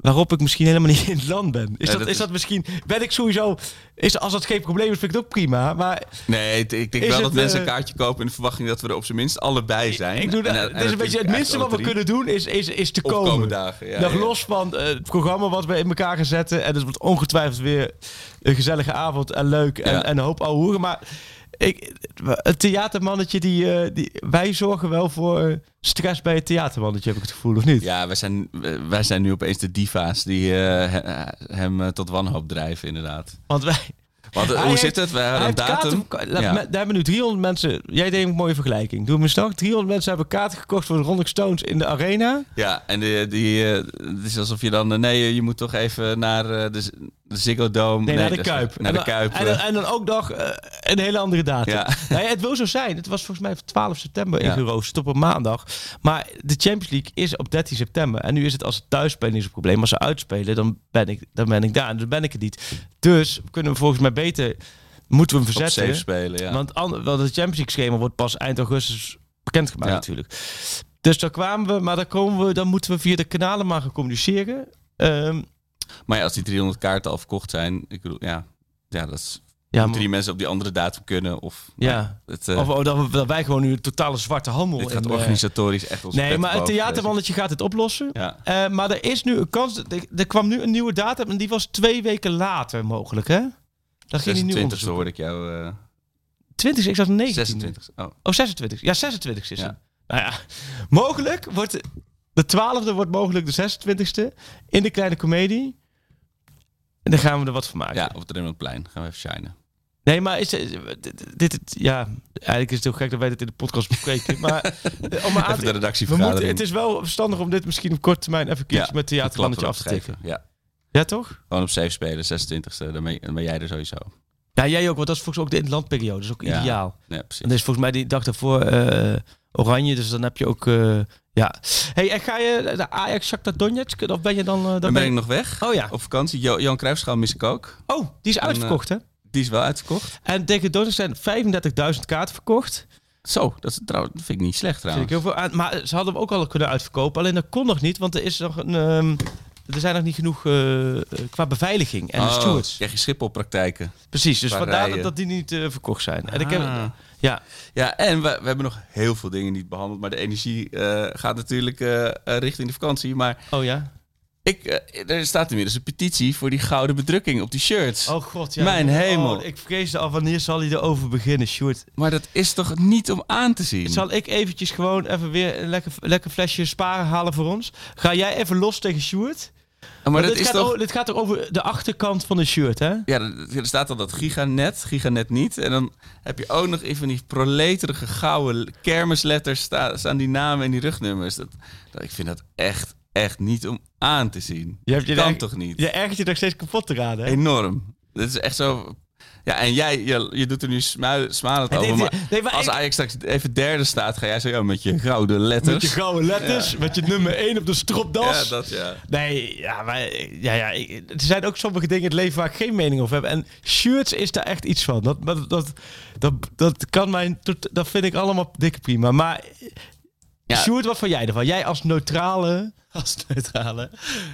waarop ik misschien helemaal niet in het land ben. Is, dat, is dat misschien... Ben ik sowieso... Is, als dat geen probleem is, vind ik het ook prima. Maar nee, ik denk wel dat mensen een eh, kaartje kopen... in de verwachting dat we er op zijn minst allebei zijn. Ik doe dat, en, is een beetje het minste wat we kunnen doen... is, is, is te komen. dagen, ja, Nog los van uh, het programma wat we in elkaar gaan zetten. En het wordt ongetwijfeld weer een gezellige avond en leuk. En, en een hoop ouwe hoeren. Maar ik, het theatermannetje, die, uh, die, wij zorgen wel voor stress bij het theatermannetje, heb ik het gevoel, of niet? Ja, wij zijn, wij zijn nu opeens de diva's die uh, hem tot wanhoop drijven, inderdaad. Want wij, want, hoe heeft, zit het? We hebben een datum. Kaarten, ja. Daar hebben nu 300 mensen. Jij deed een mooie vergelijking. Doe me eens nog. 300 mensen hebben kaarten gekocht voor de Rolling Stones in de arena. Ja, en die, die, het is alsof je dan. Nee, je moet toch even naar de, de Ziggo Dome. Nee, naar de Kuip. Naar de Kuip. En, dan, en dan ook nog uh, een hele andere datum. Ja. Het wil zo zijn. Het was volgens mij 12 september ja. ingeroosterd op een maandag. Maar de Champions League is op 13 september. En nu is het als het thuisspelen is een probleem. Als ze uitspelen, dan ben ik, dan ben ik daar. En dan ben ik het niet. Dus kunnen we volgens mij beter... Moeten we hem verzetten. Op spelen, ja. Want, want de Champions League schema wordt pas eind augustus bekendgemaakt ja. natuurlijk. Dus daar kwamen we, maar dan komen we, dan moeten we via de kanalen maar gaan communiceren. Um, maar ja, als die 300 kaarten al verkocht zijn, ik bedoel, ja, ja dat is ja, moeten die mensen op die andere datum kunnen? Of, ja. Het, uh, of dat, wij gewoon nu een totale zwarte handel. Dit gaat organisatorisch echt ons Nee, maar het theatermannetje gaat het oplossen. Ja. Uh, maar er is nu een kans. Er, er, kwam nu een nieuwe datum en die was twee weken later mogelijk, hè? Dan ging die nu zo hoorde ik jou. Uh... 20, ik zat 19. 26. Oh. oh, 26. Ja, 26 is ja. het. Nou ja, mogelijk wordt de 12e wordt mogelijk de 26e in de kleine komedie. En dan gaan we er wat van maken. Ja, op het plein gaan we even shinen. Nee, maar is dit, dit, ja, eigenlijk is het heel gek dat wij dit in de podcast bespreken. maar eh, om maar even de redactievergadering. het is wel verstandig om dit misschien op korte termijn even ja, met theatermannetje af te tikken. Ja. ja, toch? Gewoon op safe spelen, 26e, dan ben, dan ben jij er sowieso. Ja, jij ook, want dat is volgens mij ook de landperiode. Dat is ook ja, ideaal. Ja, precies. En is volgens mij die dag daarvoor uh, oranje, dus dan heb je ook... Uh, ja. Hey, en ga je de Ajax Shakhtar Donetsk? Of ben je dan... Dan, dan ben ik nog weg. Oh ja. Op vakantie. Jo Johan Cruijffschaal mis ik ook. Oh, die is uitverkocht hè? Die is wel uitverkocht. En tegen Donetsk zijn 35.000 kaarten verkocht. Zo, dat, vind ik niet slecht trouwens. Heel veel aan, maar ze hadden hem ook al kunnen uitverkopen. Alleen dat kon nog niet, want er is nog een... Um, er zijn nog niet genoeg uh, qua beveiliging en oh, de stewards. Krijg je Schiphol-praktijken. Precies, dus vandaar dat, dat, die niet uh, verkocht zijn. En ik heb, ah. ja. ja, en we, we, hebben nog heel veel dingen niet behandeld. Maar de energie gaat natuurlijk richting de vakantie. Maar oh ja? Ik, uh, er staat inmiddels een petitie voor die gouden bedrukking op die shirts. Oh god, ja. Mijn hemel. Oh, ik vreesde al, wanneer zal hij erover beginnen, Sjoerd? Maar dat is toch niet om aan te zien? Zal ik eventjes gewoon even weer een lekker, lekker flesje sparen halen voor ons? Ga jij even los tegen Sjoerd? Maar, dit, dit, is gaat toch... dit gaat toch over de achterkant van de shirt, hè? Ja, er staat al dat giganet, giganet niet. En dan heb je ook nog even die proleterige gouden kermisletters staan, die namen en die rugnummers. Dat, dat, ik vind dat echt, echt niet om aan te zien. Je hebt je kan toch niet? Je ergert je nog steeds kapot te raden. Enorm. Dit is echt zo ja, en jij, je, je doet er nu smalend over. Maar, nee, maar als Ajax straks even derde staat, ga jij zo ja, met je gouden letters. Met je gouden letters, met je nummer 1 op de stropdas. Ja, dat ja. Nee, ja, maar ja, ja, er zijn ook sommige dingen in het leven waar ik geen mening over heb. En shirts is daar echt iets van. Dat, dat, dat, dat, dat kan mijn, dat vind ik allemaal dikke prima. Maar ja. Sjoerd, wat van jij ervan? Jij als neutrale... Als neutrale.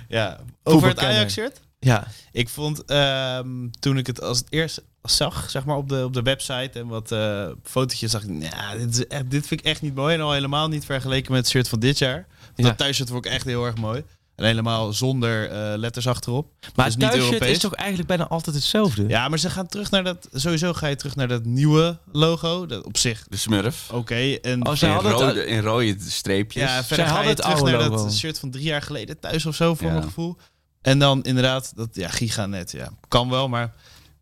Ja. Over het Ajax-shirt? Ja. Ik vond um, toen ik het als het eerst zag, zeg maar, op de, op de website en wat uh, fotootjes zag ik, ja, dit, is echt, dit vind ik echt niet mooi. En al helemaal niet vergeleken met het shirt van dit jaar. Ja. Dat thuisshirt vond ik echt heel erg mooi. En helemaal zonder uh, letters achterop. Maar dus het thuisshirt is toch eigenlijk bijna altijd hetzelfde? Ja, maar ze gaan terug naar dat... Sowieso ga je terug naar dat nieuwe logo. Dat op zich... De Smurf. Oké. Okay, en oh, in, rode, in rode streepjes. Ja, verder zij ga je terug naar logo. dat shirt van drie jaar geleden thuis of zo, voor ja. mijn gevoel. En dan inderdaad, dat ja, giganet, ja. Kan wel, maar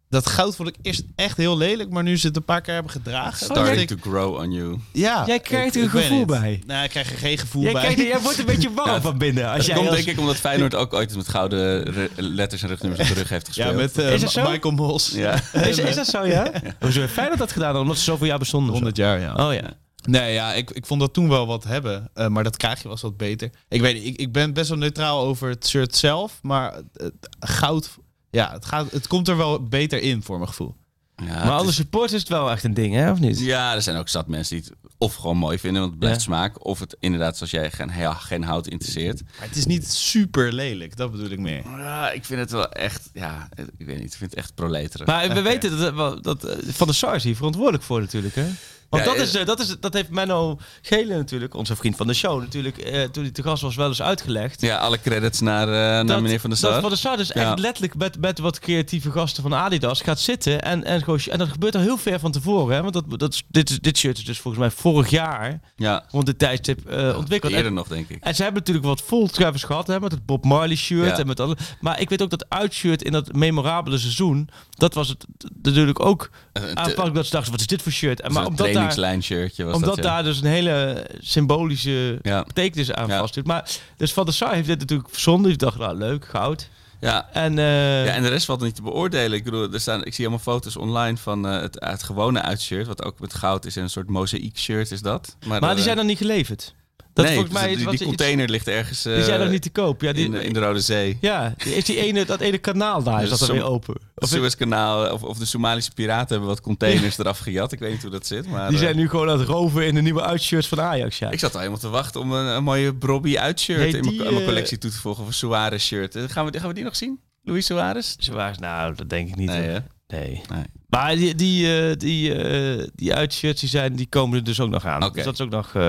dat goud vond ik eerst echt heel lelijk, maar nu ze het een paar keer hebben gedragen. Starting to grow on you. Ja. Jij krijgt er een gevoel bij. Nou, ik krijg er geen gevoel jij bij. Krijgt, jij wordt een beetje warm van binnen. Als jij komt denk ik omdat Feyenoord ook ooit met gouden letters en rugnummers op de rug heeft gespeeld. Ja, met uh, is dat zo? Michael Mols. Ja. Is, is dat zo, ja? Hoezo heeft Feyenoord dat gedaan? Omdat ze zoveel jaar bestonden? 100 jaar, ja. Oh ja. Nee, ja, ik, ik vond dat toen wel wat hebben. Uh, maar dat krijg je wel eens wat beter. Ik weet ik, ik ben best wel neutraal over het shirt zelf. Maar het goud, ja, het, gaat, het komt er wel beter in voor mijn gevoel. Ja, maar alle supporters is het wel echt een ding, hè, of niet? Ja, er zijn ook zat mensen die het of gewoon mooi vinden, want het blijft smaak. Of het inderdaad, zoals jij, geen, ja, geen hout interesseert. Maar het is niet super lelijk, dat bedoel ik meer. Ja, ik vind het wel echt, ja, ik weet niet, ik vind het echt proleterig. Maar we weten dat, dat, eh, Van de SARS hier verantwoordelijk voor natuurlijk, hè? Want dat, is, eh, dat, is, dat heeft Menno Gele natuurlijk, onze vriend van de show, natuurlijk, eh, toen hij te gast was, wel eens uitgelegd. Ja, alle credits naar, uh, naar meneer Van der Sar. Dat Van der Sar dus echt letterlijk met, met wat creatieve gasten van Adidas gaat zitten. En, en, en dat gebeurt al heel ver van tevoren. Hè? Want dat, dat, dit, dit shirt is dus volgens mij vorig jaar ja. rond de tijdstip uh, ontwikkeld. Eerder nog, denk ik. En ze hebben natuurlijk wat vol Travis gehad, hè, met het Bob Marley shirt. En met alle, maar ik weet ook dat uitshirt in dat memorabele seizoen, dat was het natuurlijk ook aanvankelijk dat ze dachten, wat is dit voor shirt? En, maar omdat daar, shirtje was Omdat dat, daar dus een hele symbolische ja. betekenis aan vast zit. Maar dus Van der Sar heeft dit natuurlijk verzonden. Die dacht, nou leuk, goud. Ja. En, uh, ja, en de rest valt niet te beoordelen. Ik bedoel, er staan, ik zie allemaal foto's online van uh, het, het gewone uitshirt, wat ook met goud is en een soort mozaïek shirt is dat. Maar, maar die zijn dan niet geleverd? Dat nee, volgens mij die, die container ligt ergens. Uh, die zijn nog niet te koop. Ja, die, in, de, in de Rode Zee. Ja, is die ene, dat ene kanaal daar, is dat dan weer open? Of Suezkanaal of, of de Somalische piraten hebben wat containers eraf gejat. Ik weet niet hoe dat zit. Maar, die zijn nu gewoon aan het roven in de nieuwe uitshirts van Ajax. Ja. Ik zat al helemaal te wachten om een, een mooie Brobby uitshirt in mijn uh, collectie toe te voegen. Of een Suarez shirt. Gaan we, gaan we die nog zien? Luis Suarez? Suarez, nou, dat denk ik niet. Nee, Nee. nee. Maar die, die, uh, die, uh, die uitshirts die zijn, die komen er dus ook nog aan. Okay. Dus dat is ook nog... Uh...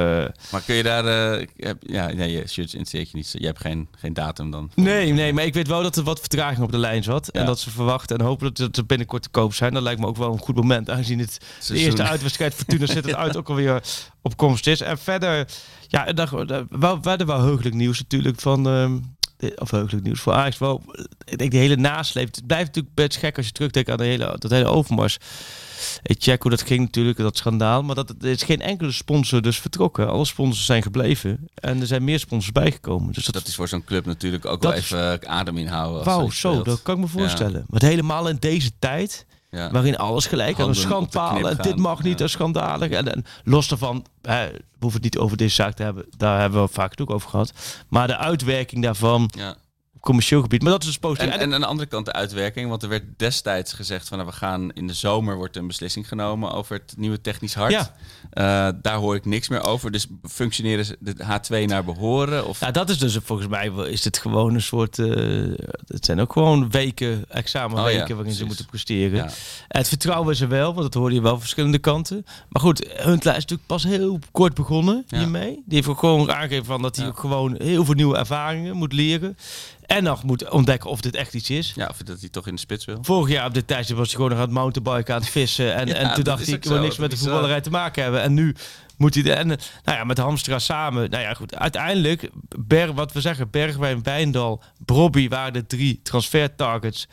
Maar kun je daar... ja, nee, je shirts interesseert je niet. Je hebt geen, geen datum dan? Nee, nee, maar ik weet wel dat er wat vertraging op de lijn zat. Ja. En dat ze verwachten en hopen dat ze binnenkort te koop zijn. Dat lijkt me ook wel een goed moment. Aangezien het de eerste uitwedstrijd Fortuna zit het uit ook alweer op komst is. En verder... Ja, daar, wel, verder wel heugelijk nieuws natuurlijk van... Of heugelijk nieuws voor Ajax. Wel, ik denk de hele nasleep. Het blijft natuurlijk best gek als je terugdenkt aan de hele, dat hele overmars. Ik check hoe dat ging natuurlijk, dat schandaal. Maar dat, er is geen enkele sponsor dus vertrokken. Alle sponsors zijn gebleven. En er zijn meer sponsors bijgekomen. Dus dat, dat is voor zo'n club natuurlijk ook wel even adem inhouden. Wauw, zo, dat kan ik me voorstellen. Ja. Maar helemaal in deze tijd... Ja. Waarin alles gelijk aan een schandpaal. En dit mag niet, ja. een schandalig. En, en, los daarvan, hè, we hoeven het niet over deze zaak te hebben. Daar hebben we vaak ook over gehad. Maar de uitwerking daarvan. Commercieel gebied. Maar dat is dus positief. En, en aan de andere kant de uitwerking. Want er werd destijds gezegd van nou, we gaan in de zomer wordt een beslissing genomen over het nieuwe technisch hart. Ja. Uh, daar hoor ik niks meer over. Dus functioneren ze de H2 naar behoren? Of? Ja, dat is dus volgens mij is het gewoon een soort. Uh, het zijn ook gewoon weken, examenweken oh, ja, waarin ze moeten presteren. Ja. Het vertrouwen ze wel, want dat hoor je wel verschillende kanten. Maar goed, Huntelaar is natuurlijk pas heel kort begonnen hiermee. Die heeft ook gewoon aangegeven van dat hij ook gewoon heel veel nieuwe ervaringen moet leren. En nog moet ontdekken of dit echt iets is. Ja, of dat hij toch in de spits wil. Vorig jaar op dit tijdstip was hij gewoon nog aan het mountainbiken, aan het vissen. En, en toen dacht hij, ik wil niks met de voetballerij te maken hebben. En nu moet hij... De, en, nou ja, met Hamstra samen. Nou ja, goed. Uiteindelijk, Berg, wat we zeggen, Bergwijn, Wijndal, Brobby waren de drie transfer targets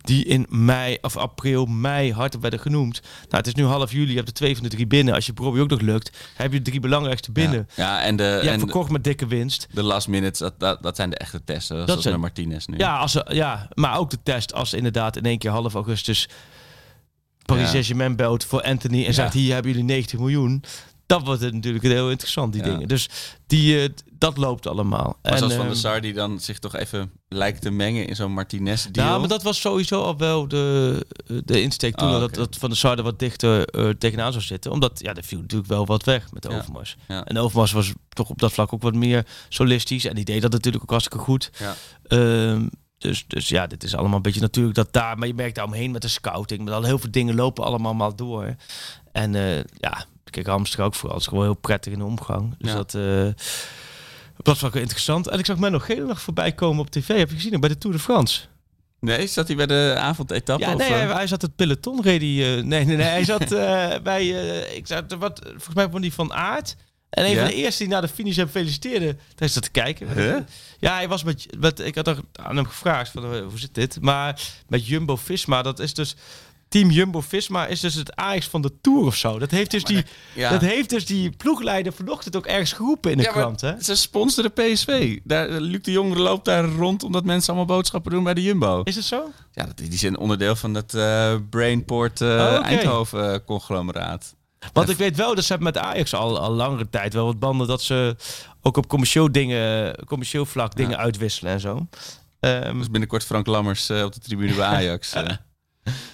die in mei of april, mei hard werden genoemd. Nou, het is nu half juli, je hebt de twee van de drie binnen. Als je Bobby ook nog lukt, heb je de drie belangrijkste binnen. Ja, en de ja, en verkocht met dikke winst. De last minutes, dat, dat, dat zijn de echte testen. Dat zoals zijn, Martinez nu. Ja, als, ja, maar ook de test als inderdaad in één keer half augustus Paris ja. Saint-Germain belt voor Anthony en zegt hier hebben jullie 90 miljoen dat wordt het natuurlijk heel interessant, die dingen. Dus die, uh, dat loopt allemaal. Maar en, zoals Van de ehm, Sar die dan zich toch even lijkt te mengen in zo'n Martinez deal. Ja, maar dat was sowieso al wel de, de insteek toen oh, dat, dat Van de Sar er wat dichter uh, tegenaan zou zitten. Omdat, ja, er viel natuurlijk wel wat weg met Overmars. Ja. En Overmars was toch op dat vlak ook wat meer solistisch. En die deed dat natuurlijk ook hartstikke goed. Ja. Um, dus, dus ja, dit is allemaal een beetje natuurlijk dat daar. Maar je merkt daar omheen met de scouting. Met al heel veel dingen lopen allemaal maar door. En uh, ja, Kijk, Hamster ook vooral. Het is gewoon heel prettig in de omgang. Dus dat, uh, dat was wel interessant. En ik zag mij nog heel nog voorbij komen op tv. Heb je gezien bij de Tour de France? Nee, zat hij bij de avondetappe? Ja, nee, hij, zat het peloton reed hij, uh, nee, nee, nee, hij zat uh, bij, uh, ik zat, wat, volgens mij van die van Aard. En een van de eerste die naar de finish hem feliciteerde, daar is dat te kijken. Ja, hij was met, met, ik had er aan hem gevraagd van hoe zit dit? Maar met Jumbo Visma, dat is dus Team Jumbo-Visma is dus het Ajax van de Tour of zo. Dat heeft dus, die, dat heeft dus die ploegleider vanochtend ook ergens geroepen in de krant. Hè? Ze sponsoren PSV. Daar, Luc de Jongere loopt daar rond omdat mensen allemaal boodschappen doen bij de Jumbo. Is het zo? Ja, die zijn onderdeel van het uh, Brainport uh, Eindhoven-conglomeraat. Want ik weet wel, dat ze hebben met Ajax al, al langere tijd wel wat banden dat ze ook op commercieel dingen, commercieel vlak dingen uitwisselen en zo. Um, dus binnenkort Frank Lammers uh, op de tribune bij Ajax.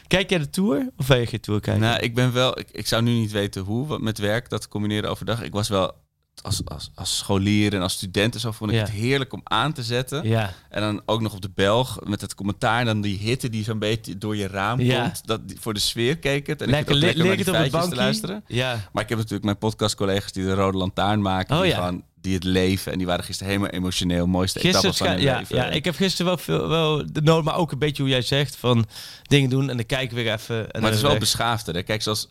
Kijk jij de Tour? Of wil je geen Tour kijken? Nou, ik ben wel... Ik, ik zou nu niet weten hoe, wat met werk, dat combineren overdag. Ik was wel als, als, als scholier en als student en zo vond ik het heerlijk om aan te zetten. Ja. En dan ook nog op de Belg met het commentaar. En dan die hitte die zo'n beetje door je raam ja. komt. Dat, voor de sfeer keek het. En lekker, ik lekker naar die feitjes te luisteren. Ja. Maar ik heb natuurlijk mijn podcastcollega's die de Rode Lantaarn maken. Oh, die ja die het leven. En die waren gisteren helemaal emotioneel. Mooiste gisteren van hun ja, leven. Ja, ik heb gisteren wel veel, wel de nood, maar ook een beetje hoe jij zegt van dingen doen en dan kijken weer even. En maar het is wel beschaafder. Hè? Kijk, zoals,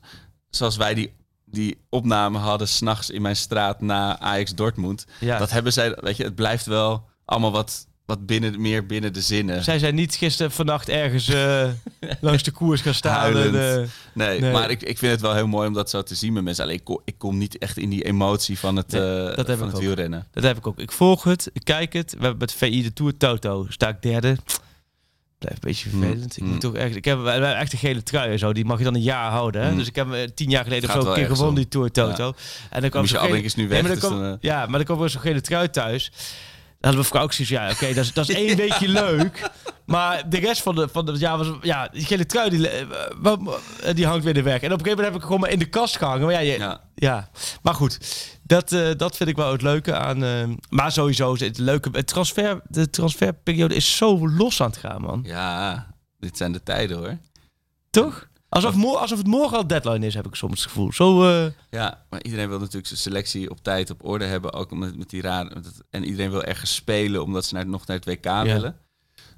zoals wij die die opname hadden s'nachts in mijn straat na Ajax Dortmund. Ja. Dat hebben zij, weet je, het blijft wel allemaal wat wat binnen, meer binnen de zinnen. Zij zijn niet gisteren vannacht ergens uh, langs de koers gaan staan. En, uh, nee, maar ik, ik vind het wel heel mooi om dat zo te zien met mensen. Alleen ik, kom, ik kom niet echt in die emotie van het, nee, uh, dat van het wielrennen. Dat heb ik ook. Ik volg het, ik kijk het. We hebben met VI de Tour Toto. Sta ik derde. Blijft een beetje mm, vervelend. Ik, moet mm. toch echt, ik heb echt een gele trui en zo. Die mag je dan een jaar houden. Hè? Mm. Dus ik heb tien jaar geleden of zo een keer gewonnen, die Tour Toto. En dan kwam je gele, is nu weg. maar dan dus ja, maar dan kwam er zo'n gele trui thuis hadden we ook zoiets ja, oké, dat, is, dat is één weekje leuk. Maar de rest van, de, van het jaar was, ja, die gele trui, die, eh, die hangt weer de weg. En op een gegeven moment heb ik gewoon maar in de kast gehangen. Maar ja, je, ja. maar goed, dat, uh, dat vind ik wel het leuke aan. Uh, maar sowieso, het leuke, het transfer, de transferperiode is zo los aan het gaan, man. Ja, dit zijn de tijden hoor. Toch? Alsof, alsof het morgen al deadline is, heb ik soms het gevoel. Zo, uh... Ja, maar iedereen wil natuurlijk zijn selectie op tijd op orde hebben. Ook met, met die rare. En iedereen wil ergens spelen omdat ze naar, nog naar het WK willen.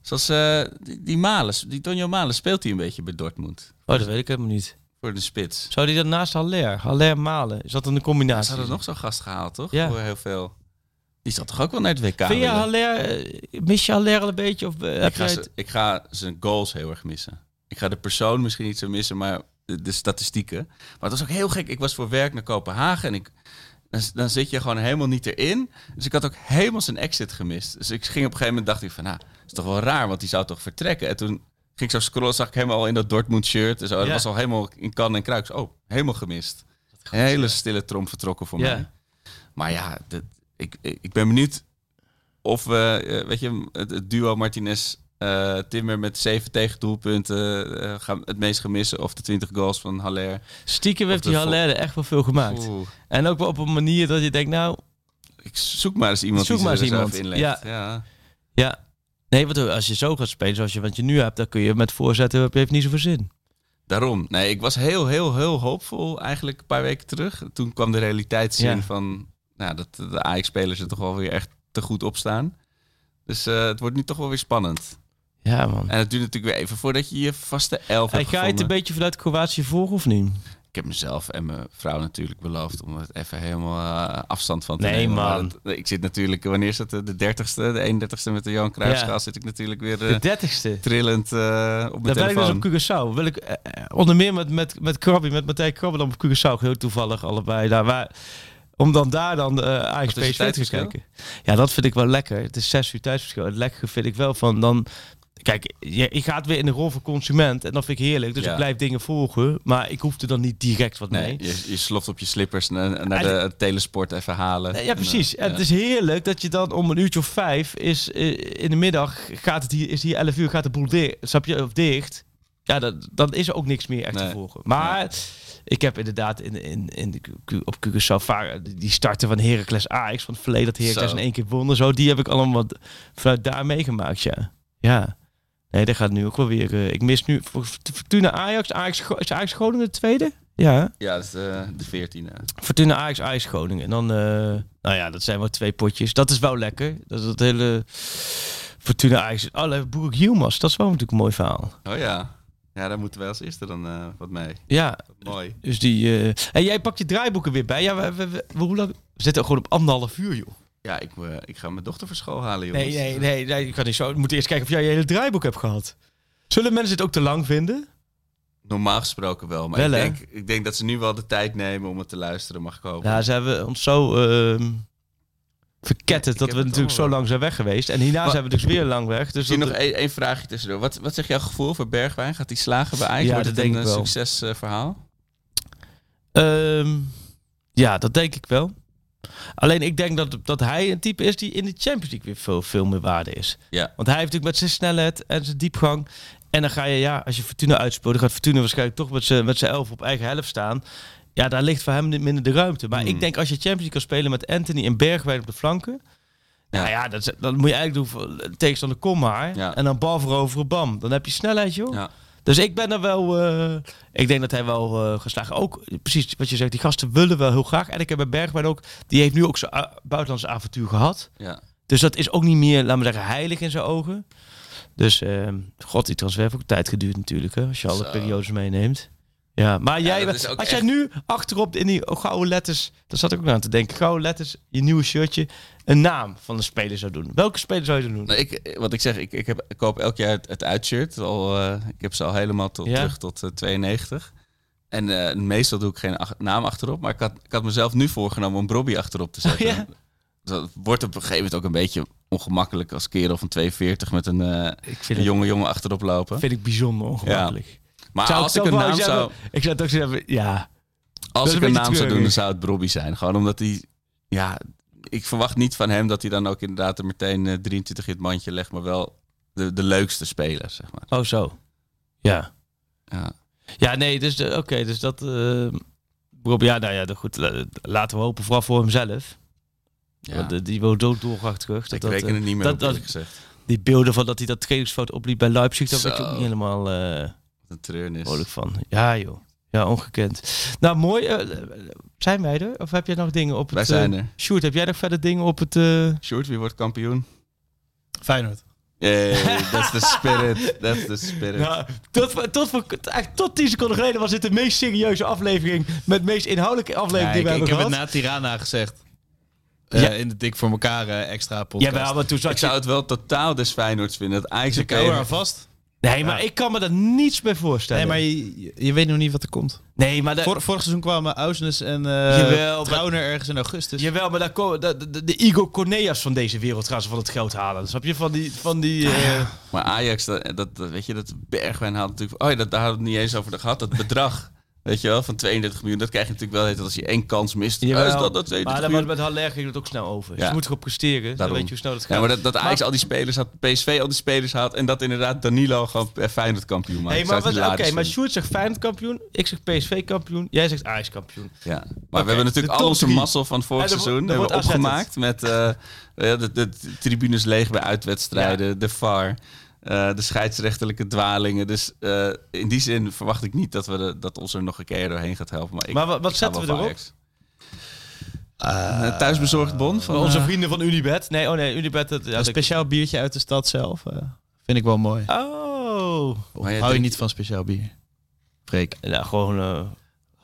Zoals uh, die, die Males, die Tonio Males, speelt hij een beetje bij Dortmund. Oh, dat weet ik helemaal niet. Voor de spits. Zou die dan naast Haller? Haller Malen? Is dat een combinatie? Ze hadden nog zo'n gast gehaald, toch? Ja. Voor heel veel. Die zat toch ook wel naar het WK? Vind je Haller, eh, mis je Haller al een beetje? Of, ik, ga ik ga zijn goals heel erg missen ik ga de persoon misschien niet zo missen, maar de, statistieken. Maar het was ook heel gek. Ik was voor werk naar Kopenhagen en ik, dan, dan, zit je gewoon helemaal niet erin. Dus ik had ook helemaal zijn exit gemist. Dus ik ging op een gegeven moment, dacht ik van, nou, dat is toch wel raar, want die zou toch vertrekken. En toen ging ik zo scrollen, zag ik helemaal al in dat Dortmund shirt. En zo. Dat was al helemaal in kan en kruik. Oh, helemaal gemist. Een hele stille trom vertrokken voor mij. Maar ja, ik, ik ben benieuwd of we, weet je, het, duo Martinez uh, Timmer met 7 tegendoelpunten uh, het meest gemissen. Of de 20 goals van Haller. Stiekem heeft die Haller echt wel veel gemaakt. En ook wel op een manier dat je denkt, nou... Ik zoek maar eens iemand zoek die maar eens iemand. inlegt. Ja. ja. ja. Nee, want als je zo gaat spelen zoals je wat je nu hebt, dan kun je met voorzetten, heeft niet zoveel zin. Daarom. Nee, ik was heel, heel, heel hoopvol eigenlijk een paar weken terug. Toen kwam de realiteitszin van nou, dat de Ajax-spelers er toch wel weer echt te goed op staan. Dus uh, het wordt nu toch wel weer spannend. Ja, man. En het duurt natuurlijk weer even voordat je je vaste elf hebt Ga je het een beetje vanuit Kroatië volgen of niet? Ik heb mezelf en mijn vrouw natuurlijk beloofd om het even helemaal uh, afstand van te nee, nemen. Man. ik zit natuurlijk, wanneer is het? De 30ste, de 31ste met de Johan Cruijffschaal ja. zit ik natuurlijk weer uh, de 30ste. trillend uh, op mijn Daar ben ik dus op Curaçao. Wil ik onder meer met, met, met Krabby, met Matthij Krabbe dan op Curaçao. Heel toevallig allebei daar. Waar, om dan daar dan uh, Ajax PSV te kijken. Ja, dat vind ik wel lekker. Het is zes uur tijdsverschil. Het lekkere vind ik wel van dan... Kijk, je, je gaat weer in de rol van consument en dat vind ik heerlijk. Dus ik blijf dingen volgen, maar ik hoef er dan niet direct wat mee. je, je sloft op je slippers naar, naar de, telesport even halen. Ja, precies. En, het is heerlijk dat je dan om een uurtje of vijf is eh, in de middag gaat het hier, is hier 11 uur gaat de boel dicht, snap je, of dicht. Ja, dat, dan is er ook niks meer echt te volgen. Maar ik heb inderdaad in, in, in de, op Curaçao vaak die starten van Heracles Ajax van het verleden dat Heracles in één keer won. Zo, die heb ik allemaal vanuit daar meegemaakt, ja. Ja. Nee, dat gaat nu ook wel weer. Uh, ik mis nu Fortuna Ajax. Ajax is Ajax Groningen de tweede? Ja. Ja, dat is de, de veertiende. Fortuna Ajax, Ajax Groningen. En dan, uh, nou ja, dat zijn wel twee potjes. Dat is wel lekker. Dat is het hele Fortuna Ajax. Alle Boerik Hielmas, dat is wel natuurlijk een mooi verhaal. Oh ja. Ja, daar moeten wij als eerste dan uh, wat mee. Ja. mooi. Dus die... Uh... En jij pakt je draaiboeken weer bij. Ja, we, we, we, hoe lang... We zitten gewoon op anderhalf uur, joh. Ja, ik, uh, ik ga mijn dochter voor school halen, jongens. Nee, nee, nee, nee, ik kan niet zo. We moeten eerst kijken of jij je hele draaiboek hebt gehad. Zullen mensen het ook te lang vinden? Normaal gesproken wel, maar wel, ik, denk, ik denk dat ze nu wel de tijd nemen om het te luisteren, mag ik hopen. Ja, ze hebben ons zo uh, verketterd dat we natuurlijk zo lang zijn weg geweest. En hierna zijn we dus weer lang weg. Dus Zie nog één vraagje tussendoor. Wat, wat zegt jouw gevoel voor Bergwijn? Gaat hij slagen bij Ajax? Ja, dat denk ik wel. een succesverhaal? Um, ja, dat denk ik wel. Alleen ik denk dat, dat hij een type is die in de Champions League weer veel, veel meer waarde is. Ja. Want hij heeft natuurlijk met zijn snelheid en zijn diepgang. En dan ga je, ja, als je Fortuna uitspeelt, dan gaat Fortuna waarschijnlijk toch met zijn met elf op eigen helft staan. Ja, daar ligt voor hem minder de ruimte. Maar ik hmm. denk als je Champions League kan spelen met Anthony en Bergwijn op de flanken. Ja. Nou ja, dat, dat moet je eigenlijk doen voor tegenstander kom maar. Ja. En dan bal veroveren, bam. Dan heb je snelheid, joh. Ja. Dus ik ben er wel. Uh, ik denk dat hij wel uh, geslagen. Ook precies wat je zegt, die gasten willen wel heel graag. En ik heb bij Bergwijn ook. Die heeft nu ook zijn buitenlandse avontuur gehad. Ja. Dus dat is ook niet meer, laten we zeggen, heilig in zijn ogen. Dus uh, god, die transfer heeft ook tijd geduurd natuurlijk. Hè, als je alle periodes meeneemt. Ja, maar jij, als echt... jij nu achterop in die gouden letters, daar zat ik ook aan te denken, gouden letters, je nieuwe shirtje, een naam van een speler zou doen. Welke speler zou je doen? Nou, ik, wat ik zeg, ik, ik, heb, ik koop elk jaar het, het uitshirt. Al, uh, ik heb ze al helemaal tot, terug tot uh, 92. En uh, meestal doe ik geen naam achterop, maar ik had, ik had mezelf nu voorgenomen om Brobby achterop te zetten. Oh, ja? Dat wordt op een gegeven moment ook een beetje ongemakkelijk als kerel van 42 met een, een jonge jongen achterop lopen. Vind ik bijzonder ongemakkelijk. Maar als ik een naam zou... Ik zou toch zeggen, ja... Als ik een naam zou doen, dan zou het Brobby zijn. Gewoon omdat hij... Ja, ik verwacht niet van hem dat hij dan ook inderdaad er meteen uh, 23 in het mandje legt. Maar wel de, de leukste speler, zeg maar. Oh, zo. Ja. Ja, ja nee, dus oké. Okay, dus dat... Uh, Rob, ja, nou ja, goed. Laten we hopen, vooral voor hemzelf. Ja. Die, die wil zo terug. Dat, ik reken het niet meer dat, dat, gezegd. Die beelden van dat hij dat trainingsfoto opliep bij Leipzig, dat werd ook niet helemaal... Uh, een treurnis. Vrolijk van. Ja, joh. Ja, ongekend. Nou, mooi. Uh, zijn wij er? Of heb jij nog dingen op het... Wij zijn er. Uh, Sjoerd, heb jij nog verder dingen op het... Uh... Sjoerd, wie wordt kampioen? Feyenoord. Yeah, that's the spirit. That's the spirit. Nou, tot, tot, voor, tot 10 seconden geleden was dit de meest serieuze aflevering. Met de meest inhoudelijke aflevering die we hebben gehad. Ik heb het na Tirana gezegd. Uh, ja. In de dik voor elkaar uh, extra podcast. Ja, maar toen ik zou het wel totaal des Feyenoords vinden. Dat eigenlijk ik hou er vast. Nee, maar ik kan me dat niets meer voorstellen. Nee, maar je, je weet nog niet wat er komt. Nee, maar... De... Vor, vorig seizoen kwamen Ausnes en uh, jawel, Trauner ergens in augustus. Jawel, maar daar komen de, de, de Igor Corneas van deze wereld gaan ze van het geld halen. Snap je? Van die... Van die uh... Maar Ajax, dat, dat, weet je, dat Bergwijn had natuurlijk... Oh ja, dat, daar hadden we het niet eens over gehad. Dat bedrag Weet je wel, van 32 miljoen. Dat krijg je natuurlijk wel. Als je één kans mist. Ja, is dat, dat 32 maar met Haller ging het ook snel over. Dus je moet gewoon presteren. Dan weet je hoe snel dat gaat. Ja, maar dat, dat Ajax al die spelers had, PSV al die spelers had. En dat inderdaad Danilo gewoon Feyenoord kampioen maakt. Hey, maar Oké, maar Sjoerd zegt Feyenoord kampioen. Ik zeg PSV kampioen. Jij zegt Ajax kampioen. Ja, maar we hebben natuurlijk al onze mazzel van vorig seizoen hebben we opgemaakt. Met uh, de, de, tribunes leeg bij uitwedstrijden. De VAR. Uh, de scheidsrechterlijke dwalingen. Dus uh, in die zin verwacht ik niet dat, we de, dat ons er nog een keer doorheen gaat helpen. Maar, ik, maar wat, wat zetten we erop? Uh, thuisbezorgd bon van onze vrienden van Unibet. Nee, oh nee, Unibet. Het, ja, een speciaal biertje uit de stad zelf. vind ik wel mooi. Oh. Maar hou je niet van speciaal bier? Freek. Ja, gewoon...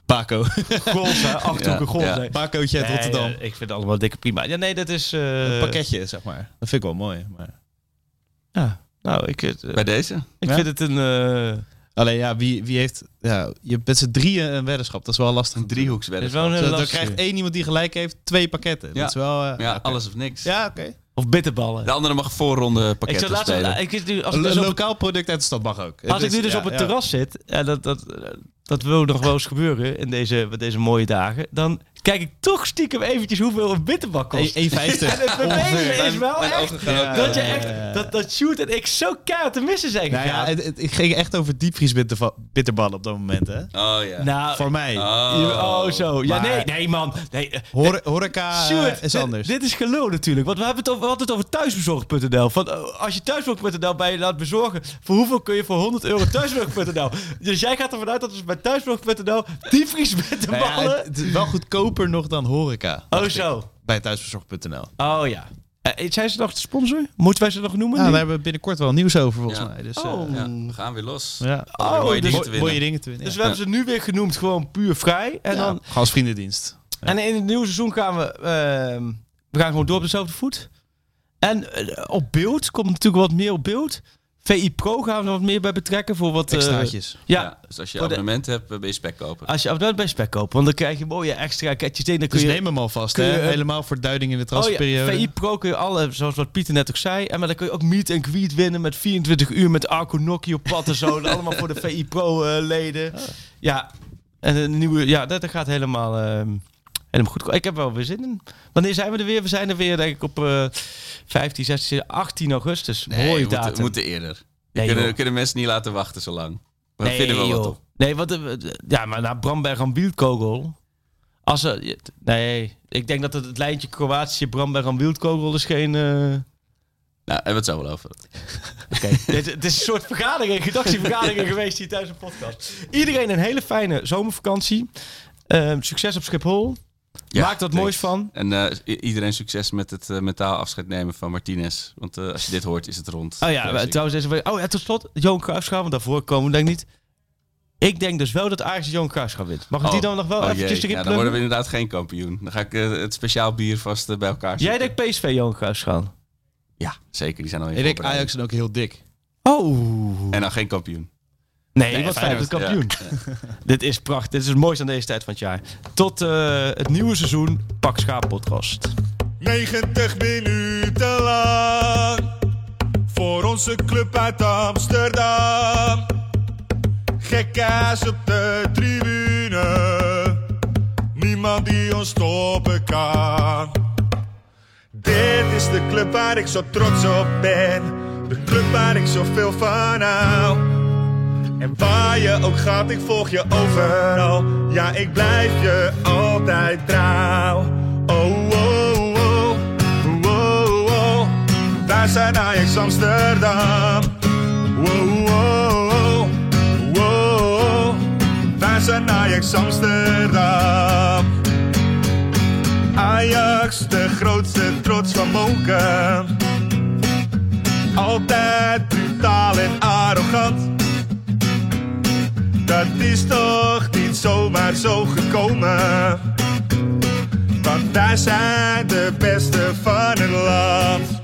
Paco. Hè? Achthoeken goals. Ja. Pacootje uit Rotterdam. ik vind het allemaal dikke prima. Ja, nee, dat is... Een pakketje, zeg maar. Dat vind ik wel mooi. Maar... Ja. Nou, ik, uh, Bij deze? Ik vind het een... Uh... Alleen ja, wie, wie heeft... Ja, je bent z'n drieën een weddenschap. Dat is wel lastig. Een driehoeksweddenschap. Zo, dan krijgt één iemand die gelijk heeft twee pakketten. Ja. Dat is wel... Uh, ja, alles of niks. Ja, oké. Of bitterballen. De andere mag voorronde pakketten ik spelen. Laten, ik, nu, als een dus lokaal product uit de stad mag ook. Als ik nu dus op het terras zit, en dat, dat, dat wil nog wel eens gebeuren in deze, deze mooie dagen, dan kijk ik toch stiekem eventjes hoeveel een bitterbak kost. 1,50. en het vervelende is wel echt dat, je echt dat, dat Shoot en ik zo keihard te missen zijn nou ja, het, het, ging echt over diepvriesbitterballen op dat moment, hè? Oh ja. Nou, Voor mij. Oh, oh zo. Ja, nee, nee man. Nee. Hore, horeca uh, is anders. Dit, is gelul natuurlijk. Want we hebben het over, we hadden het over thuisbezorg.nl. Van, uh, als je thuisbezorg.nl bij je laat bezorgen, voor hoeveel kun je voor 100 euro thuisbezorg.nl? dus jij gaat ervan uit dat we bij thuisbezorg.nl diepvriesbitterballen... Nou ja, het is wel goedkoop nog dan horeca. Oh, zo. Bij thuisverzorg.nl. Oh ja. Uh, zijn ze nog de sponsor? Moeten wij ze nog noemen? Ja, daar hebben we binnenkort wel nieuws over volgens mij. Dus, oh. Uh, ja, we gaan weer los. Ja. Oh, mooie, dus, dingen mooie dingen te winnen. Dus we hebben ze nu weer genoemd gewoon puur vrij. En dan als vriendendienst. En in het nieuwe seizoen gaan we, uh, we gaan gewoon door op dezelfde voet. En eh, op beeld komt natuurlijk wat meer op beeld. VI Pro gaan we nog wat meer bij betrekken voor wat... Eh, Extraatjes. ja. Dus als je abonnement hebt, ben je spek kopen. Als je abonnement bij spek kopen, want dan krijg je mooie extra ketjes in. Dan kun dus je, neem hem alvast, hè? Helemaal voor duiding in de transferperiode. Oh ja, VI Pro kun je alle, zoals wat Pieter net ook zei. En maar dan kun je ook meet en greet winnen met 24 uur met Arco Nokia op pad en zo. allemaal voor de VI Pro uh, leden. Ja, en een nieuwe... Ja, dat, gaat helemaal... Uh, helemaal goed. Ik heb wel weer zin in. Wanneer zijn we er weer? We zijn er weer, denk ik, op uh, 15, 16, 18 augustus. Nee, Mooie we moeten, we moeten eerder. Nee, we, kunnen, kunnen mensen niet laten wachten zo lang. We nee, vinden wel wat op. Nee, wat, ja, maar naar Bramberg aan Wildkogel. Als er, nee, ik denk dat het, het lijntje Kroatië, Bramberg aan Wildkogel is geen... Uh... Nou, hebben we het zo wel over. Oké, het is een soort vergadering, redactievergadering geweest hier tijdens een podcast. Iedereen een hele fijne zomervakantie. Uh, succes op Schiphol. Ja, Maak dat moois van. En uh, iedereen succes met het uh, mentaal afscheid nemen van Martinez. Want uh, als je dit hoort, is het rond. Oh ja, trouwens, deze week. Oh ja, tot slot, Johan Cruijffschaal, want daarvoor komen we denk niet. Ik denk dus wel dat Ajax Johan Cruijffschaal wint. Mag ik die oh. dan nog wel oh, eventjes erin ja, Dan worden we inderdaad geen kampioen. Dan ga ik het speciaal bier vast bij elkaar zetten. Jij denkt PSV Johan Cruijffschaal? Ja, zeker. Die zijn al in Ik denk Ajax en ook heel dik. Oh. En dan geen kampioen. Nee, nee wat fijn, het kampioen. dit is prachtig. Dit is het mooiste aan deze tijd van het jaar. Tot uh, het nieuwe seizoen Pak Schaap podcast. 90 minuten lang voor onze club uit Amsterdam. Gekkaas op de tribune, niemand die ons stoppen kan. Dit is de club waar ik zo trots op ben, de club waar ik zoveel van hou. En waar je ook gaat, ik volg je overal. Ja, ik blijf je altijd trouw. Oh, oh, oh, oh, oh. Wij zijn Ajax Amsterdam. Wow, oh, oh, oh. Wij zijn Ajax Amsterdam. Ajax, de grootste trots van Monken. Altijd brutaal en arrogant dat is toch niet zomaar zo gekomen. Want wij zijn de beste van het land.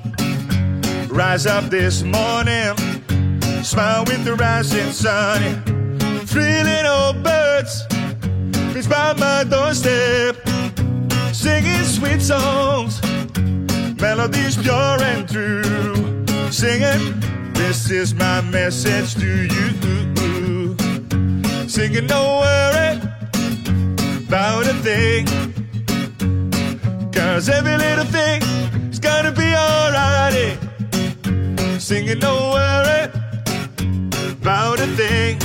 Rise up this morning, smile with the rising sun. Three little birds, fish by my doorstep, singing sweet songs, melodies pure and true. Singing, this is my message to you singing, don't worry. about a thing. Cause every little thing is gonna be alright. Singing no worry about a thing.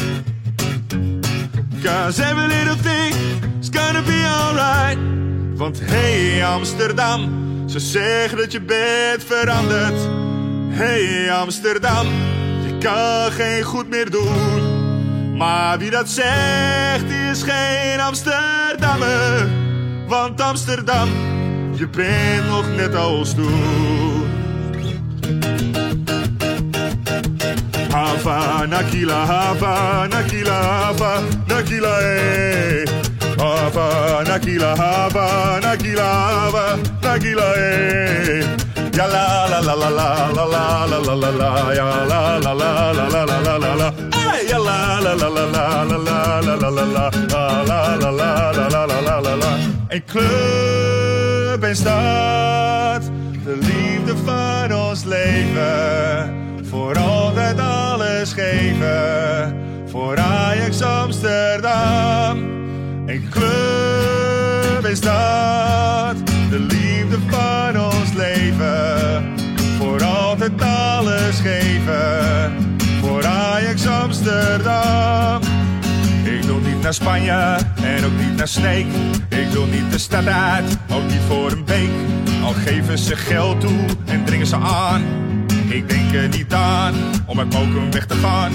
Cause every little thing is gonna be alright. Want hey Amsterdam, ze zeggen dat je bent veranderd. Hey Amsterdam, je kan geen goed meer doen. Maar wie dat zegt, is geen Amsterdammer. Want Amsterdam, je bent nog net als toen. Hava, Nakila, Hava, Nakila, Hava, Nakila, eh. Hava, Nakila, Hava, Nakila, Hava, Nakila, eh. Ja la la la la la la la la la la la la la la la la la la ja la la la la la la la la la la la la Een club en stad, de liefde van ons leven, voor altijd alles geven, voor Ajax Amsterdam. Een club en stad, de liefde van ons leven, voor altijd alles geven voor Amsterdam. Ik wil niet naar Spanje en ook niet naar Sneek. Ik wil niet de stad uit, ook niet voor een week. Al geven ze geld toe en dringen ze aan. Ik denk er niet aan om uit Mokum weg te gaan.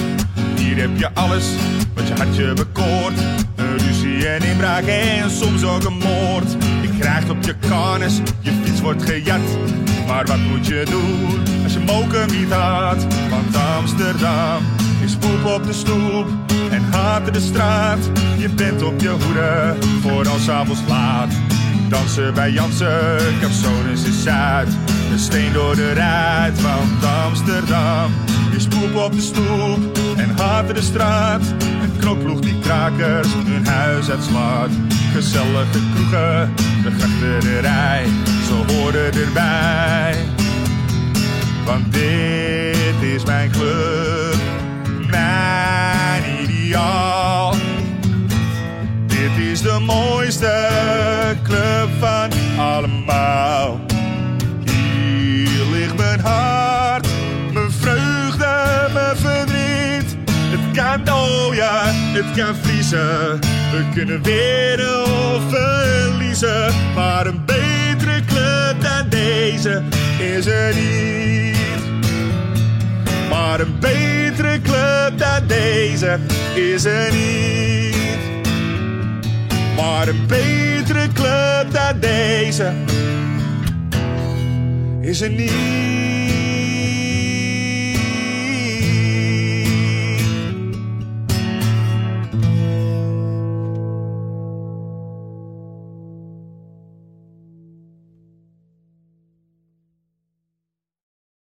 Hier heb je alles wat je hartje bekoort. Een ruzie en inbraak en soms ook een moord. Krijgt op je karnes, je fiets wordt gejat. Maar wat moet je doen als je moken niet had? Want Amsterdam is poep op de stoep en haat de straat. Je bent op je hoede voor als avonds laat. Dansen bij Jansen, Capsones is Zuid. Een steen door de ruit, want Amsterdam is poep op de stoep en haat de straat. Een knokploeg die krakers hun huis uitslaat. Gezellige kroegen, de grachterij, ze horen erbij. Want dit is mijn club, mijn ideaal. Dit is de mooiste club van allemaal. Het kan vriezen. We kunnen winnen of verliezen. Maar een betere club dan deze is er niet. Maar een betere club dan deze is er niet. Maar een betere club dan deze is er niet.